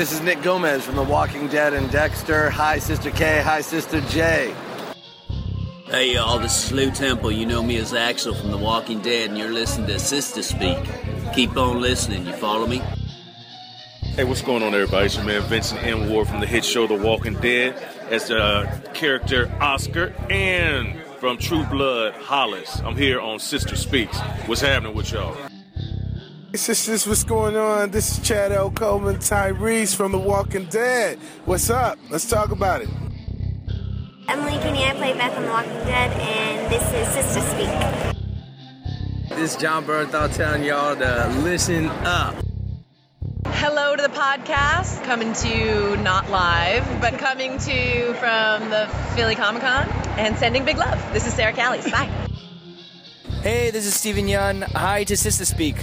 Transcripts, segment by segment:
this is Nick Gomez from The Walking Dead and Dexter. Hi, Sistah K. Hi, Sistah J. Hey y'all, this is Lew Temple. You know me as Axel from The Walking Dead, and you're listening to Sistah Speak. Keep on listening, you follow me? Hey, what's going on, everybody? It's your man Vincent M. Ward from the hit show The Walking Dead as the uh, character Oscar and from True Blood Hollis. I'm here on Sistah Speaks. What's happening with y'all? Sisters, what's going on? This is Chad L. Coleman, Tyrese from The Walking Dead. What's up? Let's talk about it. Emily Kinney, I play Beth on The Walking Dead, and this is Sistah Speak. This is Jon Bernthal telling y'all to listen up. Hello to the podcast, coming to you not live, but coming to you from the Philly Comic Con and sending big love. This is Sarah Callies. Bye. Hey, this is Steven Yeun. Hi to Sistah Speak.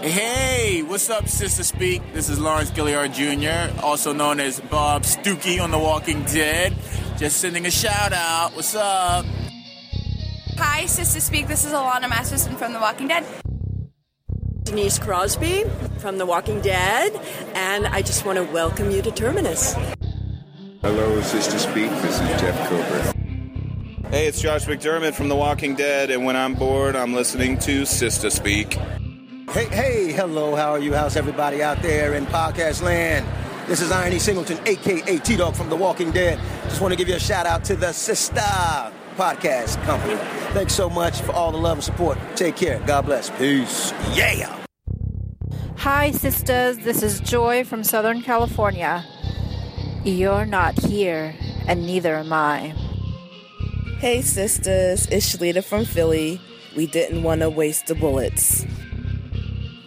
Hey, what's up, Sistah Speak? This is Lawrence Gilliard Jr., also known as Bob Stookey on The Walking Dead. Just sending a shout out. What's up? Hi, Sistah Speak. This is Alanna Masterson from The Walking Dead. Denise Crosby from The Walking Dead, and I just want to welcome you to Terminus. Hello, Sistah Speak. This is Jeff Cooper. Hey, it's Josh McDermitt from The Walking Dead, and when I'm bored, I'm listening to Sistah Speak. Hey, hey, hello, how are you? How's everybody out there in podcast land? This is IronE Singleton, aka T Dog from The Walking Dead. Just want to give you a shout out to the Sister Podcast Company. Thanks so much for all the love and support. Take care. God bless. Peace. Yeah. Hi, sisters. This is Joy from Southern California. You're not here, and neither am I. Hey, sisters. It's Shalita from Philly. We didn't want to waste the bullets.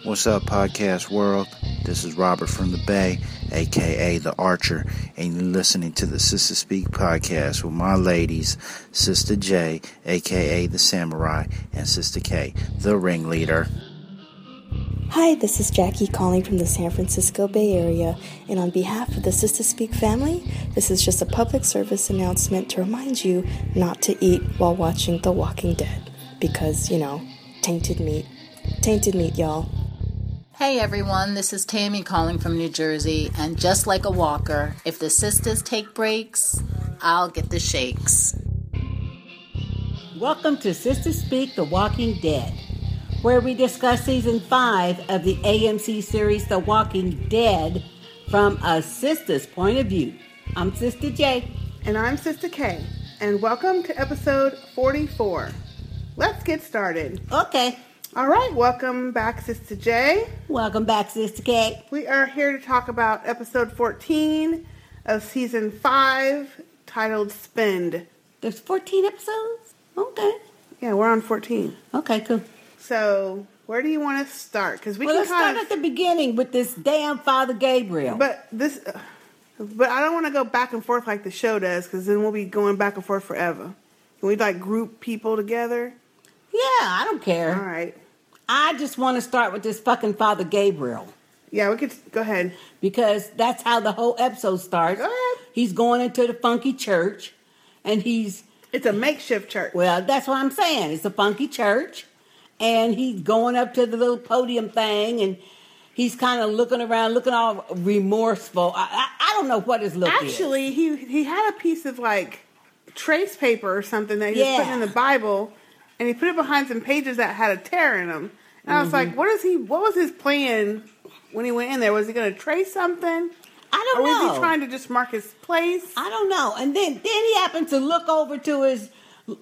What's up, podcast world? This is Robert from the Bay, aka The Archer, and you're listening to the Sistah Speak podcast with my ladies, Sistah J, aka The Samurai, and Sistah K, the ringleader. Hi, this is Jackie calling from the San Francisco Bay Area, and on behalf of the Sistah Speak family, this is just a public service announcement to remind you not to eat while watching The Walking Dead. Because, you know, tainted meat. Tainted meat, y'all. Hey everyone, this is Tammy calling from New Jersey, and just like a walker, if the sisters take breaks, I'll get the shakes. Welcome to Sistah Speak The Walking Dead, where we discuss season 5 of the AMC series The Walking Dead from a sister's point of view. I'm Sistah J. And I'm Sistah K. And welcome to episode 44. Let's get started. Okay. All right, welcome back, Sistah J. Welcome back, Sistah K. We are here to talk about episode 14 of season 5 titled Spend. There's 14 episodes? Okay. Yeah, we're on 14. Okay, cool. So, where do you want to start? Because we well, can start at the beginning with this damn Father Gabriel. But this, but I don't want to go back and forth like the show does, because then we'll be going back and forth forever. Can we like group people together? Yeah, I don't care. All right. I just want to start with this fucking Father Gabriel. Yeah, we could go ahead. Because that's how the whole episode starts. Go ahead. He's going into the funky church and he's It's a makeshift church. well, that's what I'm saying. It's a funky church. And he's going up to the little podium thing and he's kind of looking around, looking all remorseful. I, I, I don't know what his look is. Actually, he he had a piece of like trace paper or something that he was putting in the Bible, and he put it behind some pages that had a tear in them. And I was like, what is he? What was his plan when he went in there? Was he going to trace something? I don't or was know. he trying to just mark his place? I don't know. And then then he happens to look over to his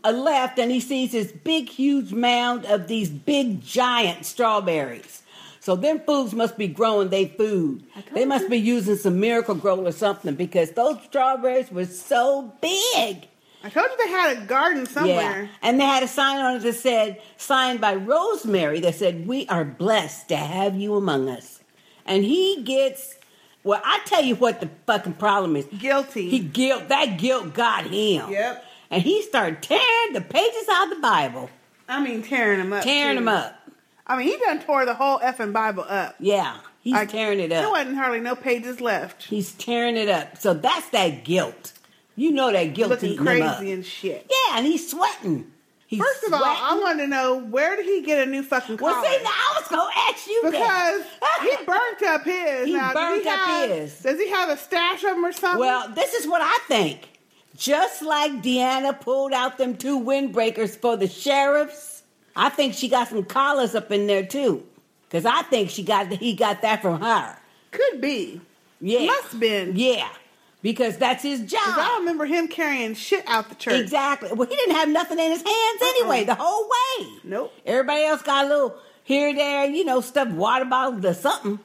uh, left and he sees this big, huge mound of these big, giant strawberries. So them fools must be growing their food. They must be using some miracle grow or something because those strawberries were so big. I told you they had a garden somewhere. Yeah. And they had a sign on it that said, signed by Rosemary, that said, We are blessed to have you among us. And he gets, well, I tell you what the fucking problem is. Guilty. He guilt, that guilt got him. Yep. And he started tearing the pages out of the Bible. I mean, tearing them up. Tearing too. them up. I mean, he done tore the whole effing Bible up. Yeah. He's Like, tearing it up. There wasn't hardly no pages left. He's tearing it up. So that's that guilt. You know that guilt Looking eating him up. crazy and shit. Yeah, and he's sweating. First of all, I want to know where did he get a new fucking collar? Well, see, now I was gonna ask you because he burnt up his. He now, burnt he up have, his. Does he have a stash of them or something? Well, this is what I think. Just like Deanna pulled out them two windbreakers for the sheriffs, I think she got some collars up in there too. Cause I think she got he got that from her. Could be. Yeah. Must been. Yeah. Because that's his job. I remember him carrying shit out the church. Exactly. Well, he didn't have nothing in his hands anyway, the whole way. Nope. Everybody else got a little here, there, you know, stuff, water bottles or something.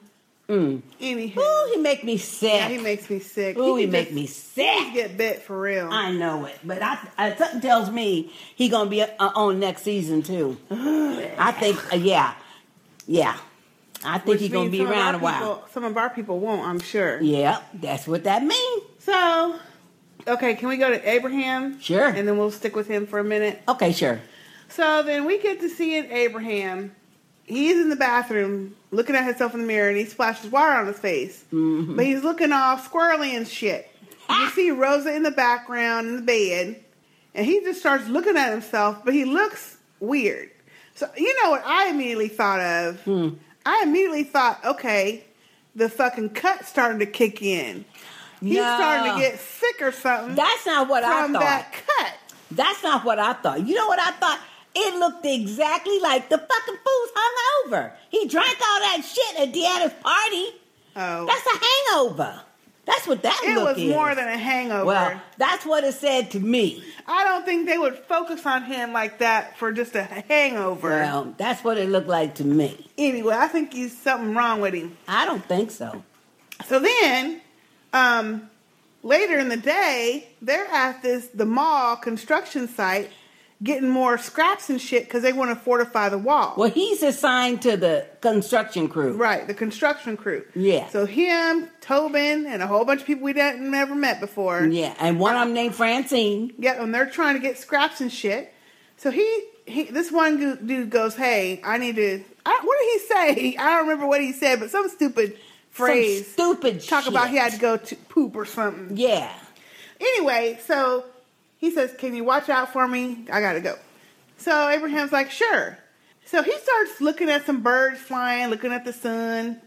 Mm. Anywho. Ooh, he make me sick. Yeah, he makes me sick. Ooh, he, could make me sick. get bit for real. I know it, but I, I something tells me he gonna be uh, on next season too. I think, uh, yeah, yeah. I think Which he's gonna be around a while. some of our people won't, I'm sure. Yeah, that's what that means. So, okay, can we go to Abraham? Sure. And then we'll stick with him for a minute. Okay, sure. So then we get to see it, Abraham. He's in the bathroom looking at himself in the mirror and he splashes water on his face. Mm-hmm. But he's looking all squirrely and shit. You see Rosa in the background in the bed, and he just starts looking at himself, but he looks weird. So you know what I immediately thought of? Hmm. I immediately thought, okay, the fucking cut starting to kick in. He's No. starting to get sick or something. That's not what I from thought. that cut. That's not what I thought. You know what I thought? It looked exactly like the fucking fool's hungover. He drank all that shit at Deanna's party. Oh. That's a hangover. That's what that It look was is. more than a hangover. Well, that's what it said to me. I don't think they would focus on him like that for just a hangover. Well, that's what it looked like to me. Anyway, I think he's something wrong with him. I don't think so. So then, um, later in the day, they're at this the mall construction site getting more scraps and shit because they want to fortify the wall. Well, he's assigned to the construction crew. Right, the construction crew. Yeah. So him, Tobin, and a whole bunch of people we didn't never met before. Yeah, and one of them named Francine. Yeah, and they're trying to get scraps and shit. So he, he this one dude goes, "Hey, I need to." I, what did he say? I don't remember what he said, but some stupid phrase. stupid Talk about he had to go to poop or something. Yeah. Anyway, so he says, "Can you watch out for me? I gotta go." So Abraham's like, "Sure." So he starts looking at some birds flying, looking at the sun.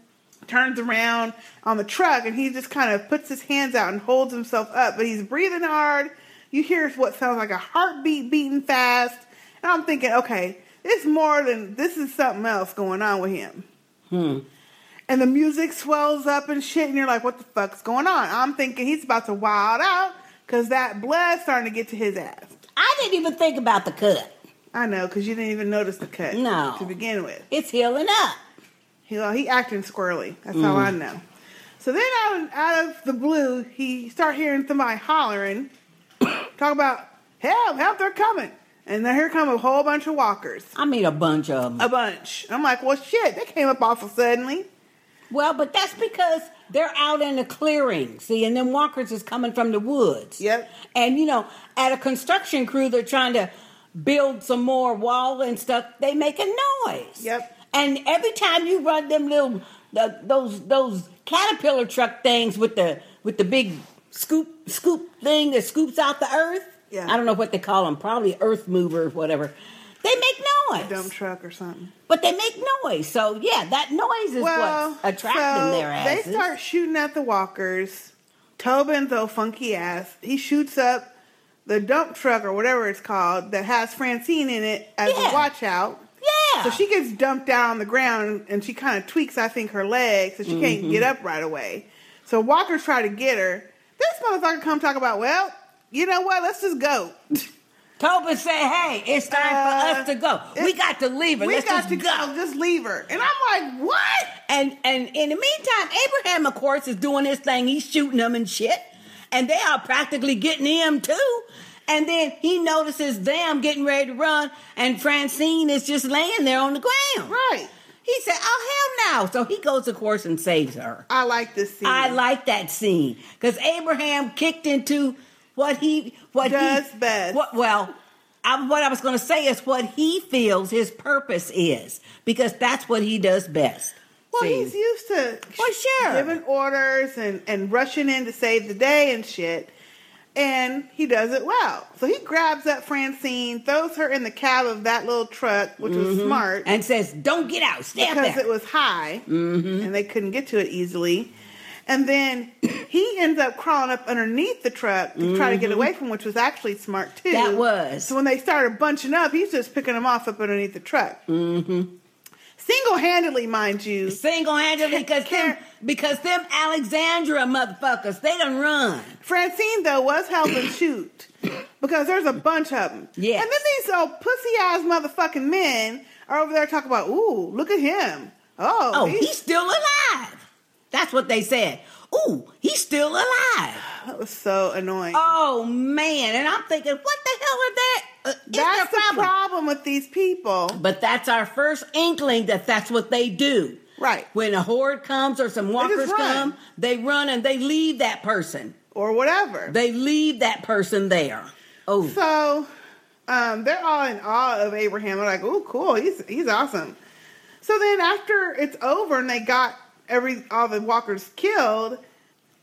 Turns around on the truck and he just kind of puts his hands out and holds himself up, but he's breathing hard. You hear what sounds like a heartbeat beating fast, and I'm thinking, okay, it's more than this is something else going on with him Hmm. And the music swells up and shit, and you're like, what the fuck's going on? I'm thinking he's about to wild out because that blood's starting to get to his ass. I didn't even think about the cut. I know, because you didn't even notice the cut No. to begin with. It's healing up. He, well, he acting squirrely. That's all I Mm. know. So then out, out of the blue, he start hearing somebody hollering, talk about, help, help, they're coming. And then here come a whole bunch of walkers. I mean, a bunch of them. A bunch. I'm like, well, shit, they came up awful suddenly. Well, but that's because they're out in the clearing, see, and then walkers is coming from the woods. Yep. And you know, at a construction crew, they're trying to build some more wall and stuff. They make a noise. Yep. And every time you run them little the, those those caterpillar truck things with the with the big scoop scoop thing that scoops out the earth. Yeah. I don't know what they call them. Probably earth mover, whatever. They make noise. Dump truck or something. But they make noise. So yeah, that noise is well, what's attracting so their asses. They start shooting at the walkers. Tobin, though funky ass, he shoots up the dump truck or whatever it's called that has Francine in it as Yeah. a watch out. Yeah. So she gets dumped down on the ground and she kind of tweaks, I think, her leg so she can't Mhm. get up right away. So walkers try to get her. This motherfucker come talk about, well, you know what? Let's just go. Tobin said, "Hey, it's time for us to go. we got to leave her. Uh, we Let's got to go. go. Just leave her." And I'm like, "What?" And and in the meantime, Abraham, of course, is doing his thing. He's shooting them and shit, and they are practically getting him too. And then he notices them getting ready to run, and Francine is just laying there on the ground. Right. He said, "Oh hell no!" So he goes, of course, and saves her. I like this scene. I like that scene because Abraham kicked into what he what Does he, best. What, well, I, what I was going to say is what he feels his purpose is because that's what he does best. Well, See? he's used to Well, sure. giving orders and, and rushing in to save the day and shit. and he does it well. So he grabs up Francine, throws her in the cab of that little truck, which was Mhm. smart, And says, "Don't get out. Stay because there." it was high Mhm. and they couldn't get to it easily. And then he ends up crawling up underneath the truck to try to get Mhm. away from, which was actually smart too. That was. So when they started bunching up, he's just picking them off up underneath the truck. Mm-hmm. Single handedly, mind you. Single handedly, because them, because them Alexandria motherfuckers, they done run. Francine though was helping shoot because there's a bunch of them. Yes. And then these old pussy ass motherfucking men are over there talking about, ooh, look at him. Oh, Oh, he's still alive. That's what they said. Ooh, he's still alive. That was so annoying. Oh man, and I'm thinking, what the hell are that? Uh, is That's the problem with these people. But that's our first inkling that that's what they do. Right. When a horde comes or some walkers come, they run and they leave that person. Or whatever. They leave that person there. Oh. So um, they're all in awe of Abraham. They're like, "Oh, cool! He's he's awesome." So then, after it's over and they got every all the walkers killed,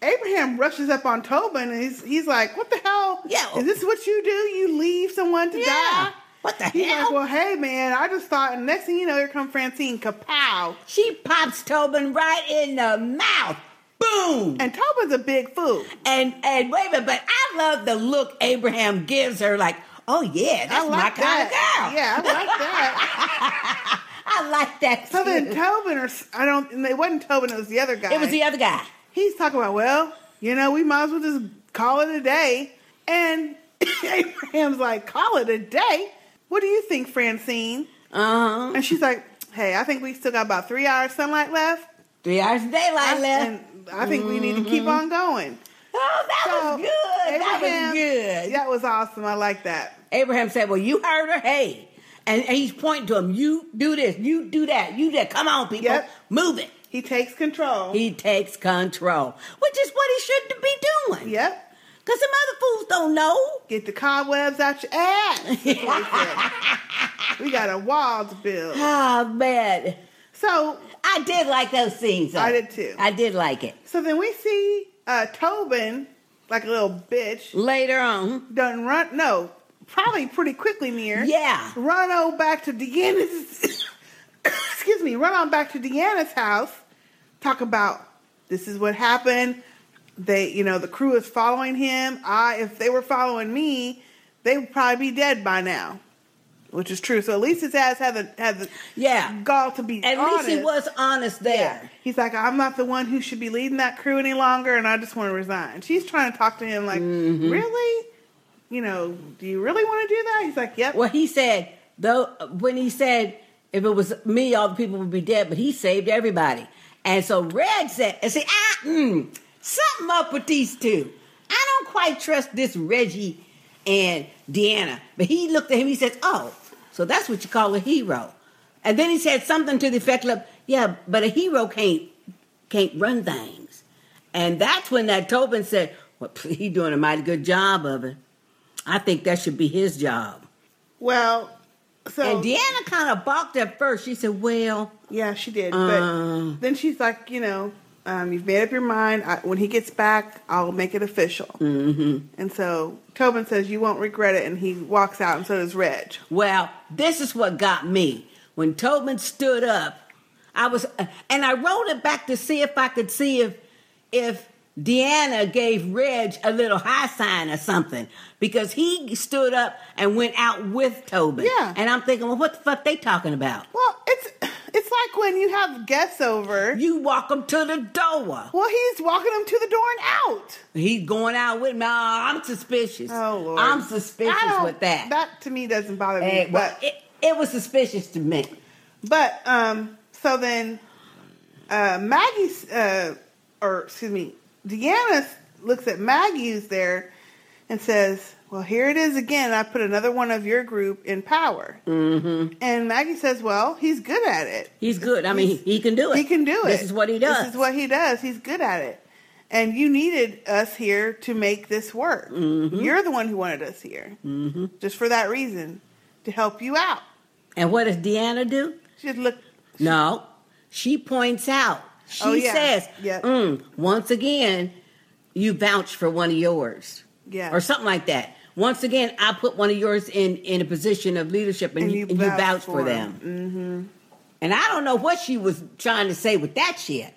Abraham rushes up on Tobin and he's he's like, "What the hell? Yeah. is this what you do? You leave someone to Yeah. die?" What the He's hell? like, "Well, hey man, I just thought." And next thing you know, here come Francine. Kapow! She pops Tobin right in the mouth. Boom! And Tobin's a big fool. And and wait a minute, but I love the look Abraham gives her, like, oh yeah, that's I my like kind of girl. Yeah, I like that. I like that. So then. Tobin, or I don't, and it wasn't Tobin, it was the other guy. it was the other guy. He's talking about, well, you know, we might as well just call it a day. And Abraham's like, call it a day? What do you think, Francine? Uh-huh. And she's like, hey, I think we still got about three hours sunlight left. Three hours of daylight I- left. And I think we need to keep Mhm. on going. Oh, that So, was good. that was good. That was awesome. I like that. Abraham said, Well, you heard her, hey. And, and he's pointing to him, you do this, you do that, you that. Come on, people. Yep. Move it. He takes control. He takes control, which is what he should be doing. Yep. Because some other fools don't know. Get the cobwebs out your ass. That's what he said. we got a wall to build. Oh, man. So I did like those scenes. though. I did too. I did like it. So then we see uh, Tobin, like a little bitch, Later on. Doesn't run. No, probably pretty quickly near. Yeah. Run on back to Deanna's. excuse me. Run on back to Deanna's house. Talk about this is what happened. They, you know, the crew is following him. I, if they were following me, they would probably be dead by now. Which is true. So at least his ass had the had the Yeah. gall to be At honest. least he was honest there. Yeah. He's like, I'm not the one who should be leading that crew any longer, and I just want to resign. She's trying to talk to him like, Mhm. really? You know, do you really want to do that? He's like, yep. Well, he said, though, when he said, if it was me, all the people would be dead, but he saved everybody. And so Red said, and see, I, mm, something up with these two. I don't quite trust this Reggie and Deanna. But he looked at him, he says, oh, so that's what you call a hero. And then he said something to the effect of, yeah, but a hero can't, can't run things. And that's when that Tobin said, well, he doing a mighty good job of it. I think that should be his job. Well, so And Deanna kind of balked at first. She said, "Well, yeah, she did. Uh. but then she's like, you know, um, you've made up your mind. I, when he gets back, I'll make it official. mm-hmm. And so Tobin says, you won't regret it, and he walks out, and so does Reg. well, this is what got me when Tobin stood up. I was, and I wrote it back to see if I could see if if Deanna gave Reg a little high sign or something because he stood up and went out with Tobin. Yeah. and I'm thinking, well, what the fuck they talking about? Well, it's it's like when you have guests over. You walk them to the door. Well, he's walking them to the door and out. He's going out with me. Oh, I'm suspicious. Oh Lord, I'm suspicious with that. That to me doesn't bother me. Eh, well, but it, it was suspicious to me. But um, so then uh, Maggie's, uh, or excuse me, Deanna looks at Maggie's there and says, "Well, here it is again. I put another one of your group in power." Mm-hmm. And Maggie says, "Well, he's good at it. He's good. I mean, he, he can do it. He can do it. This is what he does. This is what he does. He's good at it." And you needed us here to make this work. Mhm. You're the one who wanted us here, hmm just for that reason, to help you out. And what does Deanna do? She look. No, she points out. She Oh, yeah. says, Yep. mm, once again, you vouch for one of yours. Yeah. or something like that. Once again, I put one of yours in in a position of leadership, and, you, and you vouch for them. Mm-hmm. And I don't know what she was trying to say with that shit.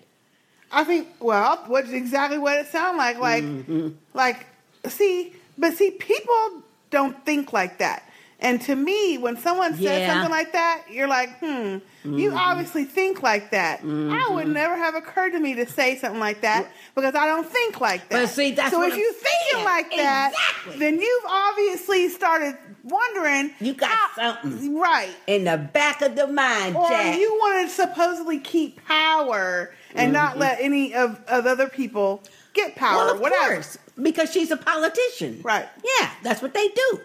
I think, well, what's exactly what it sounded like. Like, Mm-hmm. like, see, but see, people don't think like that. And to me, when someone says Yeah. something like that, you're like, hmm, you Mhm. obviously think like that. I would Mhm. never have occurred to me to say something like that because I don't think like that. But see, that's so if I'm you thinking saying. like that, Exactly. then you've obviously started wondering. You got something right in the back of the mind, or Jack. you want to supposedly keep power and not Mhm. let any of, of other people get power, Well, of whatever. course, because she's a politician. Right. Yeah, that's what they do.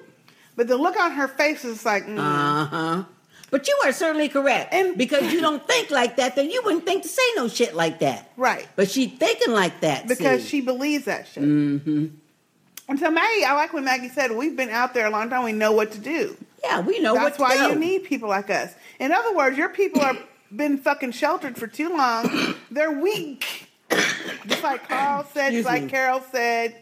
But the look on her face is like, mm. Uh huh. But you are certainly correct. And because you don't think like that, then you wouldn't think to say no shit like that. Right. But she thinking like that. because she believes that shit. Mm-hmm. And so Maggie, I like when Maggie said, "We've been out there a long time. We know what to do." Yeah, we know That's what to why do. you need people like us. In other words, your people are been fucking sheltered for too long. They're weak, just like Carl said, just like. Carol said,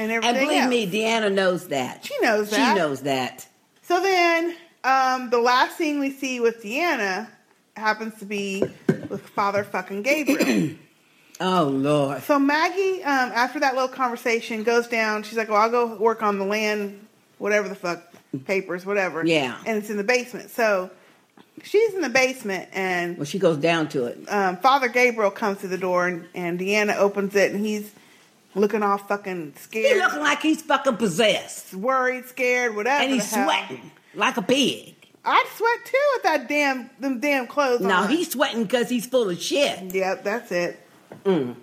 and And believe else. me, Deanna knows that. She knows that. She knows that. So then, um, the last scene we see with Deanna happens to be with Father fucking Gabriel. Oh Lord. So Maggie, um, after that little conversation, goes down. She's like, "Well, I'll go work on the land, whatever the fuck, papers, whatever." Yeah. and it's in the basement. So she's in the basement, and Well, she goes down to it. um, Father Gabriel comes to the door, and, and Deanna opens it, and he's looking all fucking scared. He looking like he's fucking possessed. worried, scared, whatever. And he's sweating like a pig. I'd sweat too with that damn them damn clothes on. No, on. he's sweating because he's full of shit. Yep, that's it. Mm.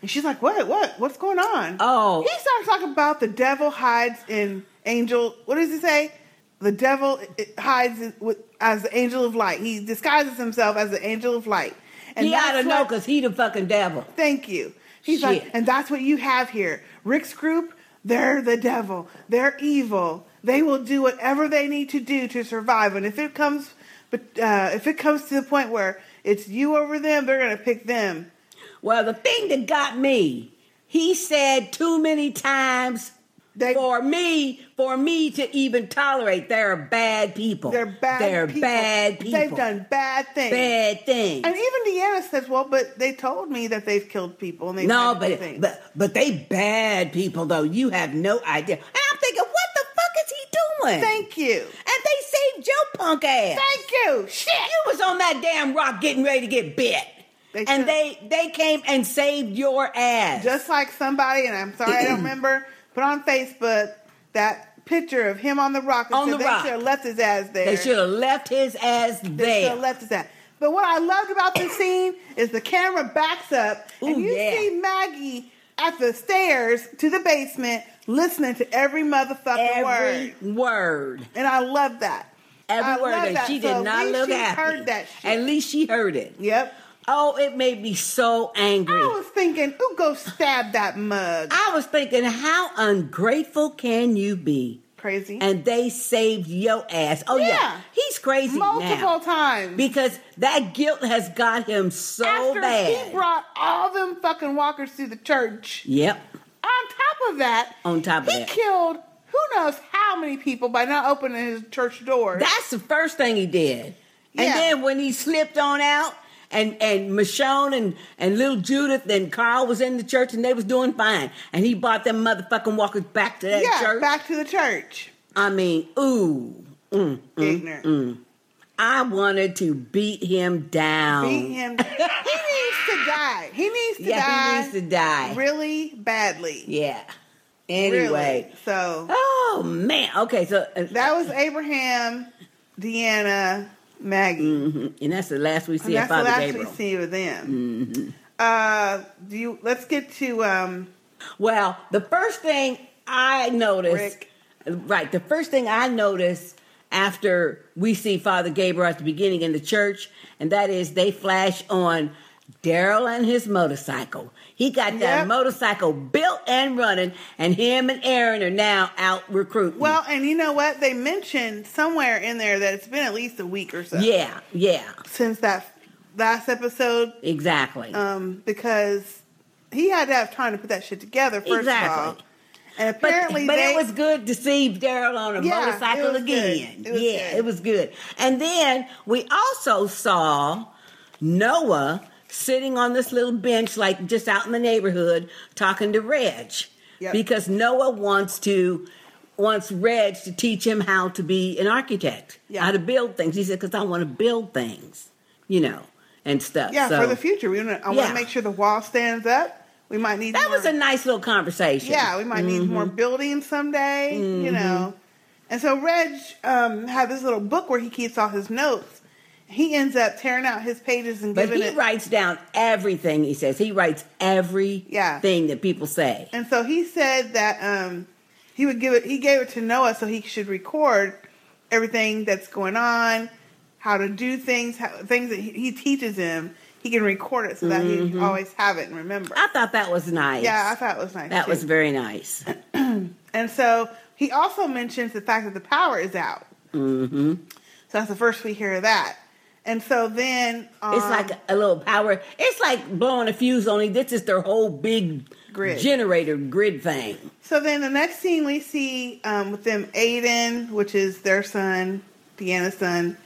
And she's like, "What? What? What's going on?" Oh. he starts talking about the devil hides in angel. What does he say? The devil hides in, with, as the angel of light. He disguises himself as the angel of light. And he ought to know because he the fucking devil. Thank you. He's Shit. like, and that's what you have here. Rick's group, they're the devil. They're evil. They will do whatever they need to do to survive. And if it comes, but uh, if it comes to the point where it's you over them, they're gonna pick them. Well, the thing that got me, he said too many times for me, for me to even tolerate. They're bad people. They're bad. They're people. bad people. They've done bad things. bad things. And even Deanna says, "Well, but they told me that they've killed people and they No, but but but they bad people though. You have no idea. And I'm thinking, what the fuck is he doing? Thank you. And they saved your punk ass. Thank you. Shit. You was on that damn rock getting ready to get bit. They and they they came and saved your ass. just like somebody, and I'm sorry I don't remember, put on Facebook that picture of him on the rock. and On said the they rock. should have left his ass there. They should have left his ass there. They should have left his ass. But what I loved about this scene is the camera backs up and you yeah. see Maggie at the stairs to the basement listening to every motherfucking word. Every word. And I love that. Every I word. And that. she So did at not least look she happy. heard that shit. At least she heard it. Yep. Oh, it made me so angry. I was thinking, who go stab that mug? I was thinking, how ungrateful can you be? Crazy. And they saved your ass. Oh yeah, Yeah. he's crazy Multiple now times. because that guilt has got him so After bad. he brought all them fucking walkers to the church. yep. On top of that, On top of he that, killed who knows how many people by not opening his church doors. that's the first thing he did. And Yeah. then when he slipped on out. And and Michonne and, and little Judith and Carl was in the church and they was doing fine. And he brought them motherfucking walkers back to that yeah, church. back to the church. I mean, ooh. Mm, mm, mm. I wanted to beat him down. Beat him. he needs to die. He needs to yeah, die. he needs to die. really badly. Yeah. Anyway. Really. So Oh man. Okay, so uh, that was Abraham, Deanna, Maggie. mhm. and that's the last we see And of that's the Father last Gabriel. we see of them. Mhm. Uh, do you? Let's get to um. Well, the first thing I noticed, Rick. right? The first thing I noticed after we see Father Gabriel at the beginning in the church, and that is they flash on Daryl and his motorcycle. He got that motorcycle built and running, and him and Aaron are now out recruiting. Well, and you know what? They mentioned somewhere in there that it's been at least a week or so. yeah, yeah, Since that last episode, exactly. um, because he had to have time to put that shit together. First Exactly. of all, And But, apparently, but they, it was good to see Daryl on a Yeah, motorcycle it was good. again. It yeah, good. it was good. And then we also saw Noah sitting on this little bench, like just out in the neighborhood, talking to Reg, Yep. because Noah wants to wants Reg to teach him how to be an architect, Yeah. how to build things. He said, "Because I want to build things, you know, and stuff." yeah, so, for the future. We wanna, I want to make sure the wall stands up. We might need That more, was a nice little conversation. Yeah, we might need Mhm. more buildings someday, you Mhm. know. And so Reg um, had this little book where he keeps all his notes. He ends up tearing out his pages and But giving he it. writes down everything he says. He writes every Yeah. thing that people say. And so he said that um, he would give it. He gave it to Noah so he should record everything that's going on, how to do things, how, things that he, he teaches him. He can record it so that he Mhm. can always have it and remember. I thought that was nice. Yeah, I thought it was nice. that too. was very nice. And so he also mentions the fact that the power is out. hmm So that's the first we hear of that. And so then um, it's like a little power. It's like blowing a fuse. Only this is their whole big Grid. generator grid thing. So then the next scene we see um, with them Aiden, which is their son, Deanna's son,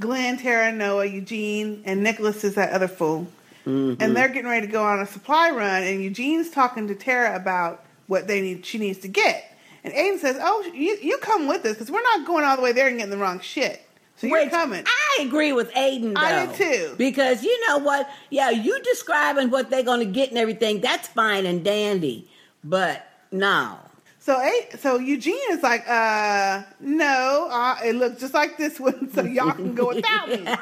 Glenn, Tara, Noah, Eugene, and Nicholas is that other fool. Mhm. And they're getting ready to go on a supply run, and Eugene's talking to Tara about what they need she needs to get. And Aiden says, Oh, you, you come with us because we're not going all the way there and getting the wrong shit. So you're coming. I agree with Aiden. Though, I do too. Because you know what? Yeah, you describing what they're going to get and everything. That's fine and dandy. But no. So so Eugene is like, uh, no, uh, it looks just like this one, so y'all can go without me.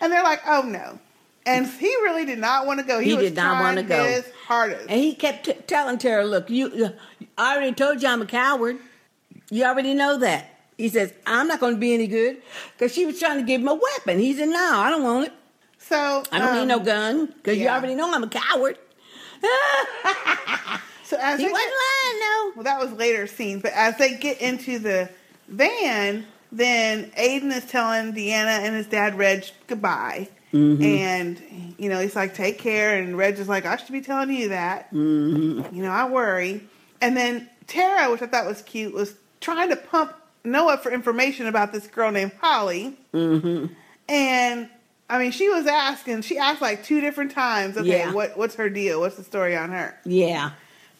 And they're like, oh no. And he really did not want to go. He, He was did not wanna go. his hardest. And he kept t- telling Tara, "Look, you, I already told you I'm a coward. You already know that." He says, "I'm not going to be any good," because she was trying to give him a weapon. He said, "No, I don't want it. So I don't need um, no gun because you already know I'm a coward." So as He wasn't lying, no. Well, that was later scenes, but as they get into the van, then Aiden is telling Deanna and his dad Reg goodbye, Mhm. and you know he's like, "Take care," and Reg is like, "I should be telling you that." Mm-hmm. You know, I worry. And then Tara, which I thought was cute, was trying to pump Noah for information about this girl named Holly. Mm-hmm. And I mean, she was asking. She asked like two different times. Okay, Yeah. what what's her deal? What's the story on her? Yeah.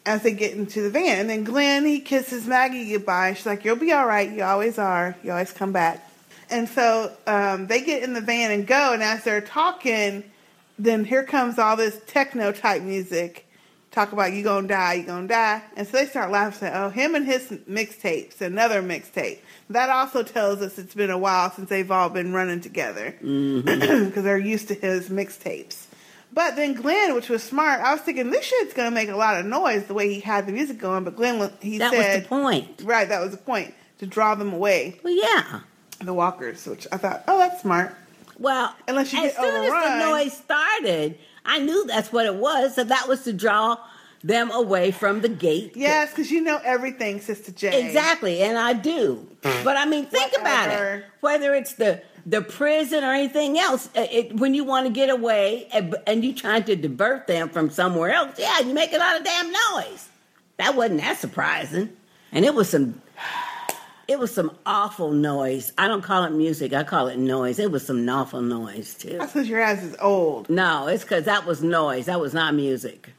As they get into the van, and then Glenn he kisses Maggie goodbye. She's like, "You'll be all right. You always are. You always come back." And so um, they get in the van and go. And as they're talking, then here comes all this techno type music. Talk about you gonna die, you gonna die. And so they start laughing. Say, "Oh, him and his mixtapes, another mixtape." That also tells us it's been a while since they've all been running together Mm-hmm. because they're used to his mixtapes. But then Glenn, which was smart, I was thinking this shit's gonna make a lot of noise the way he had the music going. But Glenn, he That was said, the point. right? That was the point to draw them away. Well, yeah. The walkers, which I thought, oh, that's smart. Well, Unless you as get soon as the noise started, I knew that's what it was. So that was to draw them away from the gate. Yes, because you know everything, Sistah J. Exactly, and I do. But I mean, think about it. Whether it's the the prison or anything else, uh, it, when you want to get away and, and you trying to divert them from somewhere else, yeah, you make a lot of damn noise. That wasn't that surprising, and it was some. It was some awful noise. I don't call it music. I call it noise. It was some awful noise too. That's because your ass is old. No, it's because that was noise. That was not music.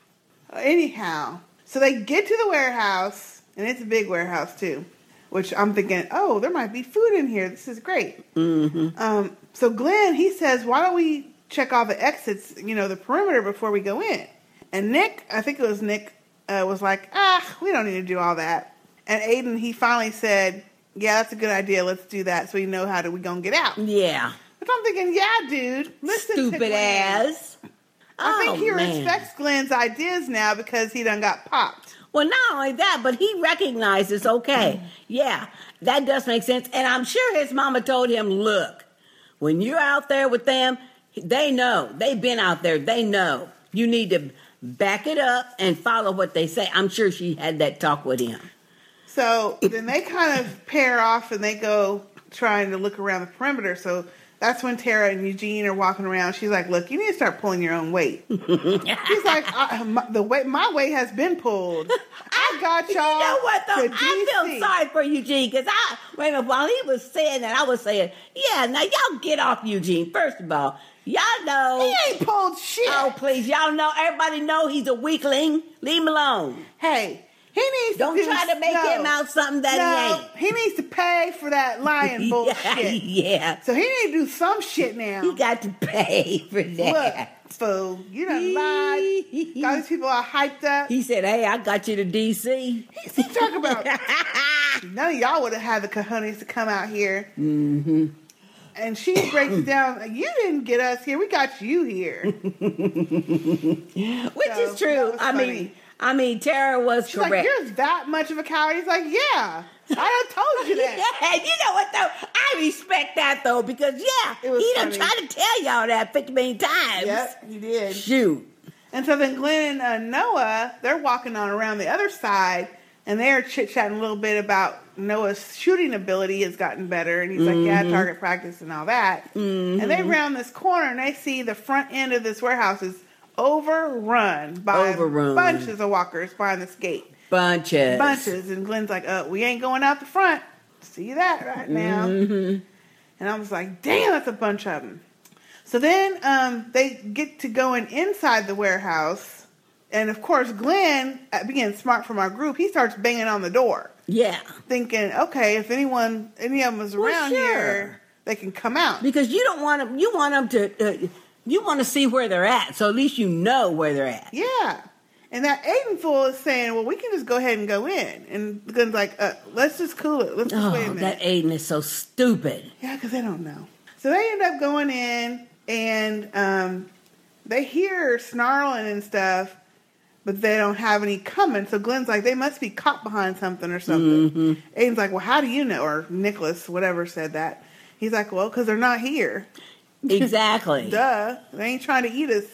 Anyhow, so they get to the warehouse, and it's a big warehouse too. Which I'm thinking, oh, there might be food in here. This is great. Mm-hmm. Um, so Glenn, he says, why don't we check all the exits, you know, the perimeter before we go in? And Nick, I think it was Nick, uh, was like, ah, we don't need to do all that. And Aiden, he finally said, yeah, that's a good idea. Let's do that so we know how to we gonna get out. Yeah. But I'm thinking, yeah, dude, listen to Stupid Glenn. ass. I think Oh, he man. respects Glenn's ideas now because he done got popped. Well, not only that, but he recognizes, okay, yeah, that does make sense. And I'm sure his mama told him, look, when you're out there with them, they know. They've been out there. They know. You need to back it up and follow what they say. I'm sure she had that talk with him. So then they kind of pair off and they go trying to look around the perimeter. So that's when Tara and Eugene are walking around. She's like, "Look, you need to start pulling your own weight." She's like, my, "The weight, my weight has been pulled. I got y'all." You know what though? I feel sorry for Eugene because I wait a minute, while he was saying that, I was saying, yeah, now y'all get off Eugene. First of all, y'all know He ain't pulled shit. Oh please, y'all know everybody know he's a weakling. Leave him alone. Hey, he needs Don't to try to make no, him out something that no, he needs to pay for that lion bullshit. yeah. So he need to do some shit now. He got to pay for that. Look, fool, you done lied. Got these people all hyped up. He said, "Hey, I got you to DC." He talking about none of y'all would have had the cojones to come out here. Mm-hmm. And she breaks down. You didn't get us here. We got you here. Which So, is true. I funny. mean, I mean, Tara was She's like, correct. You're that much of a coward. He's like, Yeah, I done told you that. yeah, you know what though? I respect that though because yeah, he done tried to tell y'all that fifty million times. Yep, he did. Shoot. And so then Glenn and uh, Noah, they're walking on around the other side, and they're chit chatting a little bit about Noah's shooting ability has gotten better, and he's like, "Yeah, Mhm. target practice and all that." And they round this corner, and they see the front end of this warehouse is overrun by Overrun. bunches of walkers behind this gate, Bunches. bunches. And Glenn's like, "Uh, we ain't going out the front. See that right now." Mhm. And I was like, damn, that's a bunch of them. So then um, they get to going inside the warehouse. And of course, Glenn, uh, being smart from our group, he starts banging on the door, Yeah. thinking, okay, if anyone, any of them is Well, around sure. here, they can come out. Because you don't want them. You want them to. Uh, you want to see where they're at, so at least you know where they're at. Yeah. And that Aiden fool is saying, well, we can just go ahead and go in. And Glenn's like, uh, let's just cool it. Let's just wait a Oh, minute. that Aiden is so stupid. Yeah, because they don't know. So they end up going in and um, they hear snarling and stuff, but they don't have any coming. So Glenn's like, they must be caught behind something or something. Mhm. Aiden's like, well, how do you know? Or Nicholas, whatever, said that. He's like, well, because they're not here. Exactly. Duh. They ain't trying to eat us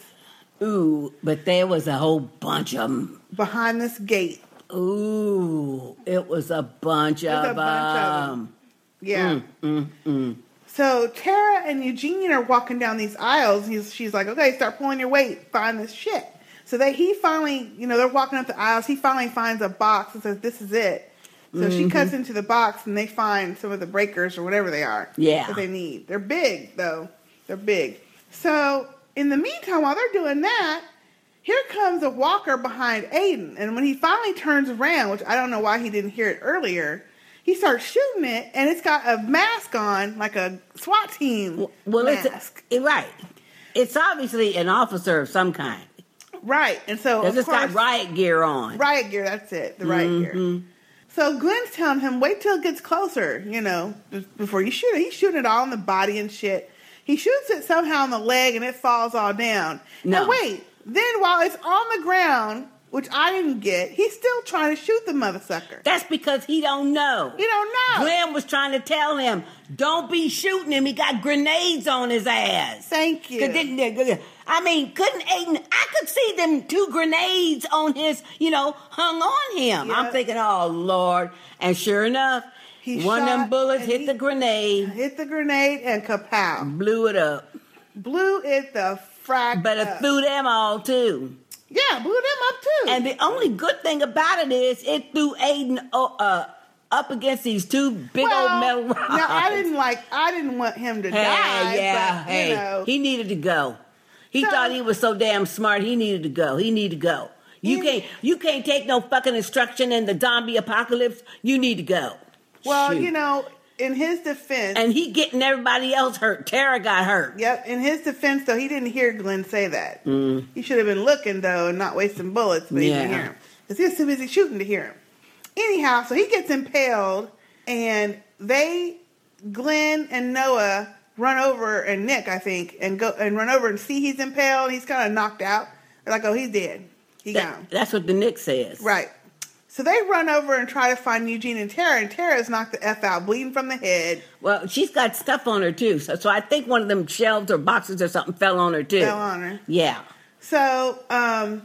Ooh, but there was a whole bunch of them. behind this gate. Ooh, it was a bunch There's a of bunch of 'em. them. Yeah. Mm, mm, mm. So Tara and Eugene are walking down these aisles. He's, she's like, "Okay, start pulling your weight. Find this shit." So that he finally, you know, they're walking up the aisles. He finally finds a box and says, "This is it." So she Mhm. cuts into the box and they find some of the breakers or whatever they are. Yeah. that they need. They're big though. They're big. So in the meantime, while they're doing that, here comes a walker behind Aiden, and when he finally turns around, which I don't know why he didn't hear it earlier. He starts shooting it, and it's got a mask on, like a SWAT team Well, mask. it's right. It's obviously an officer of some kind. Right, and so it's got riot gear on. Riot gear, that's it, the riot gear. Mhm. So Glenn's telling him, wait till it gets closer, you know, before you shoot it. He's shooting it all in the body and shit. He shoots it somehow in the leg and it falls all down. No. And wait, then while it's on the ground, which I didn't get, he's still trying to shoot the mother sucker. That's because he don't know. He don't know. Glenn was trying to tell him, don't be shooting him. He got grenades on his ass. Thank you. didn't- I mean, couldn't Aiden, I could see them two grenades on his, you know, hung on him. I'm thinking, oh, Lord. And sure enough, He one of them bullets hit the grenade, Hit the grenade and kapow. blew it up. Blew it the frack But it up. threw them all, too. Yeah, blew them up too. And the only good thing about it is it threw Aiden oh, uh, up against these two big well, old metal rods. Now I didn't like. I didn't want him to Hey, die. yeah, but, hey, you know, he needed to go. He So- thought he was so damn smart. He needed to go. He needed to go. You can't. You can't take no fucking instruction in the zombie apocalypse. You need to go. Well, Shoot. you know, in his defense, And he getting everybody else hurt. Tara got hurt. yep. In his defense, though, he didn't hear Glenn say that. Mm. He should have been looking though and not wasting bullets, but he didn't hear him because he was too busy shooting to hear him. Anyhow, so he gets impaled, and they, Glenn and Noah, run over and Nick, I think, and go and run over and see he's impaled. He's kind of knocked out. They're like, "Oh, he's dead. He That- gone." that's what the Nick says. Right. So they run over and try to find Eugene and Tara, and Tara's knocked the F out, bleeding from the head. Well, she's got stuff on her too. So, so I think one of them shelves or boxes or something fell on her too. Fell on her. Yeah. So, um,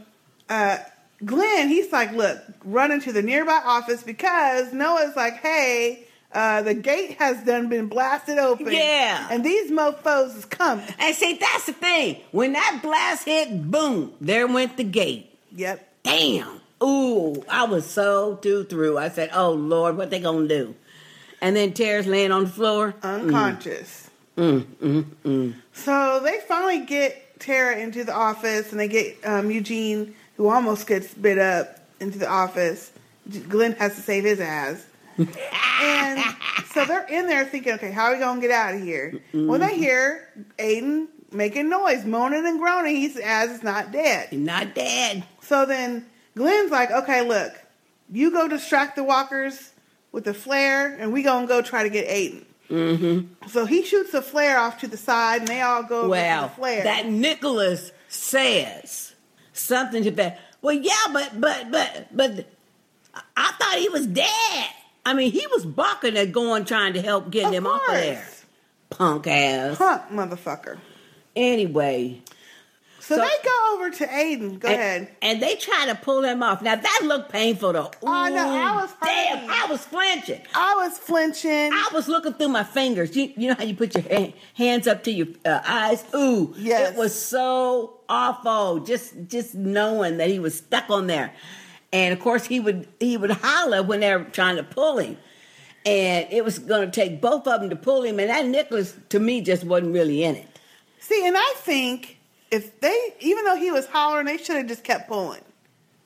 uh, Glenn, he's like, look, run into the nearby office because Noah's like, hey, uh, the gate has done been blasted open. Yeah. And these mofos is coming. And see, that's the thing. When that blast hit, boom, there went the gate. Yep. Damn. Ooh, I was so through through. I said, "Oh Lord, what they gonna do?" And then Tara's laying on the floor, Unconscious. Mm, mm, mm. So they finally get Tara into the office, and they get um, Eugene, who almost gets bit up, into the office. Glenn has to save his ass. and so they're in there thinking, okay, how are we gonna get out of here? When they hear Aiden making noise, moaning and groaning, he's as is not dead. Not dead. So then Glenn's like, okay, look, you go distract the walkers with the flare, and we gonna go try to get Aiden. Mm-hmm. So he shoots a flare off to the side, and they all go over to the flare. that Nicholas says something to that. Well, yeah, but but but but I thought he was dead. I mean, he was barking at going trying to help get him off of there. Punk ass. Punk motherfucker. Anyway. So, they go over to Aiden. Go and, ahead. And they try to pull him off. Now that looked painful though. Oh, no, I was damn. I was flinching. I was flinching. I was looking through my fingers. You, you know how you put your ha- hands up to your uh, eyes. Ooh, Yes. it was so awful. Just just knowing that he was stuck on there, and of course he would he would holler when they were trying to pull him, and it was going to take both of them to pull him. And that Nicholas to me just wasn't really in it. See, and I think if they, even though he was hollering, they should have just kept pulling.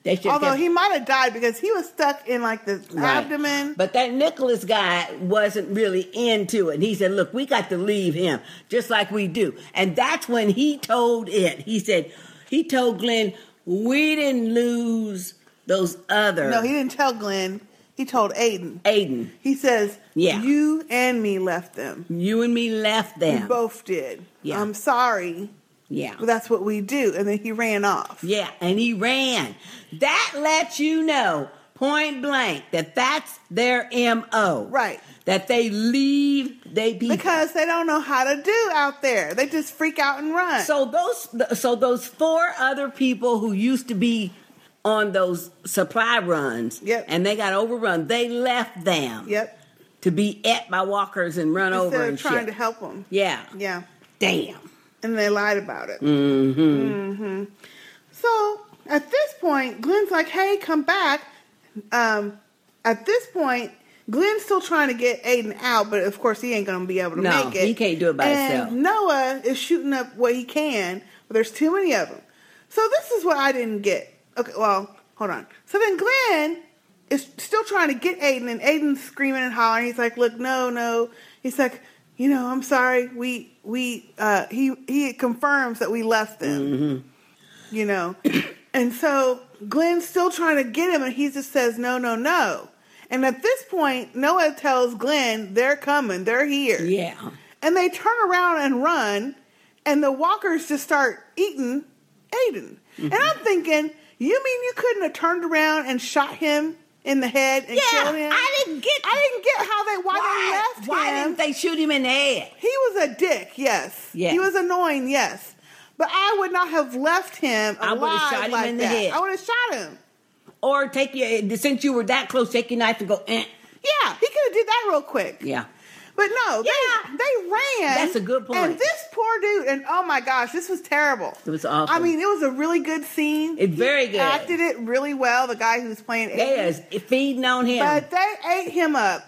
They should Although kept- he might have died because he was stuck in like the Right. abdomen. But that Nicholas guy wasn't really into it. He said, Look, we got to leave him just like we do. And that's when he told it. He said, He told Glenn, We didn't lose those other. No, he didn't tell Glenn. He told Aiden. Aiden. He says, Yeah. you and me left them. You and me left them. We both did. Yeah. I'm sorry. Yeah. But that's what we do. And then he ran off. Yeah, and he ran. That lets you know point blank that that's their MO. Right. That they leave they people. Because they don't know how to do out there. They just freak out and run. So those so those four other people who used to be on those supply runs Yep. and they got overrun, they left them. Yep. To be ate by walkers and run Instead over and trying shit. to help them. Yeah. Yeah. Damn. And they lied about it. Mm-hmm. hmm So at this point, Glenn's like, "Hey, come back." Um, at this point, Glenn's still trying to get Aiden out, but of course he ain't gonna be able to No, make it. he can't do it by and himself. Noah is shooting up what he can, but there's too many of them. So this is what I didn't get. Okay, well, hold on. So then Glenn is still trying to get Aiden, and Aiden's screaming and hollering. He's like, "Look, no, no." He's like, "You know, I'm sorry. We we uh, he he confirms that we left them." you know. and so Glenn's still trying to get him, and he just says, no, no, no. And at this point, Noah tells Glenn, they're coming, they're here. Yeah. And they turn around and run, and the walkers just start eating Aiden. And I'm thinking, you mean you couldn't have turned around and shot him in the head and Yeah, killed him? I didn't get I didn't get how they why, they left Why him. Why didn't they shoot him in the head? He was a dick, yes. Yeah. He was annoying, yes. But I would not have left him alive I would've shot him like in the that. head. I would have shot him. Or take your since you were that close, take your knife and go. Eh. Yeah, he could have did that real quick. Yeah. But no, they they ran. That's a good point. And this poor dude, and oh my gosh, this was terrible. It was awful. I mean, it was a really good scene. It's very good. Acted it really well. The guy who's playing is feeding on him. But they ate him up,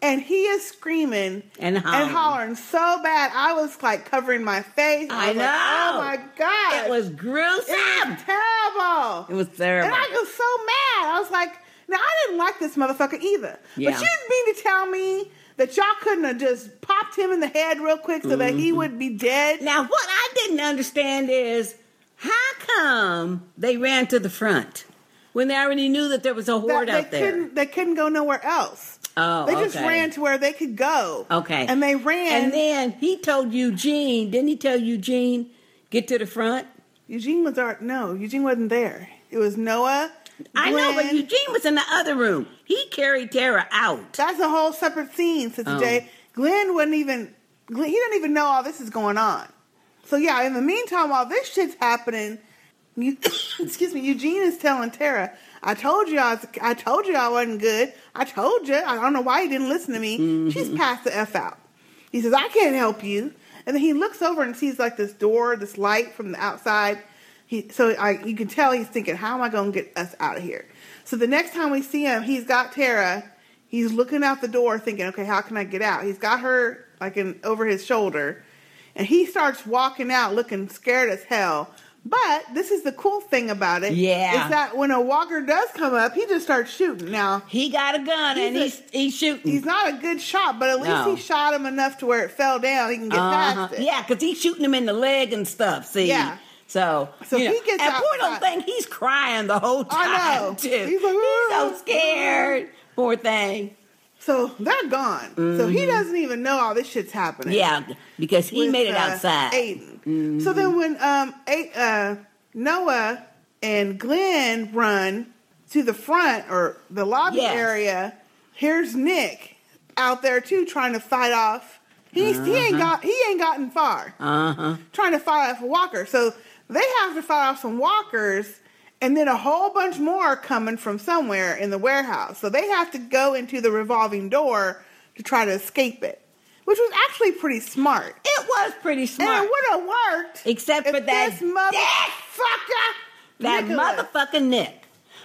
and he is screaming And and hollering. hollering so bad. I was like covering my face. I was like, oh my god, It was gruesome. It was terrible. It was terrible. And I was so mad. I was like, now I didn't like this motherfucker either. Yeah. But you didn't mean to tell me that y'all couldn't have just popped him in the head real quick so that he Mhm. would be dead? Now, what I didn't understand is how come they ran to the front when they already knew that there was a horde they out there? couldn't they couldn't go nowhere else. Oh, they just okay. ran to where they could go. Okay. And they ran And then he told Eugene, didn't he tell Eugene, get to the front? Eugene was our no, Eugene wasn't there. It was Noah. I know, but Eugene was in the other room. He carried Tara out. That's a whole separate scene, Sistah Oh. J. Glenn wouldn't even Glenn, he didn't even know all this is going on. So yeah, in the meantime, while this shit's happening, you, excuse me, Eugene is telling Tara, I told you I was, I told you I wasn't good. I told you. I don't know why you didn't listen to me. Mm-hmm. She's passed the F out. He says, I can't help you. And then he looks over and sees like this door, this light from the outside. He, so I, you can tell he's thinking, how am I going to get us out of here? So the next time we see him, he's got Tara. He's looking out the door thinking, okay, how can I get out? He's got her like in, over his shoulder. And he starts walking out looking scared as hell. But this is the cool thing about it. Yeah. Is that when a walker does come up, he just starts shooting. Now he got a gun and he's he's shooting. He's not a good shot, but at least No. he shot him enough to where it fell down. He can get Uh-huh. past it. Yeah, because he's shooting him in the leg and stuff. See. Yeah. So, So you he gets and poor little thing, he's crying the whole time. I know. Too. He's He's, so scared. Poor thing. So they're gone. So he Mhm. doesn't even know all this shit's happening. Yeah, because he with, made it uh, outside. Aiden. Mhm. So then when um A- uh, Noah and Glenn run to the front or the lobby Yes. area, here's Nick out there too trying to fight off. He's he ain't Uh-huh. got he ain't gotten far Uh huh. trying to fight off a walker. So they have to fight off some walkers, and then a whole bunch more are coming from somewhere in the warehouse. So they have to go into the revolving door to try to escape it, which was actually pretty smart. It was pretty smart. And it would have worked, except for that this motherfucker, that Nicholas. motherfucking Nick.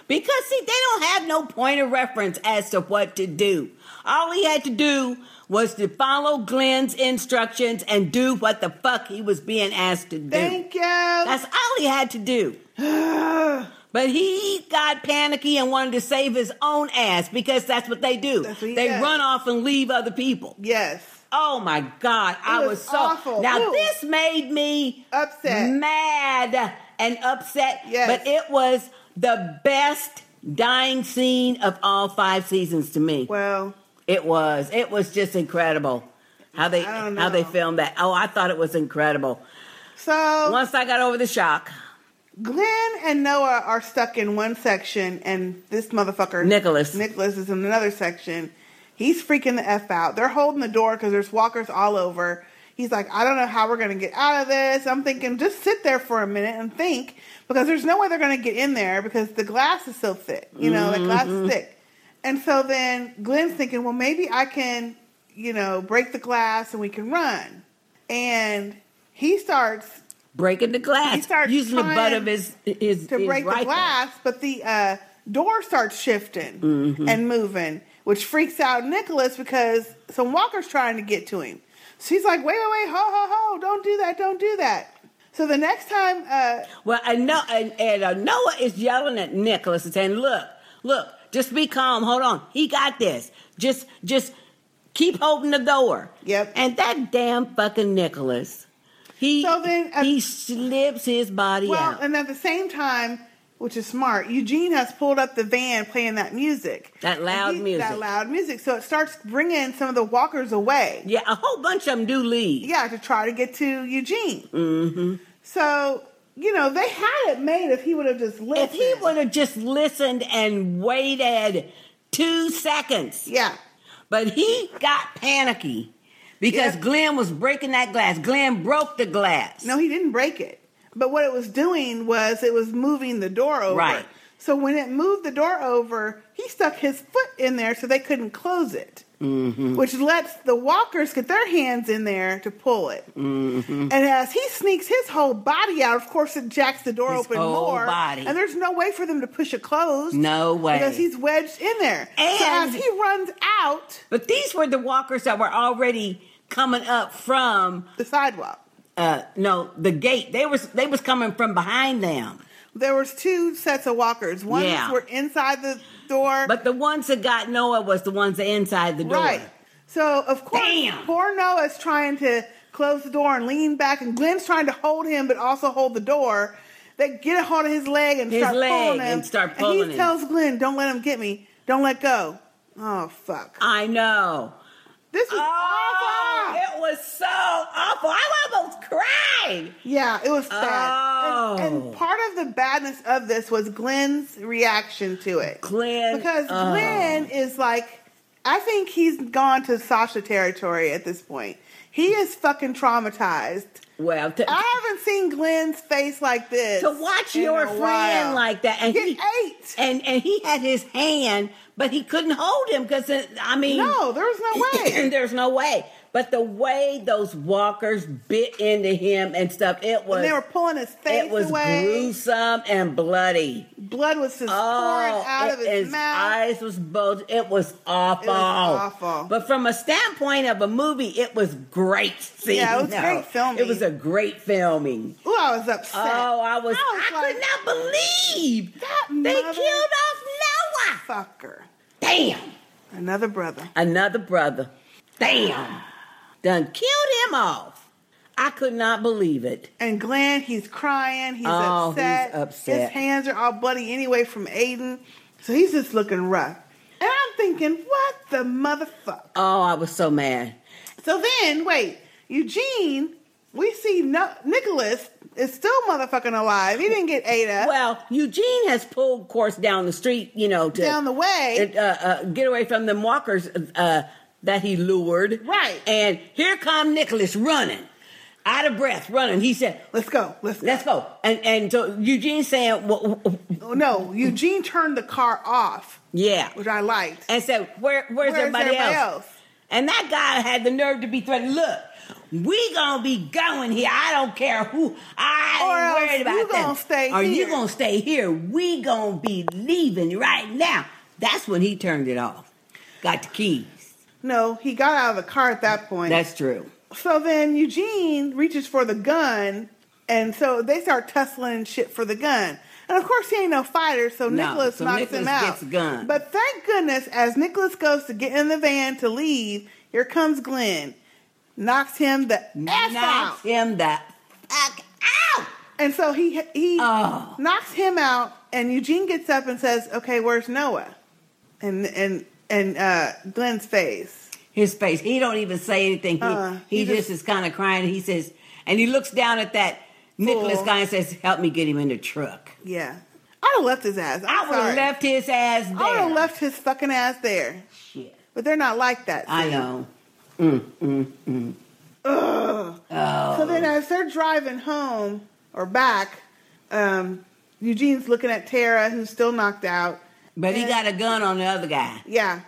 Because see, they don't have no point of reference as to what to do. All he had to do was to follow Glenn's instructions and do what the fuck he was being asked to do. Thank you. That's all he had to do. but he got panicky and wanted to save his own ass because that's what they do. what he they does. run off and leave other people. Yes. Oh my God. I was was so awful. now this made me upset. Mad and upset. Yes. But it was the best dying scene of all five seasons to me. Well, it was. It was just incredible how they how they filmed that. Oh, I thought it was incredible. So once I got over the shock, Glenn and Noah are stuck in one section, and this motherfucker Nicholas. Nicholas is in another section. He's freaking the f out. They're holding the door because there's walkers all over. He's like, I don't know how we're gonna get out of this. I'm thinking, just sit there for a minute and think, because there's no way they're gonna get in there because the glass is so thick. You know, the glass is mm-hmm. thick. And so then Glenn's thinking, well, maybe I can, you know, break the glass and we can run. And he starts breaking the glass, He starts using the butt of his his to his break the glass, but the uh, door starts shifting Mhm. and moving, which freaks out Nicholas because some walkers trying to get to him. So he's like, "Wait, wait, wait! Ho, ho, ho! Don't do that! Don't do that!" So the next time, uh, Well, and, no, and, and uh, Noah is yelling at Nicholas and saying, "Look, look, just be calm. Hold on, he got this. Just, just keep holding the door." Yep. And that damn fucking Nicholas, he So then, uh, he slips his body well, out. and at the same time, which is smart, Eugene has pulled up the van playing that music, That loud he- music. that loud music. So it starts bringing some of the walkers away. Yeah, a whole bunch of them do leave. Yeah, to try to get to Eugene. Mm-hmm. So you know they had it made if he would have just listened. If he would have just listened and waited two seconds. Yeah. But he got panicky because Glenn was breaking that glass. Glenn broke the glass. No, he didn't break it. But what it was doing was it was moving the door over. Right. So when it moved the door over, he stuck his foot in there so they couldn't close it, Mm-hmm. which lets the walkers get their hands in there to pull it. Mm-hmm. And as he sneaks his whole body out, of course, it jacks the door His open whole more. body. And there's no way for them to push it closed. No way. Because he's wedged in there. so And- as he runs out, But these were the walkers that were already coming up from the sidewalk. Uh, no, the gate. They was they was coming from behind them. There was two sets of walkers. Ones Yeah. were inside the door. But the ones that got Noah was the ones that inside the door. Right. So of course, poor Noah's trying to close the door and lean back, and Glenn's trying to hold him, but also hold the door. They get a hold of his leg and His start leg pulling him, and start pulling And he him. tells Glenn, "Don't let him get me. Don't let go." Oh fuck! I know. This was oh, awful. It was so awful. I almost cried. Yeah, it was bad. Oh. And, and oh. part of the badness of this was Glenn's reaction to it. Glenn, because oh. Glenn is like, I think he's gone to Sasha territory at this point. He is fucking traumatized Well, to, I haven't seen Glenn's face like this. to watch your friend while. like that, and Get he eight. and and he had his hand, but he couldn't hold him because I mean, No, there's no way. there's no way. But the way those walkers bit into him and stuff, it was and they were pulling his face it was away. gruesome and bloody. Blood was just oh, pouring Oh, out of it- his his mouth. eyes was bulged. It was awful. It was awful. But from a standpoint of a movie, it was great. Seeing Yeah, it was no, great filming. It was a great filming. Ooh, I was upset. Oh, I was. I, I was could not believe that they killed off Noah. Fucker. Damn, Another brother. another brother. Damn, done killed him off. I could not believe it. And Glenn, he's crying. He's Oh, upset. he's upset. His hands are all bloody anyway from Aiden. So he's just looking rough. And I'm thinking, what the motherfucker? Oh, I was so mad. So then, wait, Eugene, we see no- Nicholas is still motherfucking alive. He didn't get Ada. Well, Eugene has pulled course down the street, you know, to Down the way. uh, uh, get away from them walkers uh, that he lured. Right. And here come Nicholas running, out of breath, running. He said, Let's go. Let's go. "Let's go." And and so Eugene saying, well, Oh, no, Eugene turned the car off, "Yeah," which I liked. and said, "Where where's, Where's everybody, everybody else? else? And that guy had the nerve to be threatening. Look. We gonna be going here. I don't care who. I Or ain't else worried about you them. gonna stay Or you gonna stay here. We gonna be leaving right now. That's when he turned it off. Got the keys. No, he got out of the car at that point. That's true. So then Eugene reaches for the gun, and so they start tussling shit for the gun. And of course, he ain't no fighter, so No, Nicholas so knocks Nicholas him out. gets gun. But thank goodness, as Nicholas goes to get in the van to leave, here comes Glenn, knocks him the F out. Knocks him the fuck out. And so he he Oh. knocks him out, and Eugene gets up and says, "Okay, where's Noah?" And and and uh, Glenn's face. His face. He don't even say anything. He, Uh, he, he just, just- is kind of crying. He says, and he looks down at that Nicholas guy and says, "Help me get him in the truck." Yeah, I'd have left his ass. I'm I would have left his ass there. I would have left his fucking ass there. Shit. But they're not like that. I know. Mm, mm, mm. Ugh. Oh. So then, as they're driving home or back, um, Eugene's looking at Tara, who's still knocked out. But he And- got a gun on the other guy. Yeah,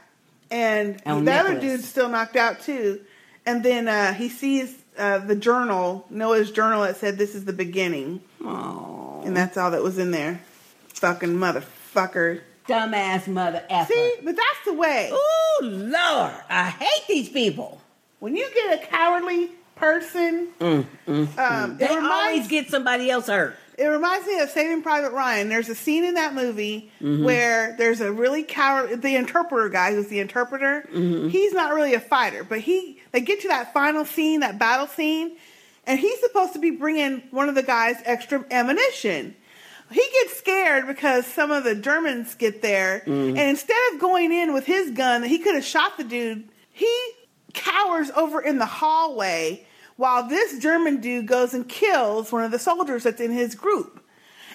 and On the other dude's still knocked out too. And then uh, he sees uh, the journal, Noah's journal, that said, "This is the beginning," Oh, and that's all that was in there. Fucking motherfucker. dumbass mother effer. See, but that's the way. Ooh, Lord, I hate these people. When you get a cowardly person, Mm, mm, Um, mm. They reminds- always get somebody else hurt. It reminds me of Saving Private Ryan. There's a scene in that movie Mhm. where there's a really coward, the interpreter guy who's the interpreter. Mhm. He's not really a fighter, but he they get to that final scene, that battle scene, and he's supposed to be bringing one of the guys extra ammunition. He gets scared because some of the Germans get there, Mhm. and instead of going in with his gun that he could have shot the dude, he cowers over in the hallway while this German dude goes and kills one of the soldiers that's in his group.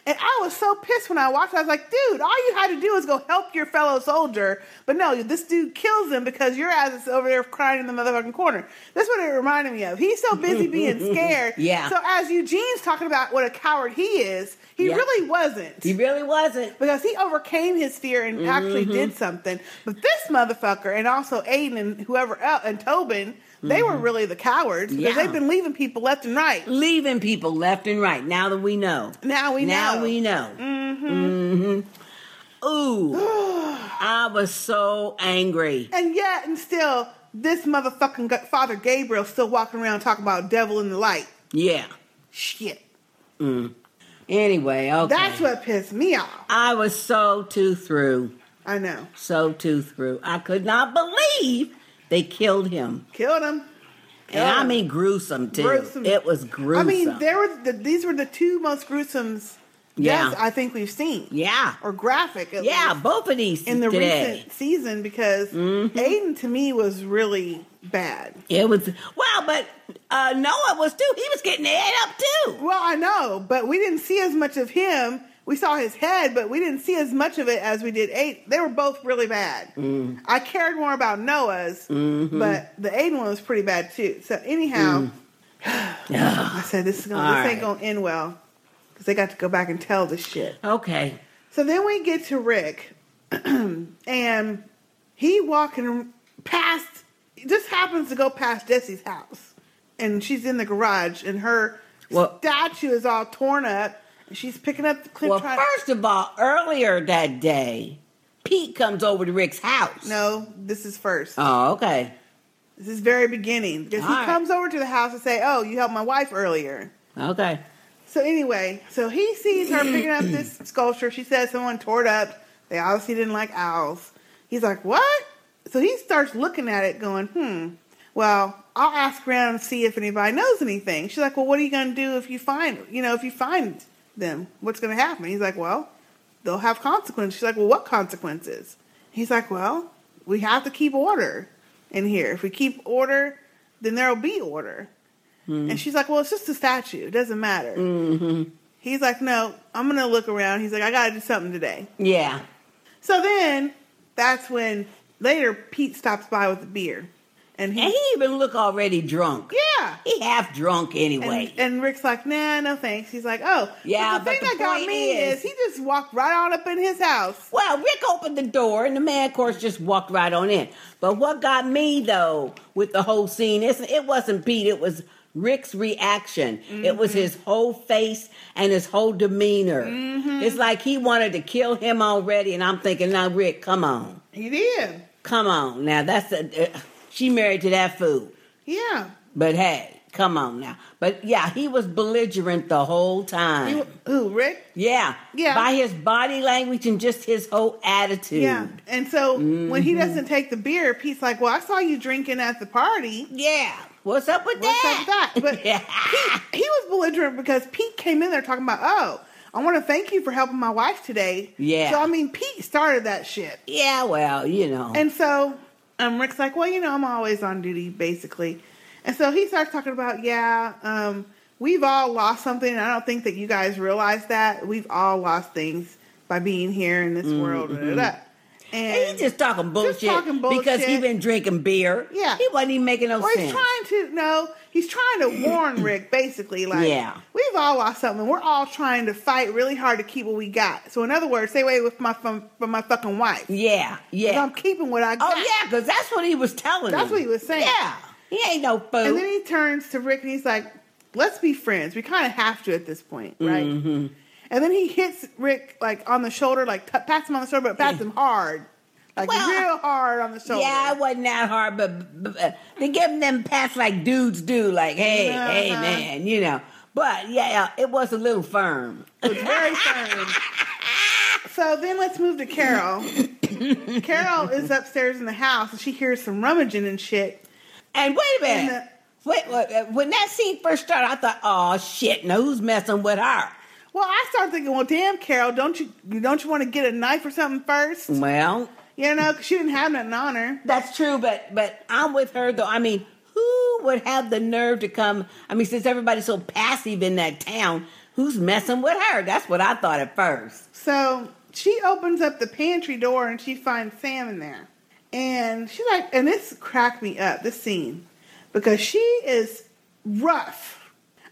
And I was so pissed when I watched it. I was like, dude, all you had to do is go help your fellow soldier. But no, this dude kills him because your ass is over there crying in the motherfucking corner. That's what it reminded me of. He's so busy being scared. Yeah. So as Eugene's talking about what a coward he is, he Yeah. really wasn't. He really wasn't. Because he overcame his fear and actually Mhm. did something. But this motherfucker and also Aiden and whoever else and Tobin, they were Mhm. really the cowards because Yeah. they've been leaving people left and right. Leaving people left and right. Now that we know. Now we know. Now know. we know. Mm-hmm. hmm Ooh. I was so angry. And yet, and still, this motherfucking G- Father Gabriel still walking around talking about devil in the light. Yeah. Shit. Mm. Anyway, okay. That's what pissed me off. I was so too through. I know. So too through. I could not believe they killed him. Killed him. and I mean gruesome too. Gruesome. It was gruesome. I mean, there were the, these were the two most gruesome Yeah. I think we've seen. Yeah. Or graphic. At Yeah, least, both of these in the today. Mm-hmm. recent season because Aiden to me was really bad. It was well, but uh, Noah was too. He was getting ate up too. Well, I know, but we didn't see as much of him. We saw his head, but we didn't see as much of it as we did eight. They were both really bad. Mm. I cared more about Noah's, Mhm. but the Aiden one was pretty bad too. So anyhow, Mm. I said, this is gonna, All this ain't right. gonna end well because they got to go back and tell this shit. Okay. So then we get to Rick, and he walking past. Just happens to go past Jesse's house, and she's in the garage, and her statue is all torn up, she's picking up the clip. Well, trying- first of all, earlier that day, Pete comes over to Rick's house. No, this is first. Oh, okay. This is very beginning because he right. comes over to the house and say, "Oh, you helped my wife earlier." Okay. So anyway, so he sees her picking up this sculpture. She says someone tore it up. They obviously didn't like owls. He's like, "What?" So he starts looking at it, going, "Hmm. Well, I'll ask around and see if anybody knows anything." She's like, "Well, what are you going to do if you find, you know, if you find them? What's going to happen?" He's like, "Well, they'll have consequences." She's like, "Well, what consequences?" He's like, "Well, we have to keep order in here. If we keep order, then there'll be order." And she's like, "Well, it's just a statue. It doesn't matter." Mm-hmm. He's like, "No, I'm gonna look around." He's like, "I gotta do something today." Yeah. So then, that's when later Pete stops by with a beer, and he, And he even look already drunk. Yeah. He half drunk anyway. And, and Rick's like, "Nah, no thanks." He's like, "Oh, Yeah, But the but thing the that got me is- is, he just walked right on up in his house. Well, Rick opened the door, and the man, of course, just walked right on in. But what got me though with the whole scene it wasn't Pete; it was Rick's reaction. It was his whole face and his whole demeanor. It's like he wanted to kill him already, and I'm thinking, now, Rick, come on, He did. come on. Now that's a, uh, she married to that fool. Yeah. But hey, come on now. But yeah, he was belligerent the whole time. who, Rick? Yeah. Yeah. By his body language and just his whole attitude. Yeah. And so when he Mhm. doesn't take the beer, Pete's like, "Well, I saw you drinking at the party." Yeah. What's up with What's that? up with that? But Pete, he was belligerent because Pete came in there talking about, "Oh, I want to thank you for helping my wife today." Yeah. So I mean, Pete started that shit. Yeah, well, you know. And so um, Rick's like, well, you know, I'm always on duty, basically. And so he starts talking about, yeah, um, we've all lost something. And I don't think that you guys realize that. We've all lost things by being here in this world. Da, da, da. And He's just talking bullshit, talking because he bullshit. been drinking beer. Yeah. He wasn't even making no Well, sense. he's trying to no, he's trying to warn Rick basically like Yeah. we've all lost something. We're all trying to fight really hard to keep what we got. So in other words, stay away with my from, from my fucking wife. Yeah, yeah. I'm keeping what I got. Oh yeah, because that's what he was telling That's him. what he was saying. Yeah, he ain't no fool. And then he turns to Rick and he's like, "Let's be friends. We kind of have to at this point, right?" Mhm. And then he hits Rick like on the shoulder, like t- pats him on the shoulder, but pats him hard, like Well, real hard on the shoulder. Yeah, it wasn't that hard, but, but, but they give him them pats like dudes do, like, hey, hey, Uh-huh. man, you know. But yeah, it was a little firm. It was very firm. So then let's move to Carol. Carol is upstairs in the house and she hears some rummaging and shit. And wait a minute. And Wait, wait, uh, when that scene first started, I thought, oh shit, now who's messing with her? Well, I started thinking, well, damn, Carol, don't you don't you want to get a knife or something first? Well, You know, 'cause she didn't have nothing on her. That's true, but but I'm with her though. I mean, who would have the nerve to come? I mean, since everybody's so passive in that town, who's messing with her? That's what I thought at first. So she opens up the pantry door and she finds Sam in there. And she's like, and this cracked me up, this scene, because she is rough.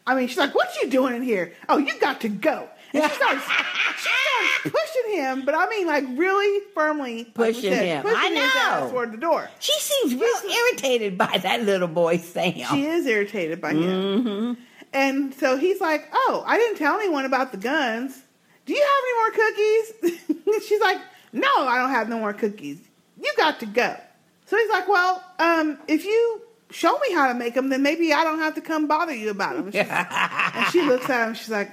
I mean, she's like, what you doing in here? Oh, you got to go. And she starts, she starts pushing him, but I mean, like really firmly like we Pushing him. pushing I his ass know. toward the door. She seems real irritated by that little boy Sam. She is irritated by him. Mm-hmm. And so he's like, "Oh, I didn't tell anyone about the guns. Do you have any more cookies?" She's like, "No, I don't have no more cookies. You got to go." So he's like, "Well, um, if you show me how to make them, then maybe I don't have to come bother you about them." and she looks at him. She's like,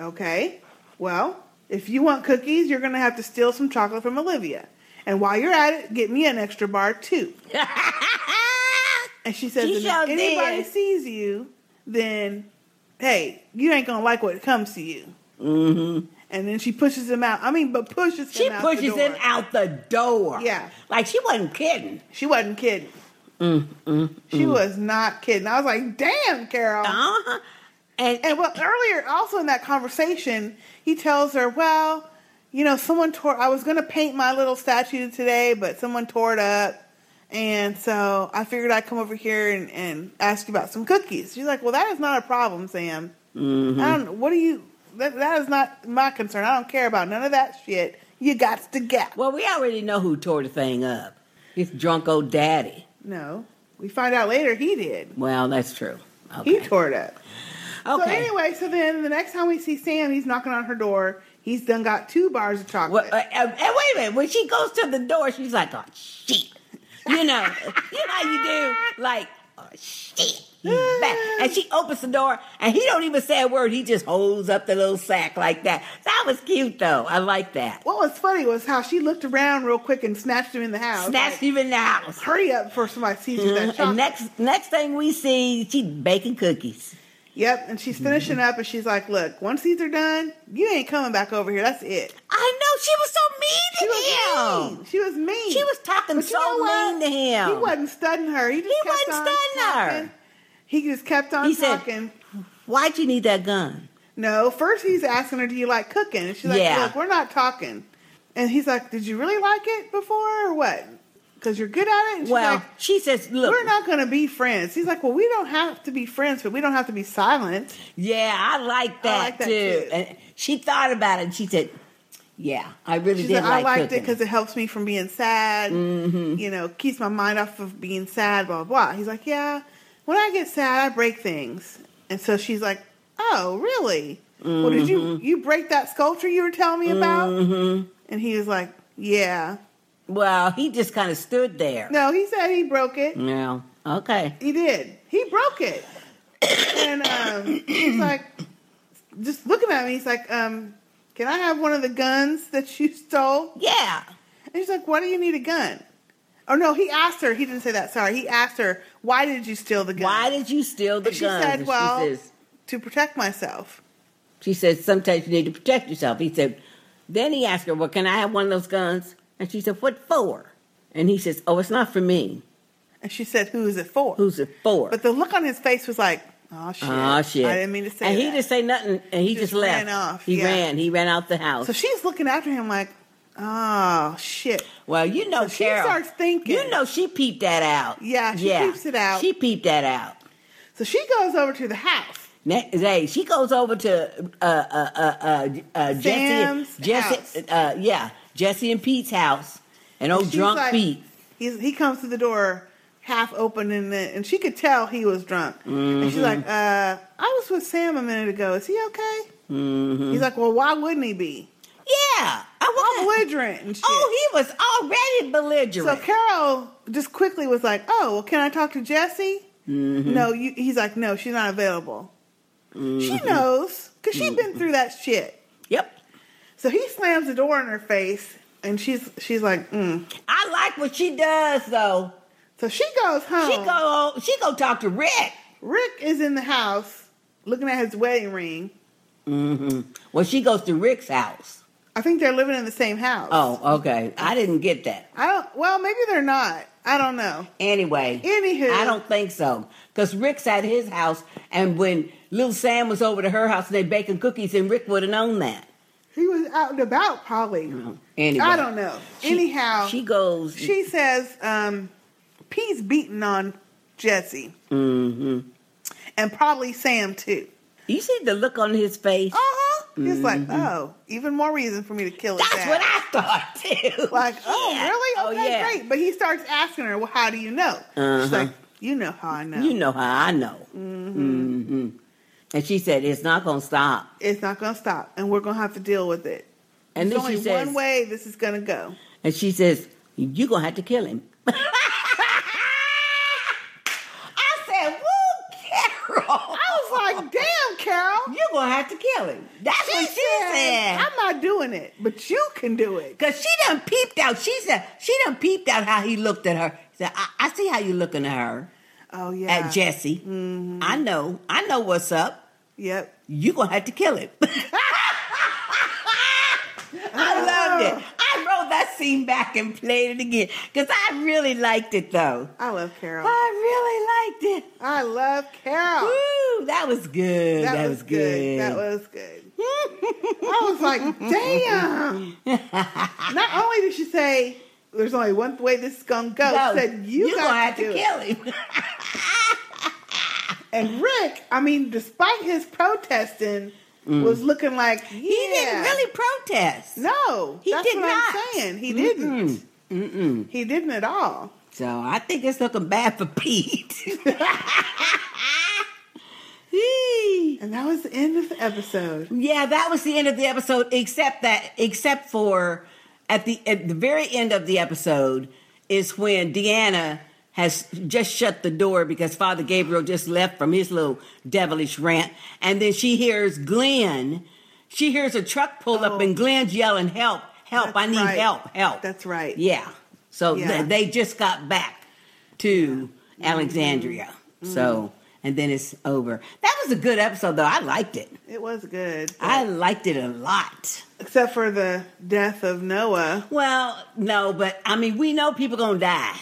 "Okay, well, if you want cookies, you're gonna have to steal some chocolate from Olivia." And while you're at it, get me an extra bar too. and she says, She "If anybody did. sees you, then hey, you ain't gonna like what comes to you." Mm-hmm. And then she pushes him out. I mean, but pushes him She out the pushes him out the door. Yeah, like she wasn't kidding. She wasn't kidding. Mm, mm, She mm. was not kidding. I was like, "Damn, Carol." Uh-huh. And and well, earlier also in that conversation, he tells her, "Well, you know, someone tore. I was going to paint my little statue today, but someone tore it up." And so I figured I'd come over here and, and ask you about some cookies. She's like, Well, that is not a problem, Sam. Mhm. I don't, what do you, that, that is not my concern. I don't care about none of that shit. You got to get. Well, we already know who tore the thing up. It's drunk old daddy. No. We find out later he did. Well, that's true. He tore it up. Okay. So anyway, so then the next time we see Sam, he's knocking on her door. He's done got two bars of chocolate. Well, uh, uh, and wait a minute. When she goes to the door, she's like, "Oh shit," you know, you know how you do, like, "Oh shit." He's back. And she opens the door, and he don't even say a word. He just holds up the little sack like that. That was cute, though. I like that. What was funny was how she looked around real quick and snatched him in the house. Snatched him in the house. Hurry up before somebody sees you that Mhm. chocolate. And next, next thing we see, she's baking cookies. Yep, and she's finishing up, and she's like, "Look, once these are done, you ain't coming back over here. That's it." I know she was so mean to was him. mean. She was mean. She was talking But you so know mean to him. He wasn't studying her. He just He kept wasn't on studying her. He just kept on He said, talking. Why'd you need that gun? No, first he's asking her, "Do you like cooking?" And she's like, Yeah. "Look, we're not talking." And he's like, "Did you really like it before, or what? Because you're good at it." And she's Well, like, she says, "Look, we're not going to be friends." He's like, "Well, we don't have to be friends, but we don't have to be silent." Yeah, I like that, like that too. too. And she thought about it and she said, Yeah, I really She did said, like "I liked cooking. it because it helps me from being sad. Mhm. You know, keeps my mind off of being sad." Blah blah. blah. He's like, "Yeah, when I get sad, I break things." And so she's like, "Oh, really? Well, did you Mhm. you break that sculpture you were telling me about?" Mhm. And he was like, "Yeah." Well, he just kind of stood there. No, he said he broke it. Yeah. Okay. He did. He broke it. and um, he's like, just looking at me. He's like, um, "Can I have one of the guns that you stole?" Yeah. And he's like, "Why do you need a gun?" Oh no, he asked her. He didn't say that. Sorry, he asked her, "Why did you steal the gun?" Why did you steal the And she said, And she "Well, says- to protect myself." She said, Sometimes you need to protect yourself. He said, Then he asked her, Well, can I have one of those guns? And she said, What for? And he says, Oh, it's not for me. And she said, "Who is it for?" Who's it for? But the look on his face was like, "Oh shit!" Oh, shit. I didn't mean to say And that. he didn't say nothing, and he, He just, just left. ran off, He yeah. ran. He ran out the house. So she's looking after him like, "Oh shit!" well, you know, So she starts thinking. You know, she peeped that out. Yeah, she yeah. peeps it out. She peeped that out. So she goes over to the house. Day, she goes over to uh, uh, uh, uh, uh, Jesse, Jesse, uh, yeah, Jesse and Pete's house, and old drunk like- Pete. He's, he comes to the door half open, and and she could tell he was drunk. And she's Mhm. like, uh, "I was with Sam a minute ago. Is he okay?" Mhm. He's like, "Well, why wouldn't he be?" Yeah, I am belligerent and shit. Oh, he was already belligerent. So Carol just quickly was like, "Oh, well, can I talk to Jesse?" Mhm. No, you, he's like, "No, she's not available." She Mhm. knows because she's been through that shit. Yep. So he slams the door in her face, and she's she's like, mm. I like what she does though. So she goes home. She go she go talk to Rick. Rick is in the house looking at his wedding ring. hmm Well, she goes to Rick's house. I think they're living in the same house. Oh, okay. I didn't get that. I don't. Well, maybe they're not. I don't know. Anyway, Anywho, I don't think so. Because Rick's at his house, and when little Sam was over to her house and they baking cookies, and Rick would have known that. He was out and about, probably. Anyway, I don't know. She- Anyhow, she goes. She says, um, Pete's beating on Jesse mm-hmm. and probably Sam too. You see the look on his face. Huh. He's like, Mhm. oh, even more reason for me to kill his That's what I thought too. Like, oh, Yeah. really? Oh, Okay, yeah. great. But he starts asking her, well, how do you know? She's Uh-huh. like, you know how I know. You know how I know. hmm hmm And she said, "It's not gonna stop." It's not going to stop, and we're going to have to deal with it. And There's only she says, one way this is going to go. and she says, "You're gonna have to kill him." I said, "Woo, Carol!" I was like, damn, Carol. You're gonna have to kill him. That's what she said. I'm not doing it, but you can do it. Cause she done peeped out. She said she done peeped out how he looked at her. She said, I, I see how you looking at her. Oh, yeah. At Jesse. Mm-hmm. I know. I know what's up. Yep. You gonna have to kill him. I loved it. I wrote that scene back and played it again. Cause I really liked it though. I love Carol. I really liked it. I love Carol. Woo, that was good. That, was, good. That was good. I was like, damn. Not only did she say there's only one way this is gonna go. No, She said you, you got gonna have to, to kill it. him. And Rick, I mean, despite his protesting, Mm. was looking like yeah. He didn't really protest. No, He did not. I'm saying. He didn't. Mm-mm. He didn't at all. So I think it's looking bad for Pete. And that was the end of the episode. Yeah, that was the end of the episode, except that, except for at the at the very end of the episode is when Deanna has just shut the door because Father Gabriel just left from his little devilish rant, and then she hears Glenn. She hears a truck pull up, and Glenn's yelling, "Help! Help! I need Oh. right. help! Help!" That's right. Yeah. So th- they just got back to Alexandria. Mm-hmm. So and then it's over. That was a good episode, though. I liked it. It was good. I liked it a lot. Except for the death of Noah. Well, no, but I mean, we know people gonna die.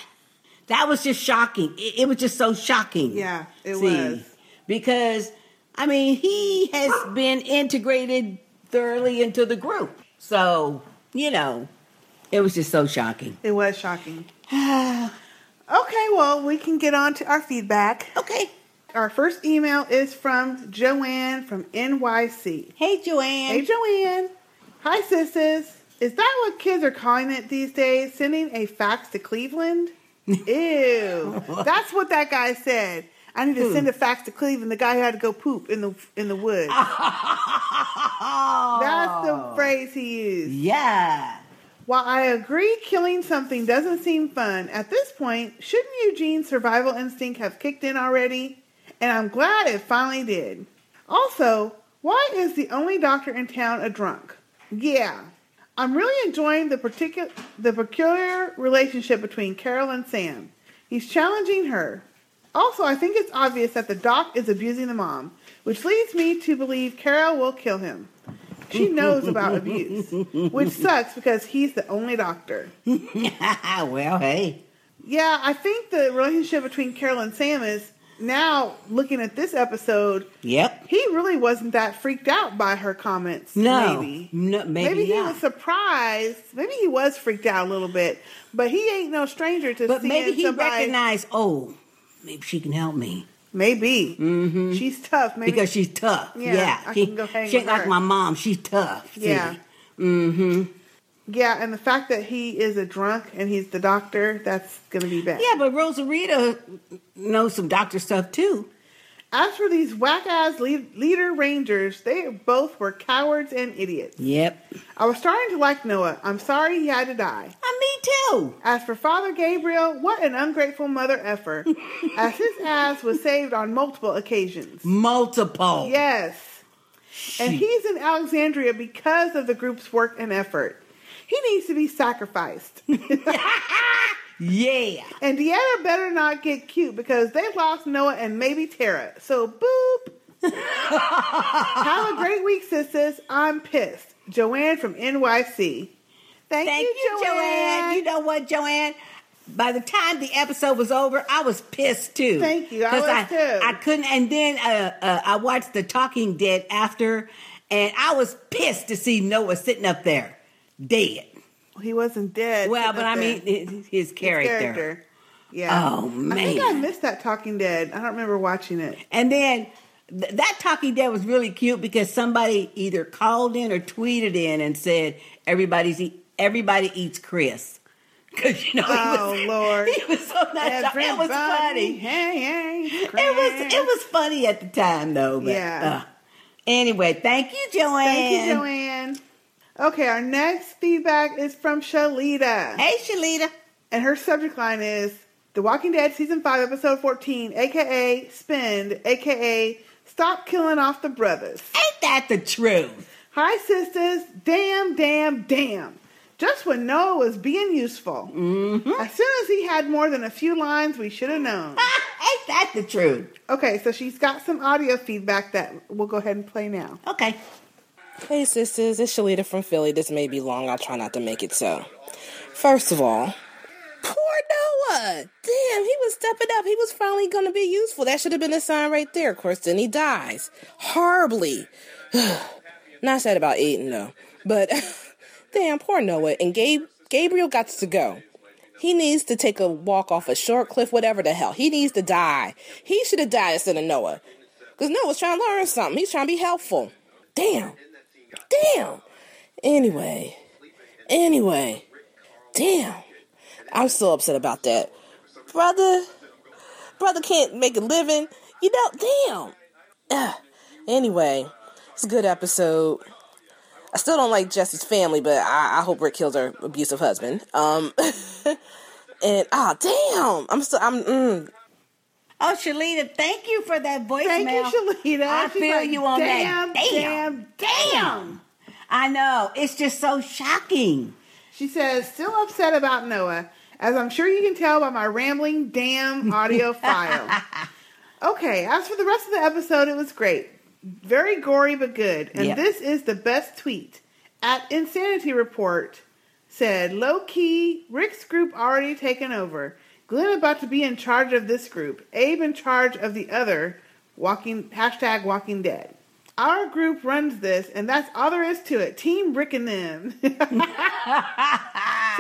That was just shocking. It, it was just so shocking. Yeah, it was. because I mean, he has been integrated thoroughly into the group. So you know, it was just so shocking. It was shocking. okay, well, we can get on to our feedback. Okay. Our first email is from Joanne from NYC. Hey, Joanne. Hey, Joanne. Hi, sisters. Is that what kids are calling it these days? Sending a fax to Cleveland? Ew. That's what that guy said. I need to Who? send a fax to Cleveland. The guy who had to go poop in the in the woods. That's the phrase he used. Yeah. While I agree killing something doesn't seem fun, at this point, shouldn't Eugene's survival instinct have kicked in already? And I'm glad it finally did. Also, why is the only doctor in town a drunk? Yeah. I'm really enjoying the particular the peculiar relationship between Carol and Sam. He's challenging her. Also, I think it's obvious that the doc is abusing the mom, which leads me to believe Carol will kill him. She knows about abuse, which sucks because he's the only doctor. well, hey. Yeah, I think the relationship between Carol and Sam is now looking at this episode. Yep. He really wasn't that freaked out by her comments. No. maybe. No, maybe he not. was surprised. Maybe he was freaked out a little bit, but he ain't no stranger to But maybe he somebody. recognized, oh, maybe she can help me. Maybe mm-hmm. she's tough. Maybe because she's tough. Yeah, Yeah, I she, can go hang she ain't like my mom. She's tough. Yeah. Mm-hmm. Yeah, and the fact that he is a drunk and he's the doctor, that's going to be bad. Yeah, but Rosarita knows some doctor stuff too. As for these whack ass lead- leader rangers, they both were cowards and idiots. Yep. I was starting to like Noah. I'm sorry he had to die. Uh, me too. As for Father Gabriel, what an ungrateful mother effer. as his ass was saved on multiple occasions. Multiple. Yes. And he's in Alexandria because of the group's work and effort. He needs to be sacrificed. Yeah. And Deanna better not get cute because they lost Noah and maybe Tara. So boop. Have a great week, sisters. I'm pissed. Joanne from NYC. Thank, Thank you, you, Joanne. You know what, Joanne? By the time the episode was over, I was pissed too. Thank you. I was too. I couldn't, and then uh, uh, I watched The Talking Dead after, and I was pissed to see Noah sitting up there, dead. He wasn't dead. Well, but I mean his, his character. Yeah. Oh, man. I think I missed that Talking Dead. I don't remember watching it. And then th- that Talking Dead was really cute because somebody either called in or tweeted in and said everybody's eat, everybody eats Chris. Because you know, he Oh, was, Lord. he was so nice. It was funny. Hey, hey, It was it was funny at the time though. But, Yeah. uh, anyway, thank you, Joanne. Thank you, Joanne. Okay, our next feedback is from Shalita. Hey, Shalita. And her subject line is The Walking Dead Season 5, Episode 14, aka Spend, aka Stop Killing Off the Brothers. Ain't that the truth? Hi, sisters. Damn, damn, damn. Just when Noah was being useful. Mm-hmm. As soon as he had more than a few lines, we should have known. Ain't that the truth? Okay, so she's got some audio feedback that we'll go ahead and play now. Okay. Hey sisters, it's Shalita from Philly. This may be long, I'll try not to make it so. First of all, poor Noah! Damn, he was stepping up. He was finally gonna be useful. That should have been a sign right there. Of course, then he dies. Horribly. Not sad about Aiden though. But damn, poor Noah. And Gabe Gabriel got to go. He needs to take a walk off a short cliff, whatever the hell. He needs to die. He should have died instead of Noah. Because Noah's trying to learn something. He's trying to be helpful. Damn. Damn. Anyway. Anyway. Damn. I'm still upset about that. Brother. Brother can't make a living. You know, damn. Ugh. Anyway, it's a good episode. I still don't like Jesse's family, but I, I hope Rick kills her abusive husband. Um, and ah, damn, I'm still I'm. Mm. Oh, Shalita, thank you for that voicemail. Thank you, Shalita. I She's feel like, you on damn, that. Damn, damn, damn. I know. It's just so shocking. She says, still upset about Noah, as I'm sure you can tell by my rambling damn audio file. Okay, as for the rest of the episode, it was great. Very gory but good. And Yep. this is the best tweet. At Insanity Report said, low key, Rick's group already taken over. Glenn about to be in charge of this group. Abe in charge of the other. Walking hashtag Walking Dead. Our group runs this, and that's all there is to it. Team Rick and them. so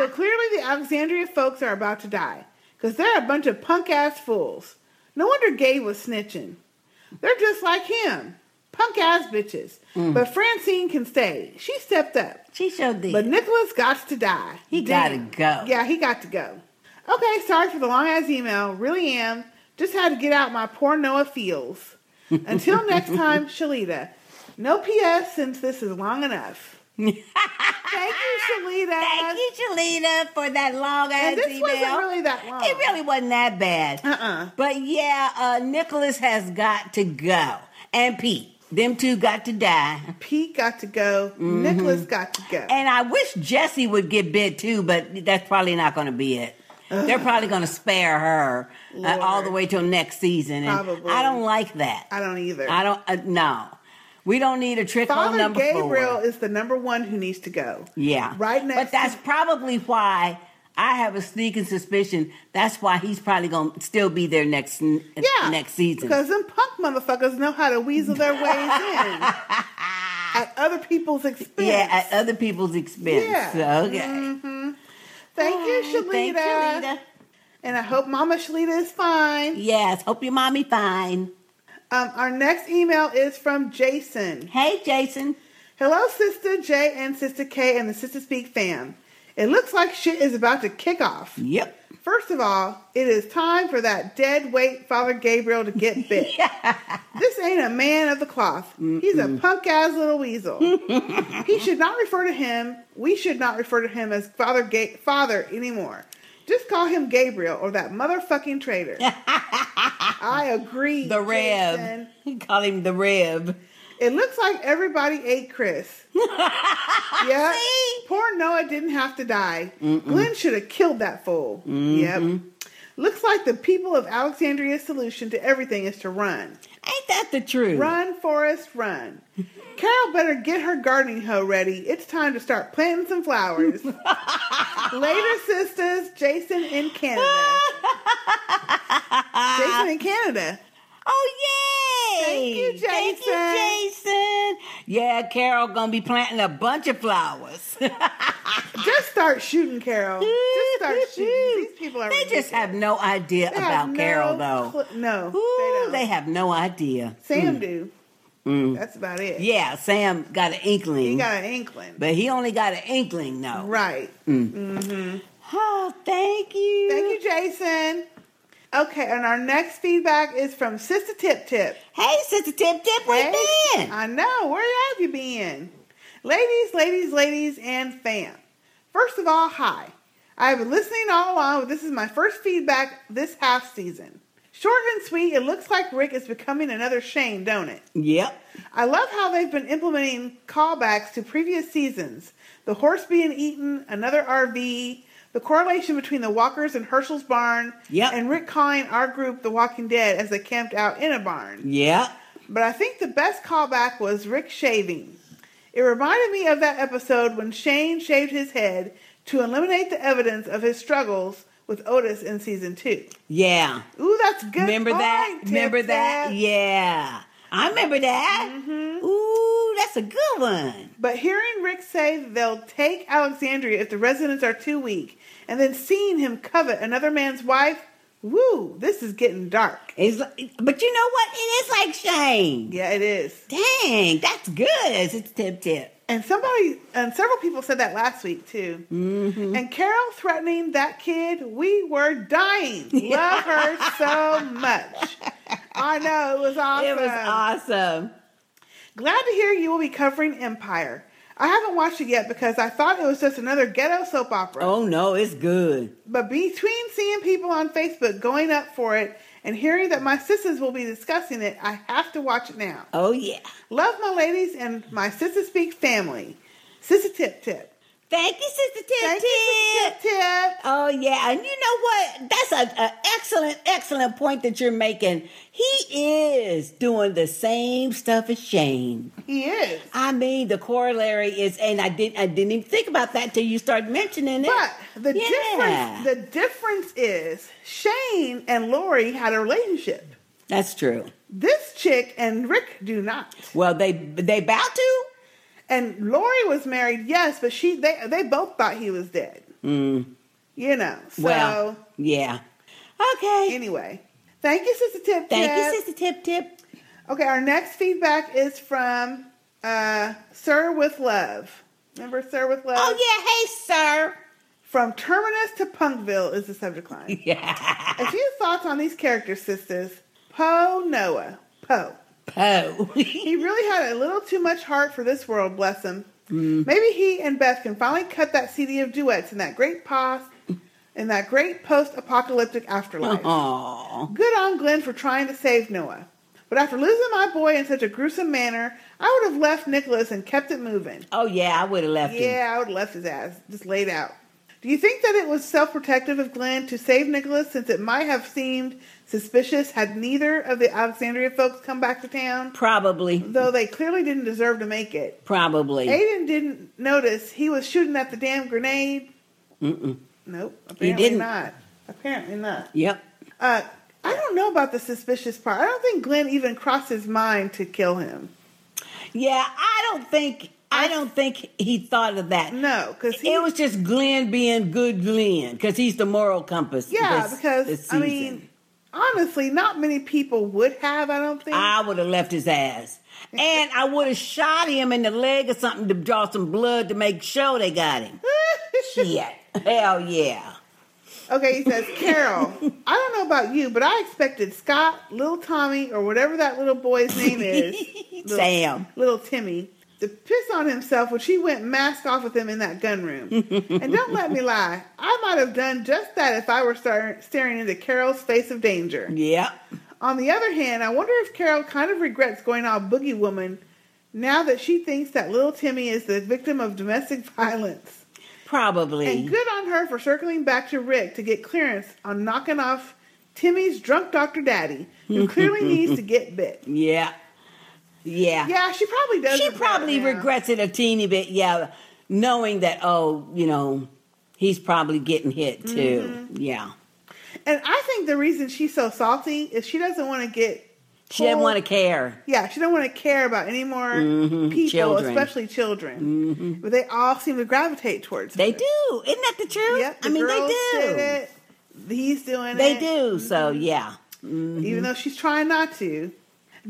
clearly, the Alexandria folks are about to die because they're a bunch of punk ass fools. No wonder Gabe was snitching. They're just like him, punk ass bitches. Mm. But Francine can stay. She stepped up. She showed did. But Nicholas got to die. He gotta go. Yeah, he got to go. Okay, sorry for the long ass email. Really am. Just had to get out my poor Noah feels. Until next time, Shalita. No PS since this is long enough. Thank you, Shalita. Thank you, Shalita, for that long ass email. wasn't really that long. It really wasn't that bad. Uh-uh. But yeah, uh, Nicholas has got to go. And Pete. Them two got to die. Pete got to go. Nicholas got to go. And I wish Jesse would get bit too, but that's probably not going to be it. They're probably going to spare her uh, all the way till next season. And Probably. I don't like that. I don't either. I don't. Uh, no, we don't need a trick on Father number Gabriel four. is the number one who needs to go. Yeah, Right next But that's probably why I have a sneaking suspicion. That's why he's probably going to still be there next Yeah, next season. Because them punk motherfuckers know how to weasel their ways in at other people's expense. yeah, at other people's expense. Yeah. Okay. Thank you, Shalita. Thank you, Shalita. And I hope Mama Shalita is fine. Yes, hope your mommy fine. Um, our next email is from Jason. Hey, Jason. Hello, Sister J and Sister K and the Sister Speak fam. It looks like shit is about to kick off. Yep. First of all, it is time for that dead weight Father Gabriel to get bit. This ain't a man of the cloth. He's a punk ass little weasel. he should not refer to him. We should not refer to him as Father Ga- Father anymore. Just call him Gabriel or that motherfucking traitor. I agree. The Reb. Jason. Call him the Reb. It looks like everybody ate Chris. yeah. Poor Noah didn't have to die. Glenn should have killed that fool. Mm-hmm. Yep. Looks like the people of Alexandria's solution to everything is to run. Ain't that the truth? Run, Forrest, run. Carol better get her gardening hoe ready. It's time to start planting some flowers. Later, sisters. Jason in Canada. Jason in Canada. Oh yay! Thank you, Thank you, Jason. Yeah, Carol gonna be planting a bunch of flowers. Just start shooting, Carol. Just start shooting. These people are. They just have no idea They about Carol, though. cl- no, Ooh, they, have no idea. Sam Mm. do. Mm. That's about it. Yeah, Sam got an inkling. He got an inkling. But he only got an inkling, though. Right. Mm. Mm-hmm. Oh, thank you. Thank you, Jason. Okay, and our next feedback is from Sister Tip Tip. Hey, Sister Tip Tip, where you been? I know. Where have you been? Ladies, ladies, ladies, and fam. First of all, hi. I've been listening all along, but this is my first feedback this half season. Short and sweet, it looks like Rick is becoming another Shane, don't it? Yep. I love how they've been implementing callbacks to previous seasons. The horse being eaten, another RV, the correlation between the walkers and Hershel's barn, Yep. and Rick calling our group The Walking Dead as they camped out in a barn. Yeah. But I think the best callback was Rick shaving. It reminded me of that episode when Shane shaved his head to eliminate the evidence of his struggles with Otis in season two. Yeah. Ooh, that's good. Remember that? point, Remember Tip that? Yeah. I remember that. Ooh, that's a good one. But hearing Rick say they'll take Alexandria if the residents are too weak, and then seeing him covet another man's wife, woo, this is getting dark. It's like, but you know what? It is like Shane. Yeah, it is. Dang, that's good. It's tip tip. And somebody, and several people said that last week too. Mm-hmm. And Carol threatening that kid, we were dying. Love her so much. I know, it was awesome. It was awesome. Glad to hear you will be covering Empire. I haven't watched it yet because I thought it was just another ghetto soap opera. Oh no, it's good. But between seeing people on Facebook going up for it and hearing that my sisters will be discussing it, I have to watch it now. Oh yeah. Love my ladies and my Sister Speak family. Sister Tip Tip. Thank you, Sister Tip Thank Tip. you, Sister Tip. Oh yeah, and you know what? That's a, a excellent, excellent point that you're making. He is doing the same stuff as Shane. He is. I mean, the corollary is, and I didn't, I didn't even think about that till you started mentioning it. But the Yeah. difference the difference is Shane and Lori had a relationship. That's true. This chick and Rick do not. Well, they they bout to. And Lori was married, yes, but she they they both thought he was dead. Mm. You know. So Well, yeah. Okay. anyway. Thank you, Sister Tip Tip. Thank you, Sister Tip Tip. Okay, our next feedback is from uh, Sir with Love. Remember Sir with Love? Oh yeah, hey sir. From Terminus to Punkville is the subject line. Yeah. A few thoughts on these characters, sisters. Poe Noah. Poe. Poe. he really had a little too much heart for this world, bless him. Mm. Maybe he and Beth can finally cut that CD of duets in that great past, in that great post-apocalyptic afterlife. Aw. Good on Glenn for trying to save Noah. But after losing my boy in such a gruesome manner, I would have left Nicholas and kept it moving. Oh yeah, I would have left him. Yeah, I would have left his ass just laid out. Do you think that it was self-protective of Glenn to save Nicholas since it might have seemed suspicious had neither of the Alexandria folks come back to town? Probably. Though they clearly didn't deserve to make it. Probably. Aiden didn't notice he was shooting at the damn grenade. Mm-mm. Nope, He apparently didn't. not. Apparently not. Yep. Uh, I don't know about the suspicious part. I don't think Glenn even crossed his mind to kill him. Yeah, I don't think I don't think he thought of that. No, because it was just Glenn being good Glenn because he's the moral compass. Yeah, this- because this I mean, honestly, not many people would have. I don't think. I would have left his ass. And I would have shot him in the leg or something to draw some blood to make sure they got him. Shit. Hell yeah. Okay, he says, Carol, I don't know about you, but I expected Scott, little Tommy, or whatever that little boy's name is, little, Sam. little Timmy, to piss on himself when she went mask off with him in that gun room. and don't let me lie, I might have done just that if I were star- staring into Carol's face of danger. Yeah. On the other hand, I wonder if Carol kind of regrets going all boogie woman now that she thinks that little Timmy is the victim of domestic violence. Probably. And good on her for circling back to Rick to get clearance on knocking off Timmy's drunk Dr. Daddy, who clearly needs to get bit. Yeah. Yeah. Yeah, she probably does. She probably now. regrets it a teeny bit, yeah, knowing that, oh, you know, he's probably getting hit too. Mhm. Yeah. And I think the reason she's so salty is she doesn't want to get. She didn't want to care. Yeah, she don't want to care about any more Mhm, people, children. especially children. But they all seem to gravitate towards. They her. do. Isn't that the truth? Yep, the I mean, they do. did it. He's doing They it. They do. So, yeah. Mhm. even though she's trying not to.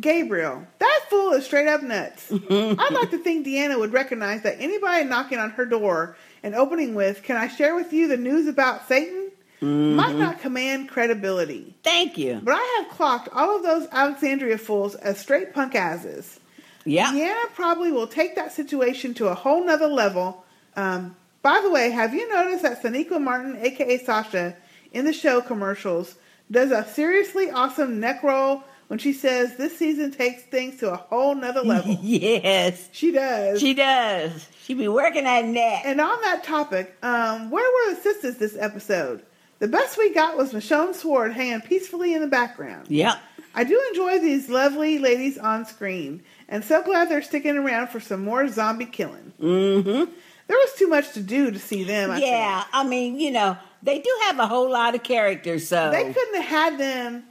Gabriel, that fool is straight up nuts. I'd like to think Deanna would recognize that anybody knocking on her door and opening with, Can I share with you the news about Satan? might Mhm. not command credibility. Thank you. But I have clocked all of those Alexandria fools as straight punk asses. Yeah. Deanna probably will take that situation to a whole nother level. Um, by the way, have you noticed that Sonequa Martin, aka Sasha, in the show commercials, does a seriously awesome neck roll when she says this season takes things to a whole nother level? yes. She does. She does. She be working that neck. And on that topic, um, where were the sisters this episode? The best we got was Michonne Sword hanging peacefully in the background. Yep. I do enjoy these lovely ladies on screen, and so glad they're sticking around for some more zombie killing. Mm-hmm. There was too much to do to see them. I yeah, I mean, you know, they do have a whole lot of characters, so they couldn't have had them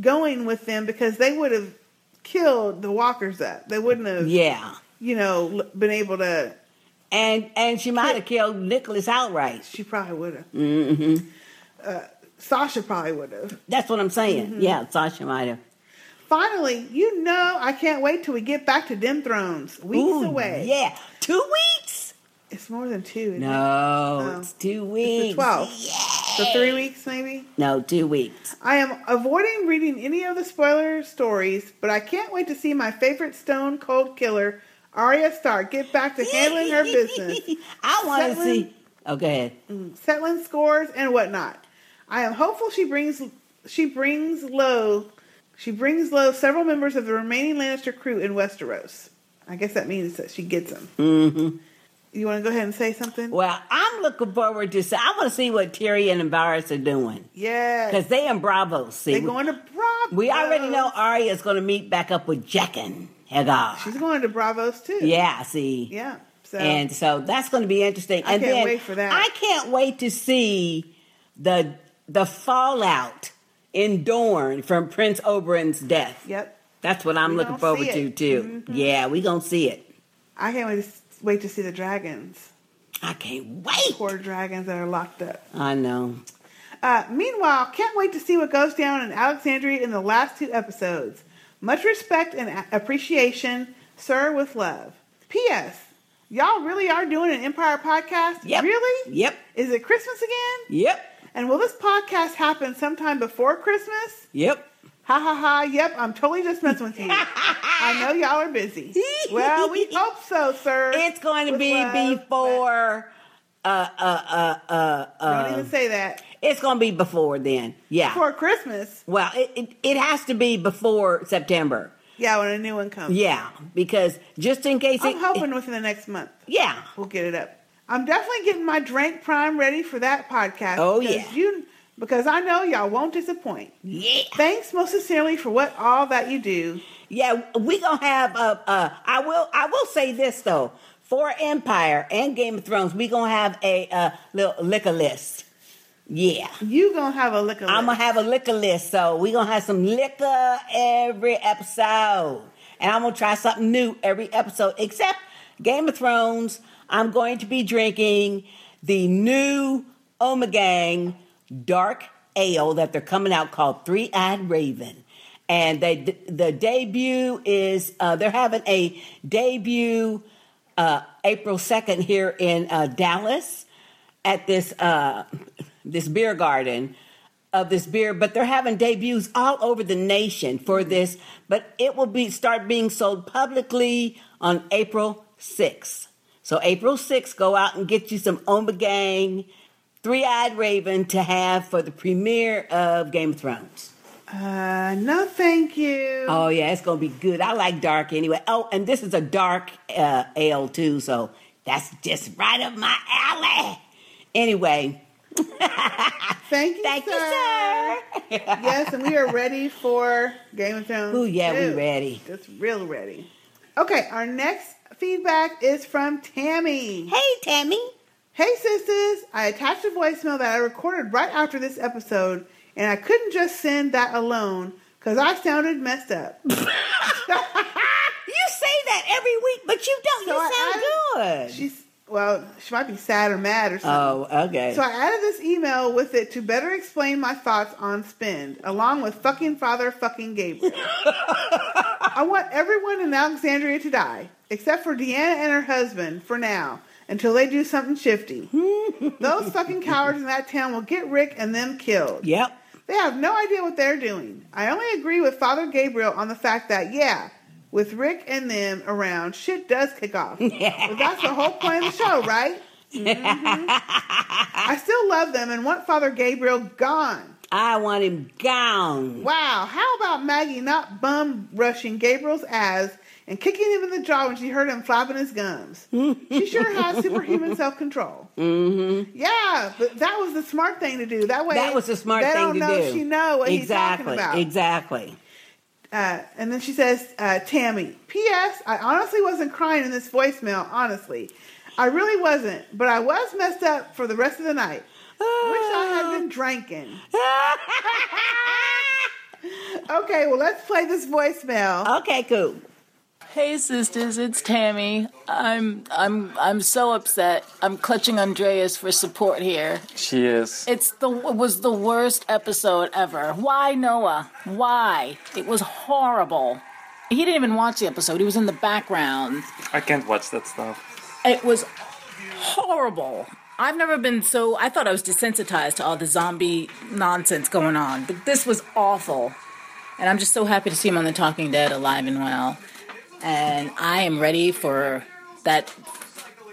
going with them because they would have killed the walkers up. They wouldn't have. Yeah. you know, been able to. And and she might have killed Nicholas outright. She probably would have. Mm-hmm. Uh, Sasha probably would have. That's what I'm saying. Mhm. Yeah, Sasha might have. Finally, you know, I can't wait till we get back to Dim Thrones. Weeks Ooh, away. Yeah, two weeks. It's more than two. isn't it? No, Oh. it's two It's weeks. the 12. So three weeks, maybe? No, two weeks. I am avoiding reading any of the spoiler stories, but I can't wait to see my favorite stone cold killer, Arya Stark, get back to handling her business. I want to see. Oh, go ahead. mm, settling scores and whatnot. I am hopeful she brings she brings low she brings low several members of the remaining Lannister crew in Westeros. I guess that means that she gets them. Mm-hmm. You want to go ahead and say something? Well, I'm looking forward to. See, I want to see what Tyrion and Varys are doing Yeah. because they in Braavos. See, They're going to Braavos. we already know Arya is going to meet back up with Jaqen H'ghar. She's going to Braavos too. Yeah, see. Yeah. So And so that's going to be interesting. I and can't then wait for that. I can't wait to see the the fallout in Dorne from Prince Oberyn's death. Yep. That's what I'm We looking forward to too. Mhm. Yeah, we gonna see it. I can't wait to, wait to see the dragons. I can't wait. Poor dragons that are locked up. I know. Uh, meanwhile, can't wait to see what goes down in Alexandria in the last two episodes. Much respect and appreciation, sir, with love. P.S. Y'all really are doing an Empire podcast? Yep. Really? Yep. Is it Christmas again? Yep. And will this podcast happen sometime before Christmas? Yep. Ha ha ha. Yep, I'm totally just messing with you. I know y'all are busy. Well, we hope so, sir. It's going to With be love, before. Uh, uh, uh, uh, uh, Don't even say that. It's going to be before then. Yeah. Before Christmas. Well, it, it, it has to be before September. Yeah, when a new one comes. Yeah, because just in case I'm it, hoping within the next month. Yeah. We'll get it up. I'm definitely getting my drink prime ready for that podcast. Oh, yeah. You, because I know y'all won't disappoint. Yeah. Thanks most sincerely for what all that you do. Yeah, we gonna have a. Uh, I will. I will say this though. For Empire and Game of Thrones, we gonna have a uh, little liquor list. Yeah, You gonna have a liquor I'm gonna have a liquor list. So we gonna have some liquor every episode, and I'm gonna try something new every episode. Except Game of Thrones, I'm going to be drinking the new Ommegang dark ale that they're coming out called Three Eyed Raven. And they the debut is uh, they're having a debut uh, April second here in uh, Dallas at this uh, this beer garden of this beer, but they're having debuts all over the nation for this. But it will be start being sold publicly on April sixth. So April sixth, go out and get you some Ommegang Three Eyed Raven to have for the premiere of Game of Thrones. Uh, no, thank you. Oh yeah, it's gonna be good. I like dark anyway. Oh, and this is a dark uh, ale too, so that's just right up my alley. Anyway, Thank you, Thank you, sir. yes, and we are ready for Game of Thrones. Oh, yeah, we too. ready. Just real ready. Okay, our next feedback is from Tammy. Hey, Tammy. Hey, sisters. I attached a voicemail that I recorded right after this episode, and I couldn't just send that alone because I sounded messed up. you say that every week, but you don't. So you I sound good. She's well, she might be sad or mad or something. Oh, okay. So I added this email with it to better explain my thoughts on spend, along with fucking father fucking Gabriel. I want everyone in Alexandria to die, except for Deanna and her husband for now, until they do something shifty. Those fucking cowards in that town will get Rick and them killed. Yep. They have no idea what they're doing. I only agree with Father Gabriel on the fact that, yeah, with Rick and them around, shit does kick off. But that's the whole point of the show, right? Mhm. I still love them and want Father Gabriel gone. I want him gone. Wow, how about Maggie not bum rushing Gabriel's ass and kicking him in the jaw when she heard him flapping his gums? she sure has superhuman self control. Mm-hmm. Yeah, but that was the smart thing to do. That way, That was the smart they thing don't know do. She know what exactly. he's talking about. Exactly. Uh, and then she says, uh, Tammy, P.S. I honestly wasn't crying in this voicemail, honestly. I really wasn't, but I was messed up for the rest of the night. Wish I had been drinking. okay, well, let's play this voicemail. Okay, cool. Hey sisters, it's Tammy. I'm I'm I'm so upset. I'm clutching Andreas for support here. She is. It's the it was the worst episode ever. Why Noah? Why? It was horrible. He didn't even watch the episode. He was in the background. I can't watch that stuff. It was horrible. I've never been so. I thought I was desensitized to all the zombie nonsense going on, but this was awful. And I'm just so happy to see him on The Talking Dead alive and well. And I am ready for that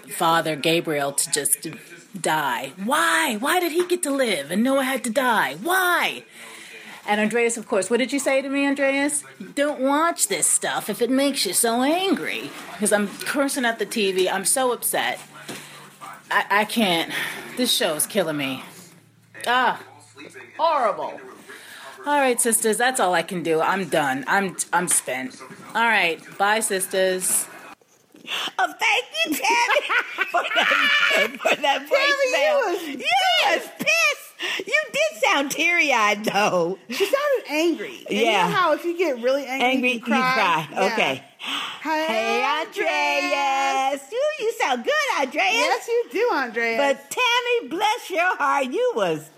father Gabriel to just die. Why? Why did he get to live and Noah had to die? Why? And Andreas, of course, what did you say to me, Andreas? Don't watch this stuff if it makes you so angry. Because I'm cursing at the TV. I'm so upset. I, I can't. This show is killing me. Ah, horrible. All right, sisters, that's all I can do. I'm done. I'm I'm spent. All right, bye, sisters. Oh, thank you, Tammy, for that, for that voicemail. Tammy, you was you pissed. You did sound teary-eyed, though. She sounded angry. And Yeah. You know how if you get really angry, Angry, you, you cry. cry. Yeah. Okay. Hey, Hey, Andreas. Ooh, you sound good, Andreas. Yes, you do, Andreas. But Tammy, bless your heart, you was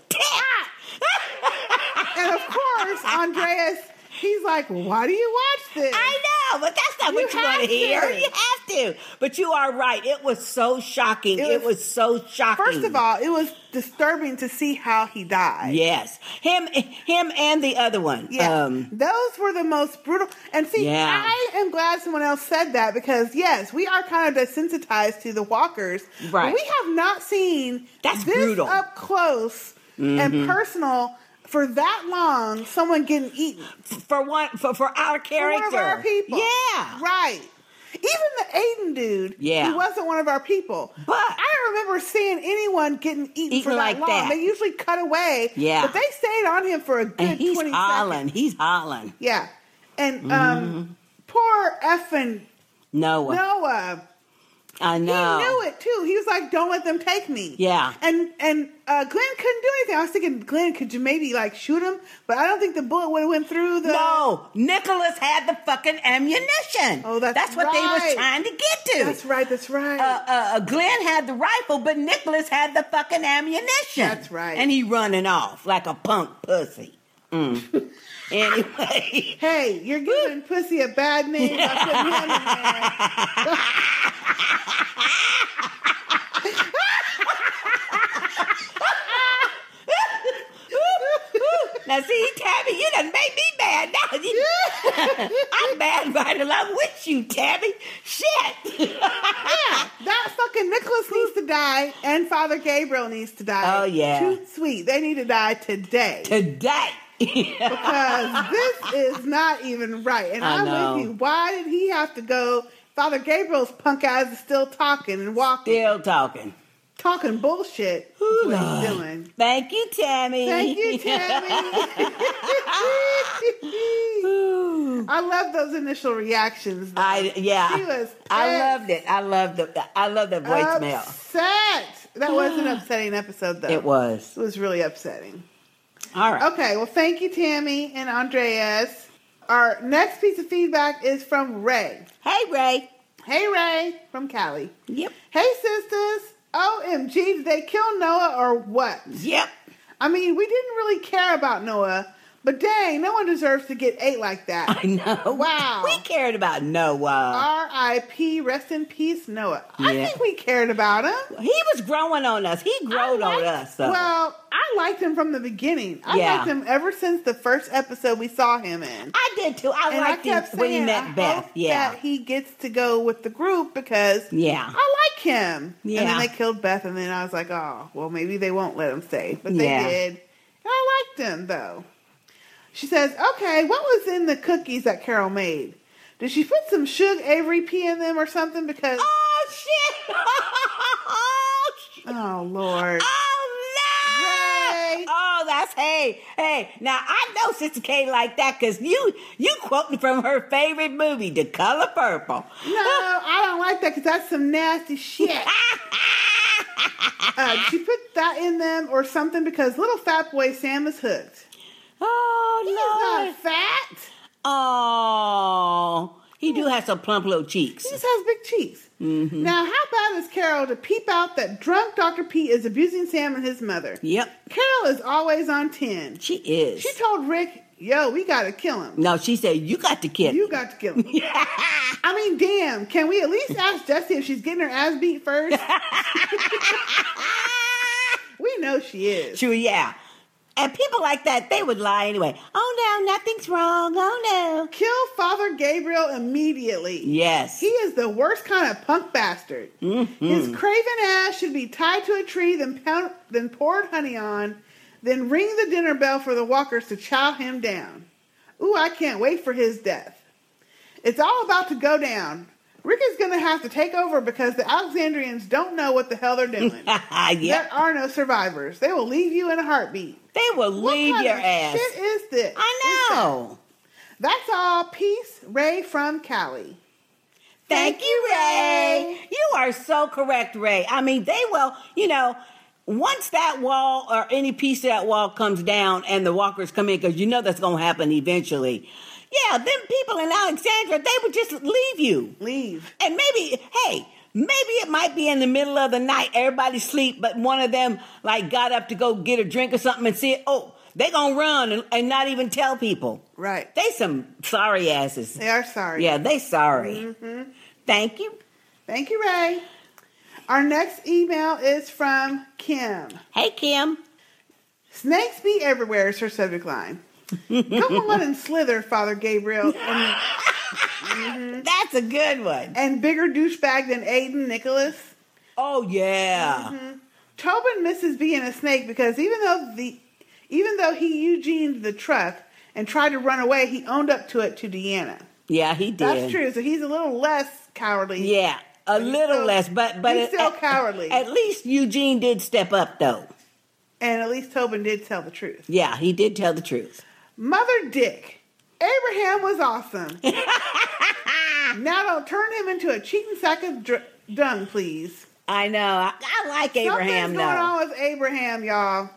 and of course, Andreas, he's like, "Why do you watch this?" I know, but that's not You what you want to hear. You have to. But you are right. It was so shocking. It was, so shocking. First of all, it was disturbing to see how he died. yes, him, him, and the other one. Yeah, Um, those were the most brutal. And see, Yeah. I am glad someone else said that because yes, we are kind of desensitized to the walkers. Right. we have not seen That's this brutal. up close and Mhm. personal for that long. Someone getting eaten for one for for our For our character. people. Yeah. right. Even the Aiden dude, Yeah. he wasn't one of our people. But- I don't remember seeing anyone getting eaten, Eaten for that like long. that. They usually cut away. Yeah. but they stayed on him for a good and he's twenty hollering. seconds. He's hollering. Yeah, and Mm-hmm. um, poor effing Noah. Noah. I know. He knew it too. He was like, "Don't let them take me." Yeah. And and uh, Glenn couldn't do anything. I was thinking, Glenn, could you maybe like shoot him? But I don't think the bullet would have went through the. No, Nicholas had the fucking ammunition. Oh, that's That's what they was trying to get to. That's right. That's right. uh, uh, Glenn had the rifle, but Nicholas had the fucking ammunition. That's right. And he running off like a punk pussy. Mm. anyway. Hey, you're giving pussy a bad name by putting him in there. Now see, Tabby, you done made me mad now. You- I'm mad right along with you, Tabby. Shit. yeah, that fucking Nicholas needs to die, and Father Gabriel needs to die. Oh, yeah. too sweet. They need to die today. Today. Because this is not even right. And I I'm know. with you. Why did he have to go? Father Gabriel's punk ass is still talking and walking, Still talking. talking bullshit. What he's doing. Thank you, Tammy. Thank you, Tammy. I love those initial reactions. though. I yeah. She was I loved it. I loved the I loved the voicemail. Upset. That was an upsetting episode, though. It was. It was really upsetting. All right. Okay, well, thank you, Tammy and Andreas. Our next piece of feedback is from Ray. Hey Ray. Hey, Ray from Cali. Yep. Hey, sisters. OMG, did they kill Noah or what? Yep. I mean, we didn't really care about Noah, but dang, no one deserves to get ate like that. I know. Wow. We cared about Noah. R.I.P. Rest in peace, Noah. I think we cared about him. He was growing on us. He growed on us. Though. Well, I liked him from the beginning. I Yeah. liked him ever since the first episode we saw him in. I did too. I and liked I him when he met I Beth. Yeah. that he gets to go with the group because Yeah. I like him. And Yeah. then they killed Beth, and then I was like, oh, well, maybe they won't let him stay, but they Yeah. did. And I liked him though. She says, okay, what was in the cookies that Carol made? Did she put some Shug Avery pee in them or something? Because Oh shit! oh, shit. oh Lord, Oh no! Oh, that's hey, hey. Now I know Sister K like that because you you quoting from her favorite movie, The Color Purple. no, I don't like that because that's some nasty shit. uh, did she put that in them or something? Because little fat boy Sam is hooked. Oh He's no! not fat. Oh, He do have some plump little cheeks. He just has big cheeks. Mm-hmm. Now, how bad is Carol to peep out that drunk Dr. Pete is abusing Sam and his mother? Yep. Carol is always on 10. She is. She told Rick, yo, we gotta kill him. No, she said you got to kill. him. You got to kill him. I mean, damn, can we at least ask Jessie if she's getting her ass beat first? we know she is. True, yeah. And people like that, they would lie anyway. Oh no, nothing's wrong. Oh no. Kill Father Gabriel immediately. Yes. He is the worst kind of punk bastard. Mm-hmm. His craven ass should be tied to a tree, then, pound, then poured honey on, then ring the dinner bell for the walkers to chow him down. Ooh, I can't wait for his death. It's all about to go down. Rick is going to have to take over because the Alexandrians don't know what the hell they're doing. There are no survivors. They will leave you in a heartbeat. They will What leave your ass. Shit is this? I know. That's all. Peace, Ray from Cali. Thank you, Ray. You are so correct, Ray. I mean, they will, you know, once that wall or any piece of that wall comes down and the walkers come in, because you know that's going to happen eventually. Yeah, them people in Alexandria, they would just leave you. Leave. And maybe, hey, maybe it might be in the middle of the night, everybody sleep, but one of them like got up to go get a drink or something and see, oh, they gonna run and, and not even tell people. Right. They some sorry asses. They are sorry. Yeah, they sorry. Mm-hmm. Thank you. Thank you, Ray. Our next email is from Kim. Hey, Kim. Snakes be everywhere is her subject line. Come on and slither, Father Gabriel. And, Mhm. That's a good one. And bigger douchebag than Aiden Nicholas. Oh yeah. Mhm. Tobin misses being a snake because even though the even though he Eugened the truck and tried to run away, he owned up to it to Deanna. Yeah, he did. That's true. So he's a little less cowardly. Yeah, a little less, but but he's still at- cowardly. At least Eugene did step up, though. and at least Tobin did tell the truth. Yeah, he did tell the truth. Mother Dick. Abraham was awesome. now don't turn him into a cheating sack of dr- dung, please. I know. I, I like Abraham, Something's going though. on with Abraham, y'all.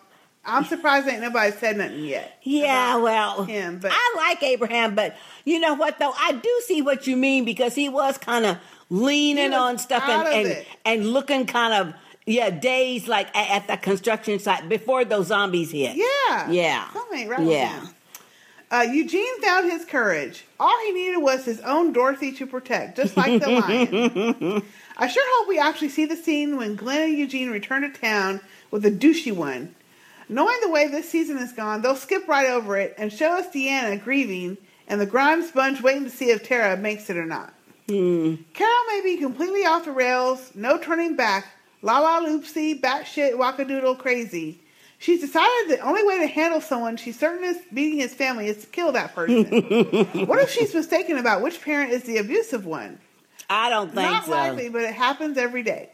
I'm surprised ain't nobody said nothing yet. Yeah, well, him, but I like Abraham, but you know what though? I do see what you mean because he was kind of leaning on stuff and and, and looking kind of yeah dazed like at, at that construction site before those zombies hit. Yeah. Yeah. Something ain't right Yeah. Uh, Eugene found his courage. All he needed was his own Dorothy to protect, just like the lion. I sure hope we actually see the scene when Glenn and Eugene return to town with a douchey one. Knowing the way this season has gone, they'll skip right over it and show us Deanna grieving and the grime sponge waiting to see if Tara makes it or not. Hmm. Carol may be completely off the rails, no turning back, la la loopsy, batshit, wackadoodle crazy. She's decided the only way to handle someone she's certain is beating his family is to kill that person. what if she's mistaken about which parent is the abusive one? I don't think Not so. Not likely, but it happens every day.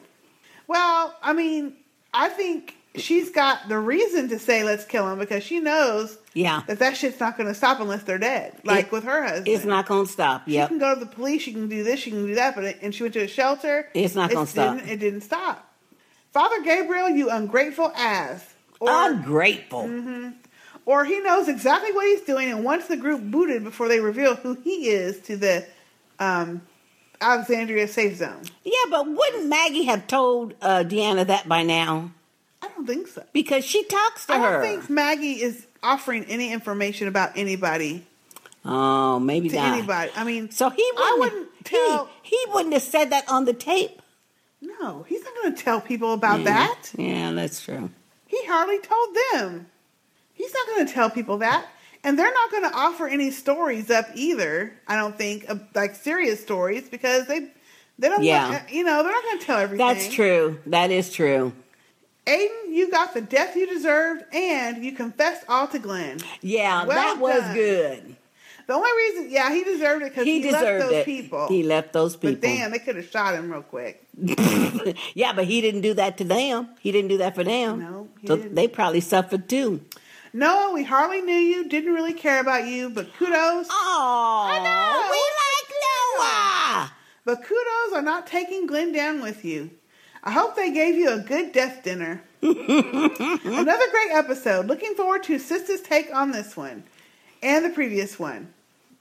Well, I mean, I think she's got the reason to say let's kill him because she knows Yeah. that that shit's not going to stop unless they're dead. Like It- with her husband, It's not gonna stop. she can go to the police. She can do this. She can do that. But it, and she went to a shelter. It's not gonna stop. Didn't, it didn't stop. Father Gabriel, you ungrateful ass. Or, Ungrateful. Mhm. Or he knows exactly what he's doing and wants the group booted before they reveal who he is to the um, Alexandria safe zone. Yeah, but wouldn't Maggie have told uh, Deanna that by now? I don't think so. Because she talks to I her. I don't think Maggie is offering any information about anybody oh, maybe to not. anybody. I mean, So he wouldn't, I wouldn't tell. He, he wouldn't have said that on the tape. No, he's not going to tell people about Yeah. that. Yeah, that's true. He hardly told them. He's not going to tell people that. And they're not going to offer any stories up either, I don't think, of, like serious stories, because they they don't Yeah. want, you know, they're not going to tell everything. That's true. That is true. Aiden, you got the death you deserved, and you confessed all to Glenn. Yeah, Well that was done. good. The only reason, yeah, he deserved it because He he, left those it. people. He left those people. But damn, they could have shot him real quick. yeah, but he didn't do that to them. He didn't do that for them. No, so didn't. they probably suffered too. Noah, we hardly knew you, didn't really care about you, but kudos. Oh, I know. we like Noah. But kudos are not taking Glenn down with you. I hope they gave you a good death dinner. Another great episode. Looking forward to Sister's take on this one and the previous one.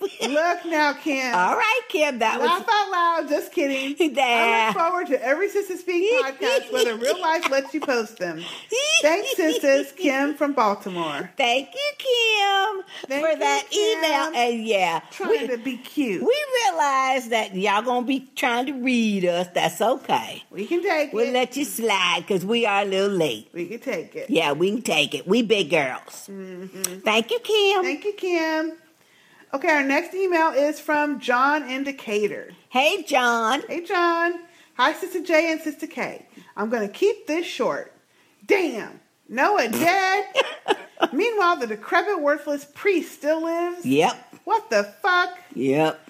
Look now, Kim. All right, Kim. That was Laugh out loud. Just kidding. I look forward to every Sister Speak podcast, whether real life lets you post them. Thanks, sisters. Kim from Baltimore. Thank you, Kim, Thank for you, that Kim. email. And yeah, Trying to be cute. we realize that y'all gonna be trying to read us. That's okay. We can take it. We'll let you slide because we are a little late. We can take it. Yeah, we can take it. We big girls. Mhm. Thank you, Kim. Thank you, Kim. Okay, our next email is from John Indicator. Hey, John. Hey, John. Hi, Sister J and Sister K. I'm going to keep this short. Damn, Noah dead. Meanwhile, the decrepit, worthless priest still lives. Yep. What the fuck? Yep.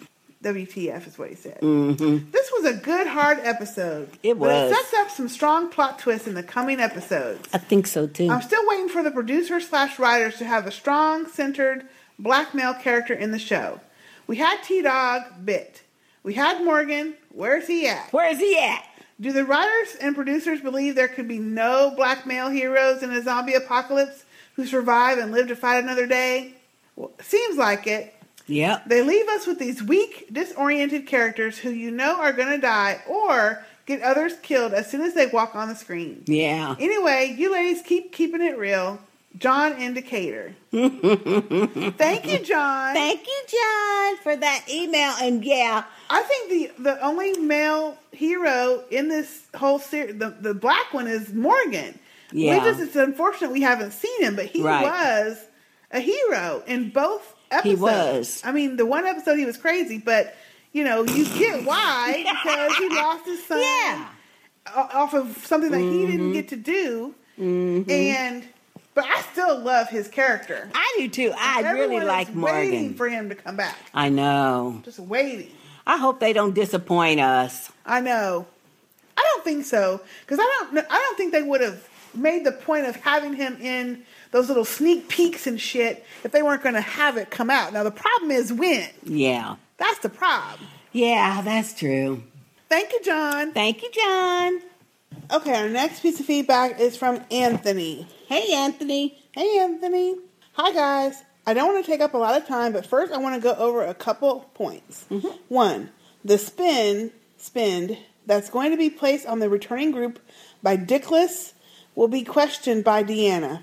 WTF is what he said. Mm-hmm. This was a good, hard episode. It was. But it sets up some strong plot twists in the coming episodes. I think so too. I'm still waiting for the producers slash writers to have a strong, centered black male character in the show. We had T Dog bit. We had Morgan. Where's he at? Where's he at? Do the writers and producers believe there could be no black male heroes in a zombie apocalypse who survive and live to fight another day? Well, seems like it. Yep. They leave us with these weak, disoriented characters who you know are going to die or get others killed as soon as they walk on the screen. Yeah. Anyway, you ladies keep keeping it real. John Indicator. Thank you, John. Thank you, John, for that email. And yeah, I think the the only male hero in this whole series, the, the black one, is Morgan. Yeah. We just it's unfortunate we haven't seen him, but he Right. was a hero in both episodes. He episodes. was. I mean, the one episode he was crazy, but you know you get why because he lost his son Yeah. off of something that he didn't get to do, Mhm. and but I still love his character. I do too. I Everyone really is like waiting Morgan. for him to come back. I know. Just waiting. I hope they don't disappoint us. I know. I don't think so because I don't. I don't think they would have made the point of having him in those little sneak peeks and shit if they weren't going to have it come out. Now the problem is when. Yeah. That's the problem. Yeah, that's true. Thank you, John. Thank you, John. Okay, our next piece of feedback is from Anthony. Hey, Anthony. Hey, Anthony. Hi, guys. I don't want to take up a lot of time, but first I want to go over a couple points. Mm-hmm. One, the spin, spend that's going to be placed on the returning group by Dickless will be questioned by Deanna.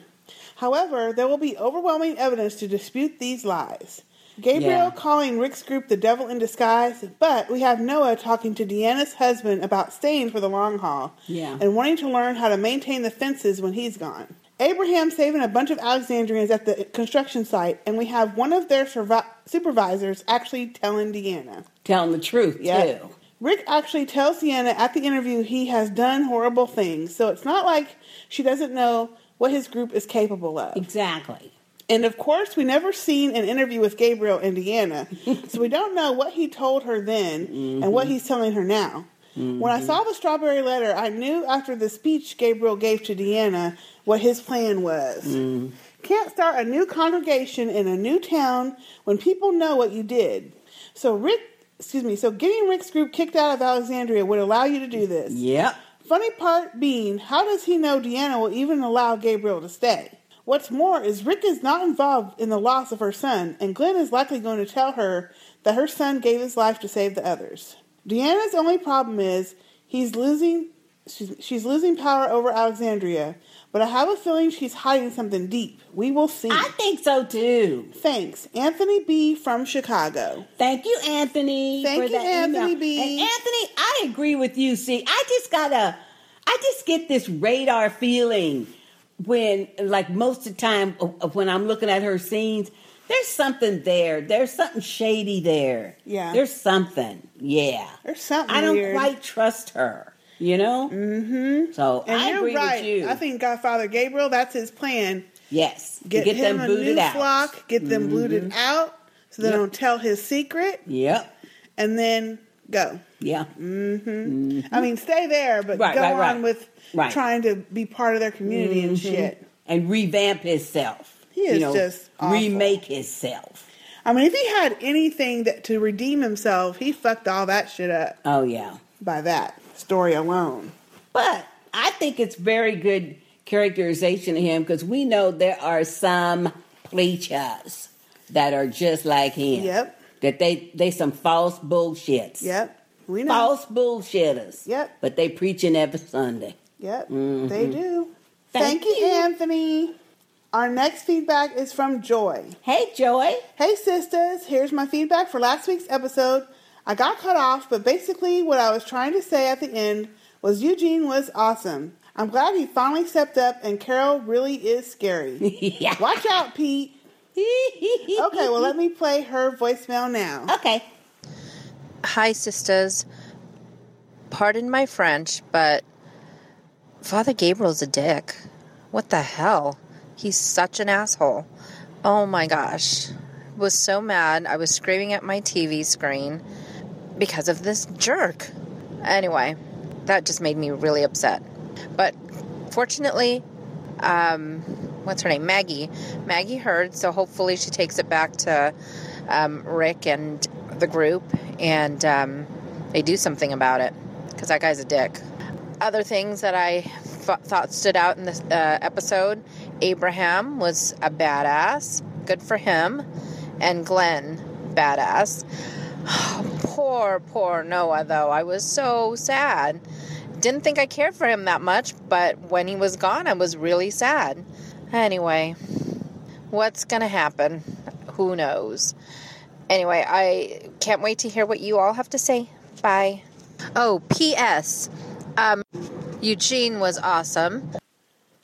However, there will be overwhelming evidence to dispute these lies. Gabriel Yeah. calling Rick's group the devil in disguise, but we have Noah talking to Deanna's husband about staying for the long haul Yeah. and wanting to learn how to maintain the fences when he's gone. Abraham saving a bunch of Alexandrians at the construction site, and we have one of their survi- supervisors actually telling Deanna. Telling the truth, Yeah. too. Rick actually tells Deanna at the interview he has done horrible things, so it's not like she doesn't know what his group is capable of. Exactly. And of course, we never seen an interview with Gabriel and Deanna, so we don't know what he told her then and what mm-hmm. he's telling her now. When I saw mm-hmm. the strawberry letter, I knew after the speech Gabriel gave to Deanna what his plan was. Mm. Can't start a new congregation in a new town when people know what you did. So Rick, excuse me, so getting Rick's group kicked out of Alexandria would allow you to do this. Yep. Funny part being, how does he know Deanna will even allow Gabriel to stay? What's more is Rick is not involved in the loss of her son, and Glenn is likely going to tell her that her son gave his life to save the others. Deanna's only problem is he's losing she's, she's losing power over Alexandria, but I have a feeling she's hiding something deep. We will see. I think so too. Thanks. Anthony B from Chicago. Thank you, Anthony. Thank for you, that Anthony email. B. And Anthony, I agree with you. See, I just gotta, I just get this radar feeling when, like, most of the time of- of when I'm looking at her scenes, there's something there. There's something shady there. Yeah. There's something. Yeah. There's something I don't weird. quite trust her. You know. Mm-hmm. So And I you're agree right. with you. I think Godfather Gabriel, that's his plan. yes. Get, get him them a booted new out. flock, get them Mhm. booted out so they Yep. don't tell his secret, Yep. and then go. Yeah. Mm-hmm. I mean, stay there, but Right, go right, on with Right. trying to be part of their community and Mhm. shit. And revamp himself. He is you know, just awful. remake himself. I mean, if he had anything that to redeem himself, he fucked all that shit up Oh yeah. by that story alone. But I think it's very good characterization of him because we know there are some preachers that are just like him. Yep. that they they some false bullshits. Yep, we know. False bullshitters. Yep. But they preaching every Sunday. Yep, Mhm. they do. Thank Thank, you, Anthony. Our next feedback is from Joy. Hey, Joy. Hey, sisters. Here's my feedback for last week's episode. I got cut off, but basically, what I was trying to say at the end was Eugene was awesome. I'm glad he finally stepped up, and Carol really is scary. yeah. Watch out, Pete. okay, well, let me play her voicemail now. Okay. Hi, sisters. Pardon my French, but Father Gabriel's a dick. What the hell? He's such an asshole. Oh my gosh. I Was so mad I was screaming at my TV screen because of this jerk. Anyway, that just made me really upset. But fortunately, um, what's her name? Maggie. Maggie heard, so hopefully she takes it back to um, Rick and the group and um, they do something about it because that guy's a dick. Other things that I th- thought stood out in this uh, episode Abraham was a badass. Good for him. And Glenn, badass. poor, poor Noah, though. I was so sad. Didn't think I cared for him that much, but when he was gone, I was really sad. Anyway, what's going to happen? Who knows? Anyway, I can't wait to hear what you all have to say. Bye. Oh, P.S. Um, Eugene was awesome.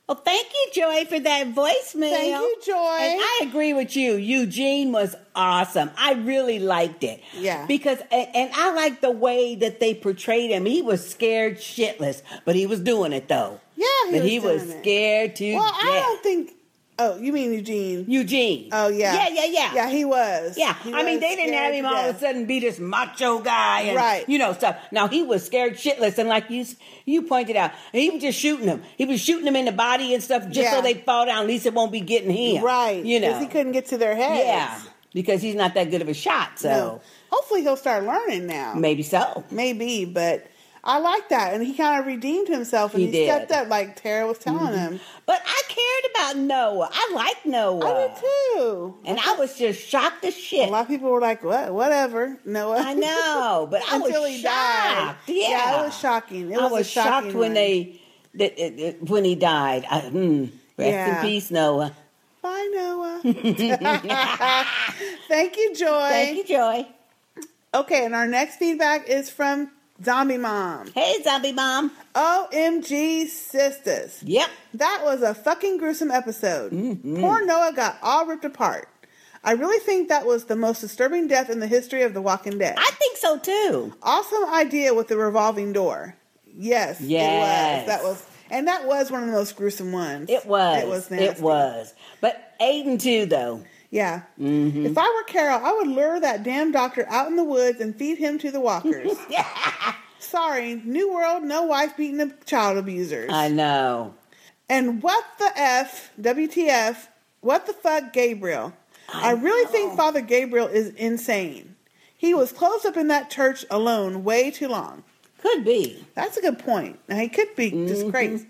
Well, thank you, Joy, for that voicemail. Thank you, Joy. And I agree with you. Eugene was awesome. I really liked it. Yeah. Because, and, and I like the way that they portrayed him. He was scared shitless, but he was doing it though. Yeah, he but was he was doing it. scared to Well, death. I don't think. Oh, you mean Eugene? Eugene. Oh, yeah. Yeah, yeah, yeah. Yeah, he was. Yeah, He I mean, they didn't have him all of a sudden be this macho guy, and, Right. You know stuff. Now he was scared shitless, and like you you pointed out, he was just shooting him. He was shooting them in the body and stuff, just Yeah. so they fall down. At least it won't be getting him. Right. You know, Because he couldn't get to their heads. yeah, because he's not that good of a shot. So No. Hopefully he'll start learning now. maybe so. Maybe, but I like that. And he kind of redeemed himself and He he, stepped up like Tara was telling Mhm. him. But I cared about Noah. I like Noah. I did too. And I was just shocked as shit. A lot of people were like, "What? Whatever." Noah. I know, but I was Until he died. shocked. Yeah. it was shocking. It I was, was a shocking shocked when one. they that- when he died. I, mm, rest Yeah. in peace, Noah. Bye, Noah. Thank you, Joy. Thank you, Joy. Okay, and our next feedback is from Zombie Mom. Hey, Zombie Mom. OMG sisters. Yep. That was a fucking gruesome episode. Mm-hmm. Poor Noah got all ripped apart. I really think that was the most disturbing death in the history of The Walking Dead. I think so too. Awesome idea with the revolving door. Yes, Yes. it was. That was, and that was one of the most gruesome ones. It was. It was nasty. It was. But Aiden too, though. Yeah. Mm-hmm. If I were Carol, I would lure that damn doctor out in the woods and feed him to the walkers. Sorry, New World, no wife beating the child abusers. I know. And what the F, WTF, what the fuck, Gabriel? I, really think Father Gabriel is insane. He was closed up in that church alone way too long. Could be. That's a good point. Now, he could be Mm-hmm. just crazy.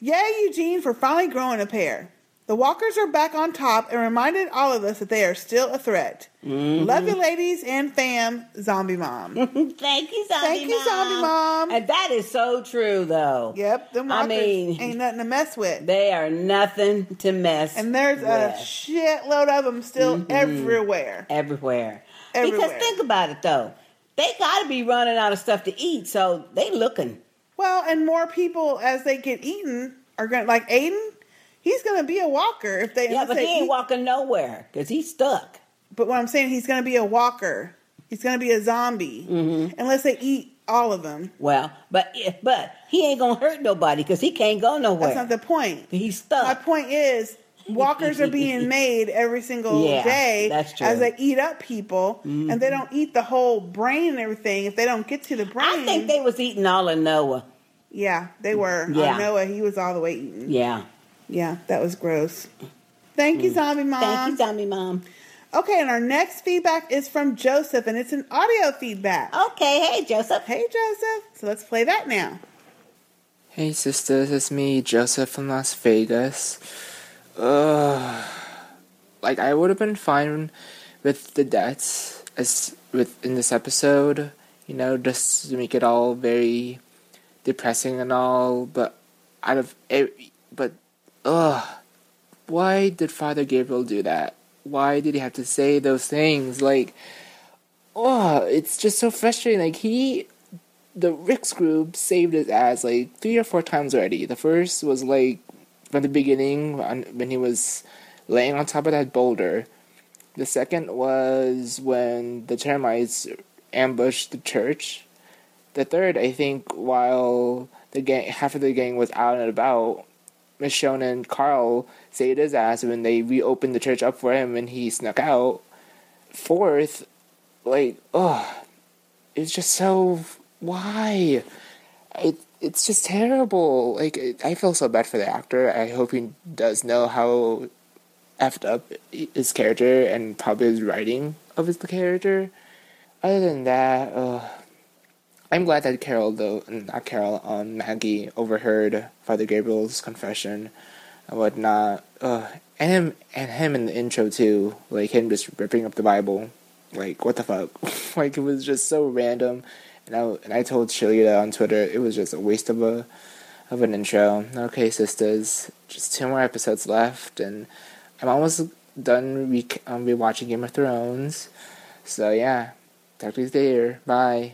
Yay, Eugene, for finally growing a pair. The walkers are back on top and reminded all of us that they are still a threat. Mhm. Love you, ladies and fam, Zombie Mom. Thank you, Zombie Mom. Thank you, Mom. Zombie Mom. And that is so true, though. Yep, them I mean, ain't nothing to mess with. They are nothing to mess And there's a shitload of them still Mhm. everywhere. everywhere. Everywhere. Because think about it, though. They got to be running out of stuff to eat, so they looking. Well, and more people as they get eaten are going to, like Aiden, he's going to be a walker if they. Yeah, but they he ain't eat- walking nowhere because he's stuck. But what I'm saying, he's going to be a walker. He's going to be a zombie Mm-hmm. unless they eat all of them. Well, but but he ain't gonna hurt nobody because he can't go nowhere. That's not the point. He's stuck. My point is, walkers are being made every single Yeah, day that's true. Mm-hmm. as they eat up people, and they don't eat the whole brain and everything. If they don't get to the brain, I think they was eating all of Noah. yeah, they were. Yeah. On Noah, he was all the way eaten. Yeah. Yeah, that was gross. Thank you, Zombie Mom. Mm. Thank you, Zombie Mom. Okay, and our next feedback is from Joseph, and it's an audio feedback. Okay, hey Joseph. Hey Joseph. So let's play that now. Hey sisters, it's me, Joseph from Las Vegas. Ugh. Like, I would have been fine with the deaths as with in this episode, you know, just to make it all very depressing and all, but out of it, but ugh, why did Father Gabriel do that? Why did he have to say those things? Like, oh, it's just so frustrating. Like he, the Rick's group saved his ass like three or four times already. The first was like from the beginning when he was laying on top of that boulder. The second was when the termites ambushed the church. The third, I think, while the gang, half of the gang was out and about, Michonne and Carl his ass when they reopened the church up for him and he snuck out. Fourth, like, oh, it's just so why? It it's just terrible. Like I feel so bad for the actor. I hope he does know how effed up his character and probably his writing of his character. Other than that, uh, I'm glad that Carol, though not Carol, um, Maggie overheard Father Gabriel's confession and whatnot. Uh, and him and him in the intro too, like him just ripping up the Bible. Like what the fuck? like it was just so random. And I and I told Shalita on Twitter it was just a waste of a of an intro. Okay, sisters, just two more episodes left, and I'm almost done re- um, rewatching Game of Thrones. So yeah, talk to you later. Bye.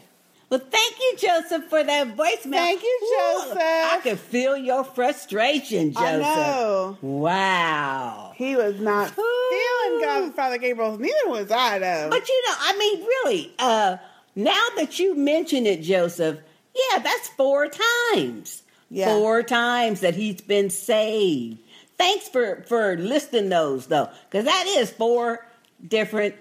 Well, thank you, Joseph, for that voicemail. Thank you, Joseph. I could feel your frustration, Joseph. I know. Wow. He was not feeling God, Father Gabriel. Neither was I, though. But you know, I mean, really, uh, now that you mention it, Joseph, yeah, that's four times. Yeah. Four times that he's been saved. Thanks for for listing those though, because that is four different.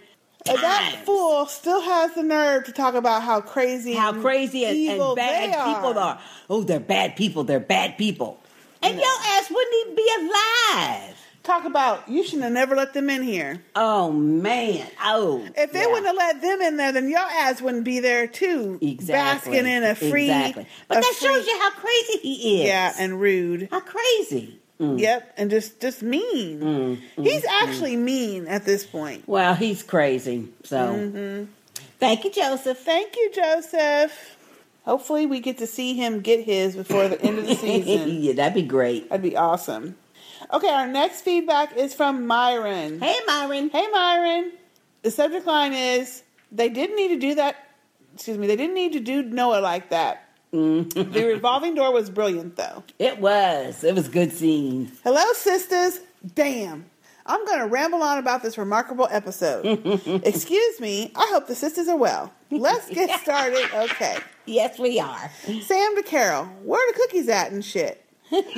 And that fool still has the nerve to talk about how crazy, how crazy and, and bad they are. people are. Oh, they're bad people. They're bad people. And your ass wouldn't even be alive. Talk about you shouldn't have never let them in here. Oh man. Oh. If they yeah. wouldn't have let them in there, then your ass wouldn't be there too. Exactly. Basking in a free. Exactly. But a that free- shows you how crazy he is. Yeah, and rude. How crazy. Mm. Yep, and just just mean. Mm, mm, He's mm. actually mean at this point. Well, he's crazy. So Mhm. thank you, Joseph. Thank you, Joseph. Hopefully, we get to see him get his before the end of the season. yeah, that'd be great. That'd be awesome. Okay, our next feedback is from Myron. Hey, Myron. Hey, Myron. The subject line is they didn't need to do that. Excuse me, they didn't need to do Noah like that. Mm-hmm. the revolving door was brilliant, though. It was. It was good scene. Hello, sisters. Damn. I'm going to ramble on about this remarkable episode. Excuse me. I hope the sisters are well. Let's get started. Okay. Yes, we are. Sam to Carol. Where are the cookies at and shit?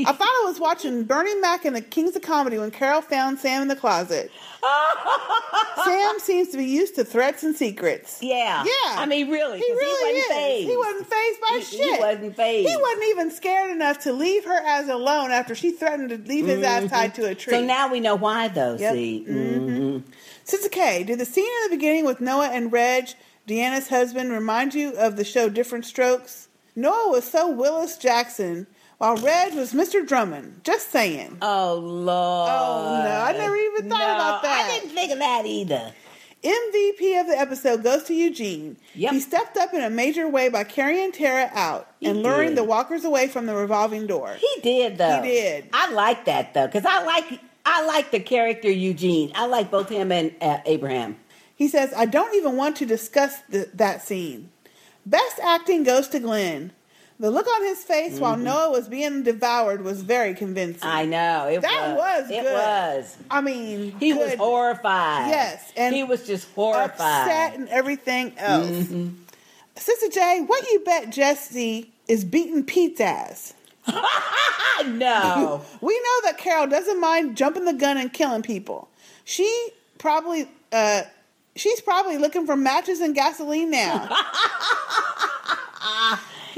I thought I was watching Bernie Mac and the Kings of Comedy when Carol found Sam in the closet. Sam seems to be used to threats and secrets. Yeah. Yeah. I mean, really. He really he is. wasn't phased. He wasn't phased by He- shit. He wasn't phased. He wasn't even scared enough to leave her as alone after she threatened to leave his ass Mhm. tied to a tree. So now we know why, though. Yep. See. Mhm. Mhm. Sistah K, did the scene in the beginning with Noah and Reg, Deanna's husband, remind you of the show Diff'rent Strokes? Noah was so Willis Jackson, while Reg was Mr. Drummond. Just saying. Oh Lord. Oh no, I never even thought No, about that. I didn't think of that either. MVP of the episode goes to Eugene. Yep. He stepped up in a major way by carrying Tara out He and luring did. the walkers away from the revolving door. He did though. He did. I like that though, because I like I like the character Eugene. I like both him and uh, Abraham. He says, I don't even want to discuss th- that scene. Best acting goes to Glenn. The look on his face while Mhm. Noah was being devoured was very convincing. I know it that was. was, It was. I mean, He was horrified. Yes, and he was just horrified. upset and everything else. Mhm. Sistah J, what you bet Jesse is beating Pete's ass? no. we know that Carol doesn't mind jumping the gun and killing people. She probably, uh, she's probably looking for matches and gasoline now.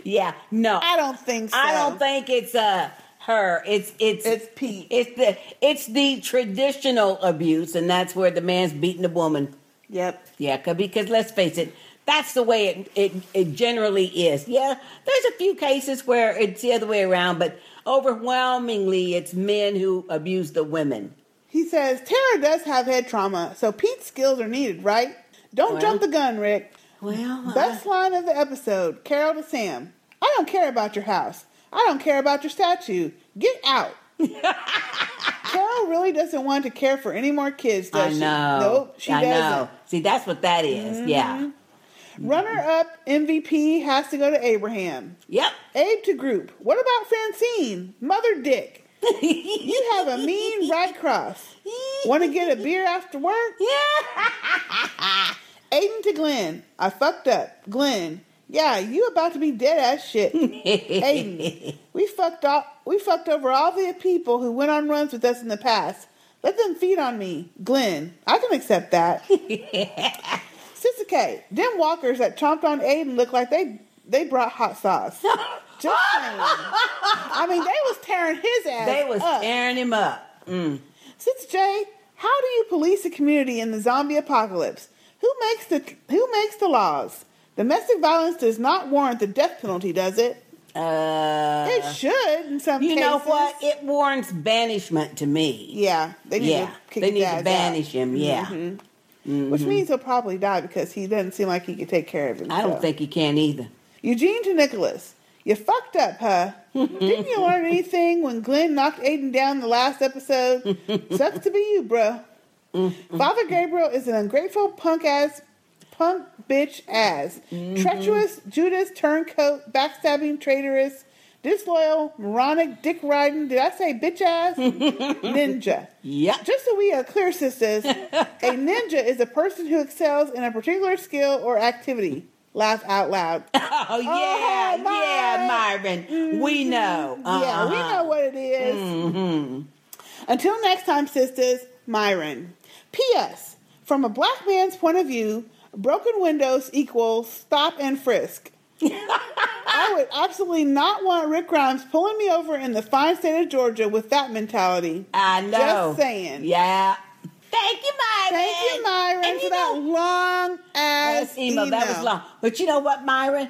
Yeah, no. I don't think so. I don't think it's uh her. It's it's It's Pete. It's the it's the traditional abuse, and that's where the man's beating the woman. Yep. Yeah, 'cause- because let's face it, that's the way it, it it generally is. Yeah, there's a few cases where it's the other way around, but overwhelmingly it's men who abuse the women. He says Tara does have head trauma, so Pete's skills are needed, right? Don't Well. jump the gun, Rick. Well, uh, best line of the episode, Carol to Sam. I don't care about your house. I don't care about your statue. Get out. Carol really doesn't want to care for any more kids, does I she? know. Nope, she I doesn't. know. See, that's what that is. Mm-hmm. Yeah. Runner up MVP has to go to Abraham. Yep. Abe to group. What about Francine? Mother Dick. you have a mean right cross. Want to get a beer after work? Yeah. Aiden to Glenn. I fucked up. Glenn. Yeah, you about to be dead ass shit. Aiden. We fucked off. We fucked over all the people who went on runs with us in the past. Let them feed on me. Glenn. I can accept that. Sistah K. Them walkers that chomped on Aiden look like they they brought hot sauce. Just saying. I mean, they was tearing his ass. They was up. tearing him up. Mm. Sistah J, how do you police a community in the zombie apocalypse? Who makes the Who makes the laws? Domestic violence does not warrant the death penalty, does it? Uh, it should in some You cases. know what? It warrants banishment to me. Yeah, they need yeah. to kick they need to banish out. him. Yeah. Mhm. Which Mhm. means he'll probably die because he doesn't seem like he can take care of himself. I don't think he can either. Eugene to Nicholas. You fucked up, huh? Didn't you learn anything when Glenn knocked Aiden down the last episode? Sucks to be you, bro. Father Gabriel is an ungrateful punk ass, punk bitch ass, treacherous Judas turncoat, backstabbing traitorous, disloyal, moronic, dick riding. Did I say bitch ass? ninja. Yeah. Just so we are clear, sisters, a ninja is a person who excels in a particular skill or activity. Laugh out loud. Oh yeah, yeah, Myron. We know. Yeah, we Uh-huh. know what it is. Mhm. Until next time, sisters, Myron. P.S. From a black man's point of view, broken windows equals stop and frisk. I would absolutely not want Rick Grimes pulling me over in the fine state of Georgia with that mentality. I know. Just saying. Yeah. Thank you, Myron. Thank you, Myron, and for that long ass email. email. That was long. But you know what, Myron?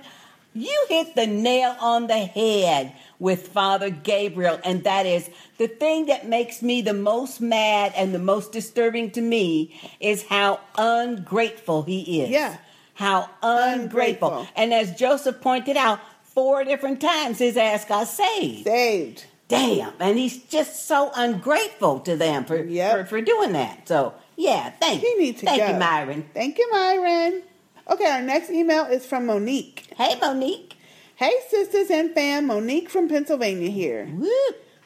You hit the nail on the head with Father Gabriel, and that is the thing that makes me the most mad and the most disturbing to me is how ungrateful he is. Yeah. How ungrateful. Ungrateful. And as Joseph pointed out, four different times his ass got saved. Saved. Damn. And he's just so ungrateful to them for, for, for doing that. So, yeah, thank you. He needs to Thank go. you, Myron. Thank you, Myron. Okay, our next email is from Monique. Hey, Monique. Hey, sisters and fam. Monique from Pennsylvania here. Who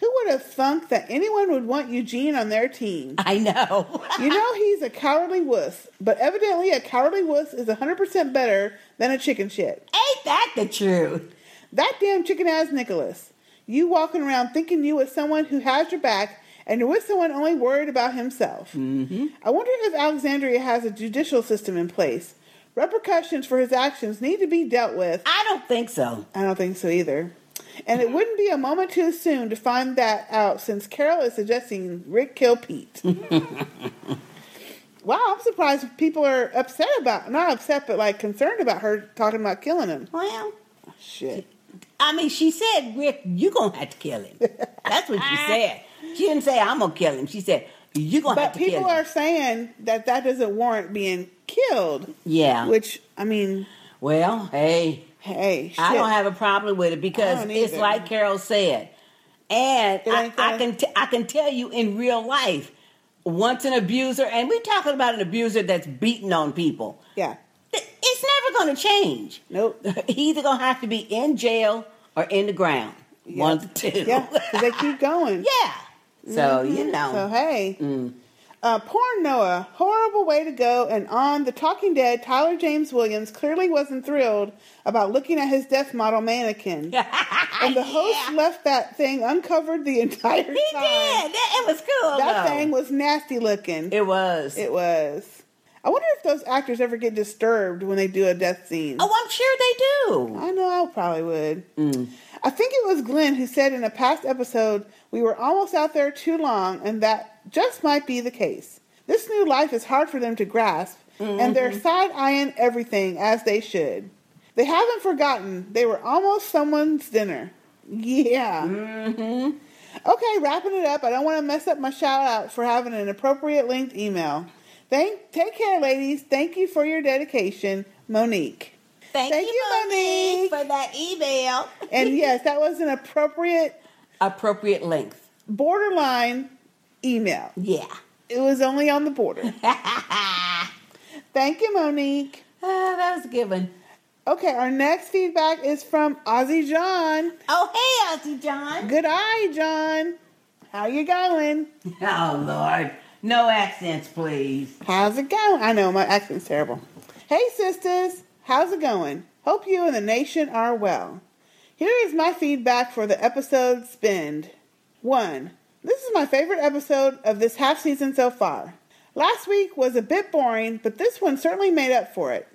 would have thunk that anyone would want Eugene on their team? I know. you know he's a cowardly wuss, but evidently a cowardly wuss is 100% better than a chicken shit. Ain't that the truth? That damn chicken ass Nicholas. You walking around thinking you with someone who has your back and you're with someone only worried about himself. Mm-hmm. I wonder if Alexandria has a judicial system in place. Repercussions for his actions need to be dealt with. I don't think so. I don't think so either. And it wouldn't be a moment too soon to find that out since Carol is suggesting Rick kill Pete. wow, I'm surprised people are upset about, not upset, but like concerned about her talking about killing him. Well, shit. I mean, she said, Rick, you're going to have to kill him. That's what she said. She didn't say, I'm going to kill him. She said, you're to have But people are saying that that doesn't warrant being killed. Yeah. Which, I mean, Well, hey. Hey, I don't have a problem with it because it's like Carol said. And I, I can t- I can tell you in real life, once an abuser, and we're talking about an abuser that's beating on people. Yeah. It's never going to change. Nope. He's either going to have to be in jail or in the ground. One of the two. Yeah, they keep going. yeah. So, you Mhm. know. So, hey. Mm. Uh, Porn Noah, horrible way to go. And on The Talking Dead, Tyler James Williams clearly wasn't thrilled about looking at his death model mannequin. and the host left that thing uncovered the entire time. He did. It was cool. That though. thing was nasty looking. It was. It was. I wonder if those actors ever get disturbed when they do a death scene. Oh, I'm sure they do. I know, I probably would. Mm. I think it was Glenn who said in a past episode, we were almost out there too long, and that just might be the case. This new life is hard for them to grasp, and they're Mhm. side eyeing everything as they should. They haven't forgotten they were almost someone's dinner. Yeah. Mm-hmm. Okay, wrapping it up. I don't want to mess up my shout out for having an appropriate linked email. Thank, take care, ladies. Thank you for your dedication, Monique. Thank, you, Monique, for that email. And yes, that was an appropriate, Appropriate length. borderline email. Yeah. It was only on the border. Thank you, Monique. Ah, that was a good one. Okay, our next feedback is from Ozzy John. Oh, hey, Ozzy John. Good eye, John. How you going? Oh, Lord. No accents, please. How's it going? I know my accent's terrible. Hey, sisters. How's it going? Hope you and the nation are well. Here is my feedback for the episode Spend. 1. This is my favorite episode of this half season so far. Last week was a bit boring, but this one certainly made up for it.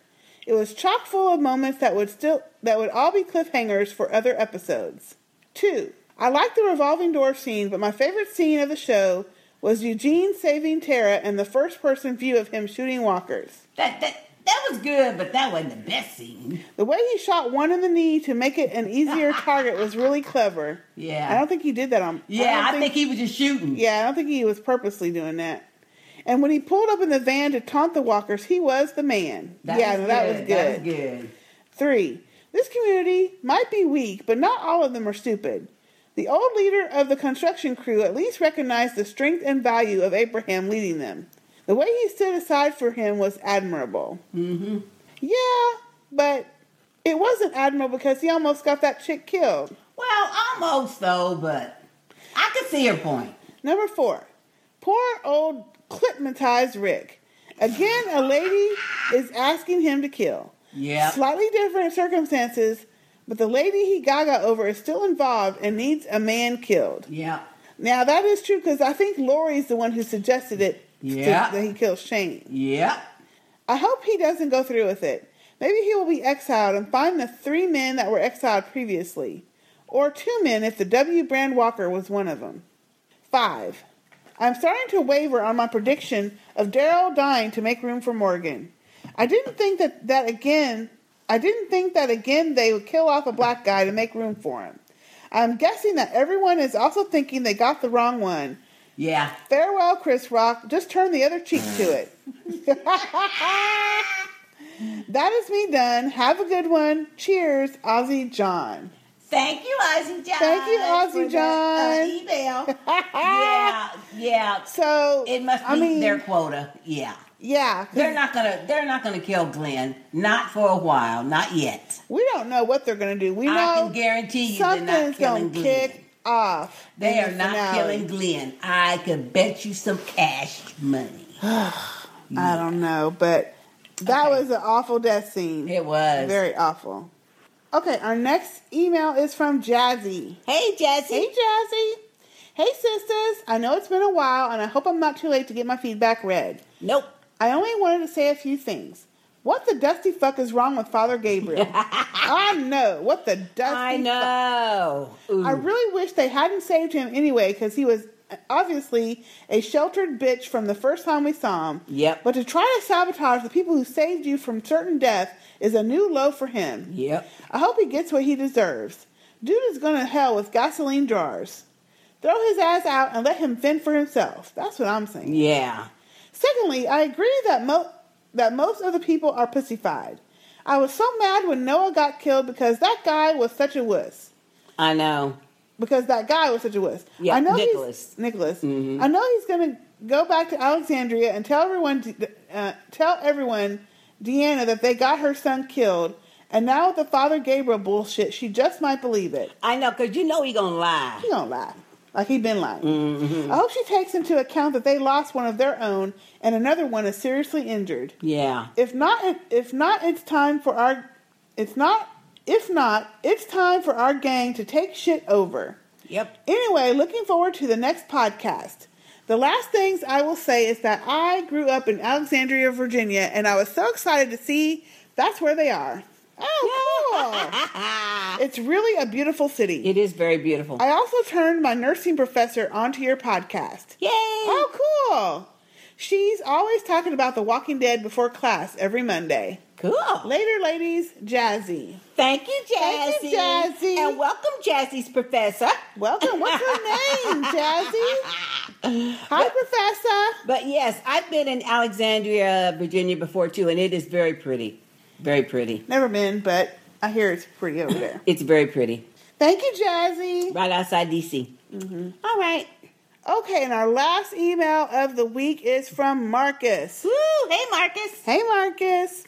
It was chock full of moments that would still that would all be cliffhangers for other episodes. 2. I like the revolving door scene, but my favorite scene of the show was Eugene saving Tara and the first person view of him shooting walkers. That, that, that was good, but that wasn't the best scene. The way he shot one in the knee to make it an easier target was really clever. Yeah. I don't think he did that on. Yeah, don't I think he was just shooting. Yeah, I don't think he was purposely doing that. And when he pulled up in the van to taunt the walkers, he was the man. That yeah, was no, that was good. good. That was good. Three. This community might be weak, but not all of them are stupid. The old leader of the construction crew at least recognized the strength and value of Abraham leading them. The way he stood aside for him was admirable. Mm-hmm. Yeah, but it wasn't admirable because he almost got that chick killed. Well, almost though, but I could see your point. Number four. Poor old clipmatized Rick. Again, a lady is asking him to kill. Yeah. Slightly different circumstances, but the lady he gaga over is still involved and needs a man killed. Yeah. Now that is true because I think Lori's the one who suggested it. Yeah. that he kills Shane. Yeah. I hope he doesn't go through with it. Maybe he will be exiled and find the three men that were exiled previously, or two men if the W. Brand Walker was one of them. Five. I'm starting to waver on my prediction of Daryl dying to make room for Morgan. I didn't think that that again. I didn't think that again they would kill off a black guy to make room for him. I'm guessing that everyone is also thinking they got the wrong one. Yeah. Farewell, Chris Rock. Just turn the other cheek to it. that is me done. Have a good one. Cheers, Ozzy John. Thank you, Ozzy John. Thank you, Ozzy John. that, uh, email. yeah, yeah. So it must be I mean- their quota. Yeah. Yeah, They're not gonna. They're not gonna kill Glenn. Not for a while. Not yet. we don't know what they're going to do. We know I can guarantee you they're not something's killing to Glenn. kick off. They are the not killing Glenn. I could bet you some cash money. I don't know, but that was an awful death scene. It was. very awful. Okay, our next email is from Jazzy. Hey, Jazzy. Hey, Jazzy. Hey, sisters. I know it's been a while, and I hope I'm not too late to get my feedback read. Nope. I only wanted to say a few things. What the dusty fuck is wrong with Father Gabriel? I know. What the dusty fuck? I know. Ooh. I really wish they hadn't saved him anyway because he was uh, obviously a sheltered bitch from the first time we saw him. Yep. But to try to sabotage the people who saved you from certain death is a new low for him. Yep. I hope he gets what he deserves. Dude is going to hell with gasoline jars. Throw his ass out and let him fend for himself. That's what I'm saying. Yeah. Secondly, I agree that mo- that most of the people are pussified. I was so mad when Noah got killed because that guy was such a wuss. I know. Because that guy was such a wuss. Yeah, I know Nicholas. He's, Nicholas. Mhm. I know he's going to go back to Alexandria and tell everyone, uh, tell everyone, Deanna, that they got her son killed. And now with the Father Gabriel bullshit, she just might believe it. I know, cause you know he gonna lie. He gonna lie. Like he been lying. Mhm. I hope she takes into account that they lost one of their own and another one is seriously injured. Yeah. If not, if not, it's time for our. It's not. If not, it's time for our gang to take shit over. Yep. Anyway, looking forward to the next podcast. The last things I will say is that I grew up in Alexandria, Virginia, and I was so excited to see that's where they are. Oh, cool! it's really a beautiful city. It is very beautiful. I also turned my nursing professor onto your podcast. Yay! Oh, cool! She's always talking about The Walking Dead before class every Monday. Cool. Later, ladies, Jazzy. Thank you, Jazzy. Thank you, Jazzy. And welcome, Jazzy's professor. Welcome. What's her name, Jazzy? Hi, Professor. But yes, I've been in Alexandria, Virginia before too, and it is very pretty. Very pretty. Never been, but I hear it's pretty over there. It's very pretty. Thank you, Jazzy. Right outside DC. Mm-hmm. All right. Okay, and our last email of the week is from Marcus. Woo! Hey, Marcus. Hey, Marcus.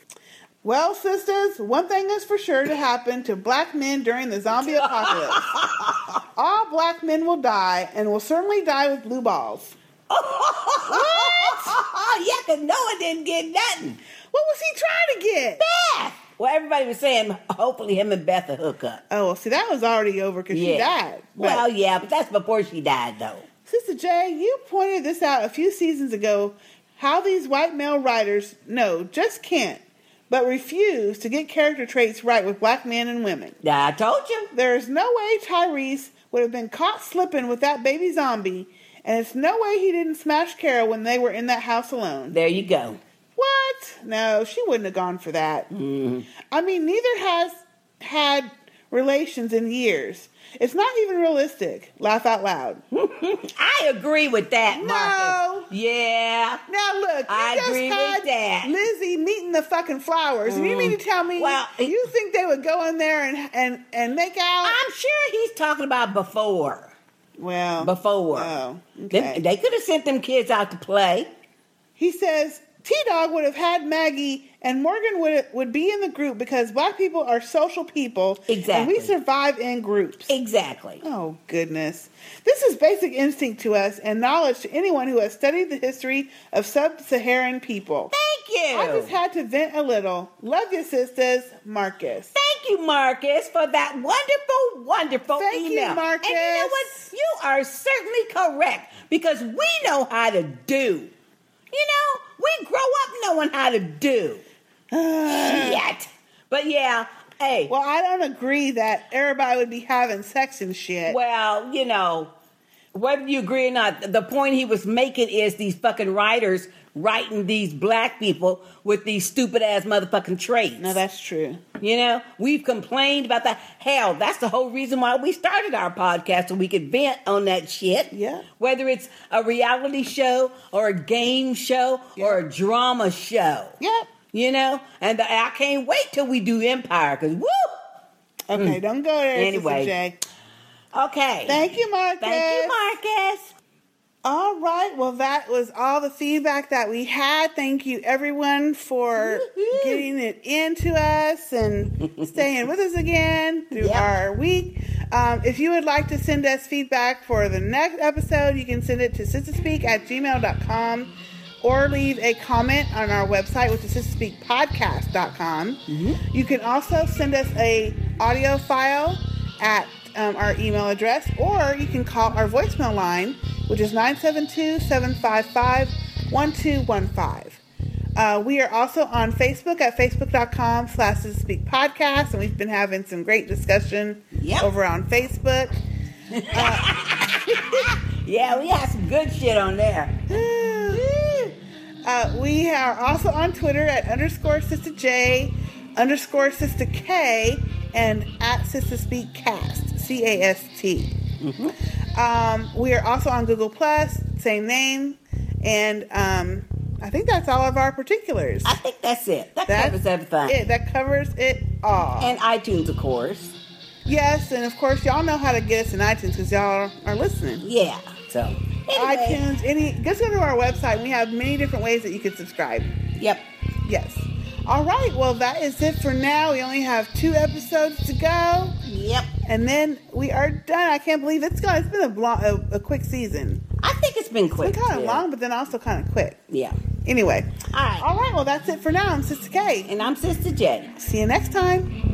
Well, sisters, one thing is for sure to happen to black men during the zombie apocalypse. All black men will die, and will certainly die with blue balls. what? yeah, because Noah didn't get nothing. What was he trying to get? Beth. Well, everybody was saying hopefully him and Beth will hook up. Oh, well, see, that was already over because she died. But- Well, yeah, but that's before she died, though. Sistah J, you pointed this out a few seasons ago how these white male writers, no, just can't, but refuse to get character traits right with black men and women. Yeah, I told you. There is no way Tyrese would have been caught slipping with that baby zombie, and it's no way he didn't smash Carol when they were in that house alone. There you go. What? No, she wouldn't have gone for that. Mm-hmm. I mean, neither has had relations in years. It's not even realistic. Laugh out loud. I agree with that, Marcus. Yeah. Now look, you I just agree with that. Lizzie meeting the fucking flowers, and you mean to tell me Well, you think they would go in there and and and make out? I'm sure he's talking about before. Well, before. Oh, Them- okay. they could have sent them kids out to play. He says T Dog would have had Maggie and Morgan would would be in the group because black people are social people. And Exactly. we survive in groups. Exactly. Oh goodness. This is basic instinct to us and knowledge to anyone who has studied the history of sub-Saharan people. Thank you. I just had to vent a little. Love you, sisters. Marcus. Thank you, Marcus, for that wonderful, wonderful Thank you, email. Marcus. And you know what? You are certainly correct because we know how to do. You know, we grow up knowing how to do. Shit. But yeah, hey. Well, I don't agree that everybody would be having sex and shit. Well, you know, whether you agree or not, the point he was making is these fucking writers writing these black people with these stupid ass motherfucking traits. No, that's true. You know, we've complained about that. Hell, that's the whole reason why we started our podcast so we could vent on that shit. Yeah. Whether it's a reality show or a game show or a drama show. Yep. You know, and the, I can't wait till we do Empire because woo. Okay, Mm. don't go there, Anyway. Okay. Thank you, Marcus. Thank you, Marcus. All right. Well, that was all the feedback that we had. Thank you, everyone, for getting it into us and staying with us again through our week. Um, if you would like to send us feedback for the next episode, you can send it to sistahspeak at gmail.com or leave a comment on our website, which is sistahspeakpodcast.com. You can also send us a audio file at um, our email address, or you can call our voicemail line, which is 972-755-1215. Uh, we are also on Facebook at facebook.com slash speak podcast, and we've been having some great discussion over on Facebook. Yeah, we have some good shit on there. Uh, we are also on Twitter at underscore Sistah J, underscore Sistah K, and at Sistah Speak Cast, C A S T. Um, we are also on Google Plus, same name, and um, I think that's all of our particulars. I think that's it. That That's covers everything. It that covers it all. And iTunes, of course. yes, and of course y'all know how to get us in iTunes because y'all are listening. Yeah. So iTunes, any just go to our website. We have many different ways that you can subscribe. Yep. Yes. All right. Well, that is it for now. We only have two episodes to go. Yep. And then we are done. I can't believe it's gone. It's been a, long, a, a quick season. I think it's been quick. It's been kind of long, but then also kind of quick. Yeah. Anyway. All right. All right. Well, that's it for now. I'm Sistah K. And I'm Sistah J. See you next time.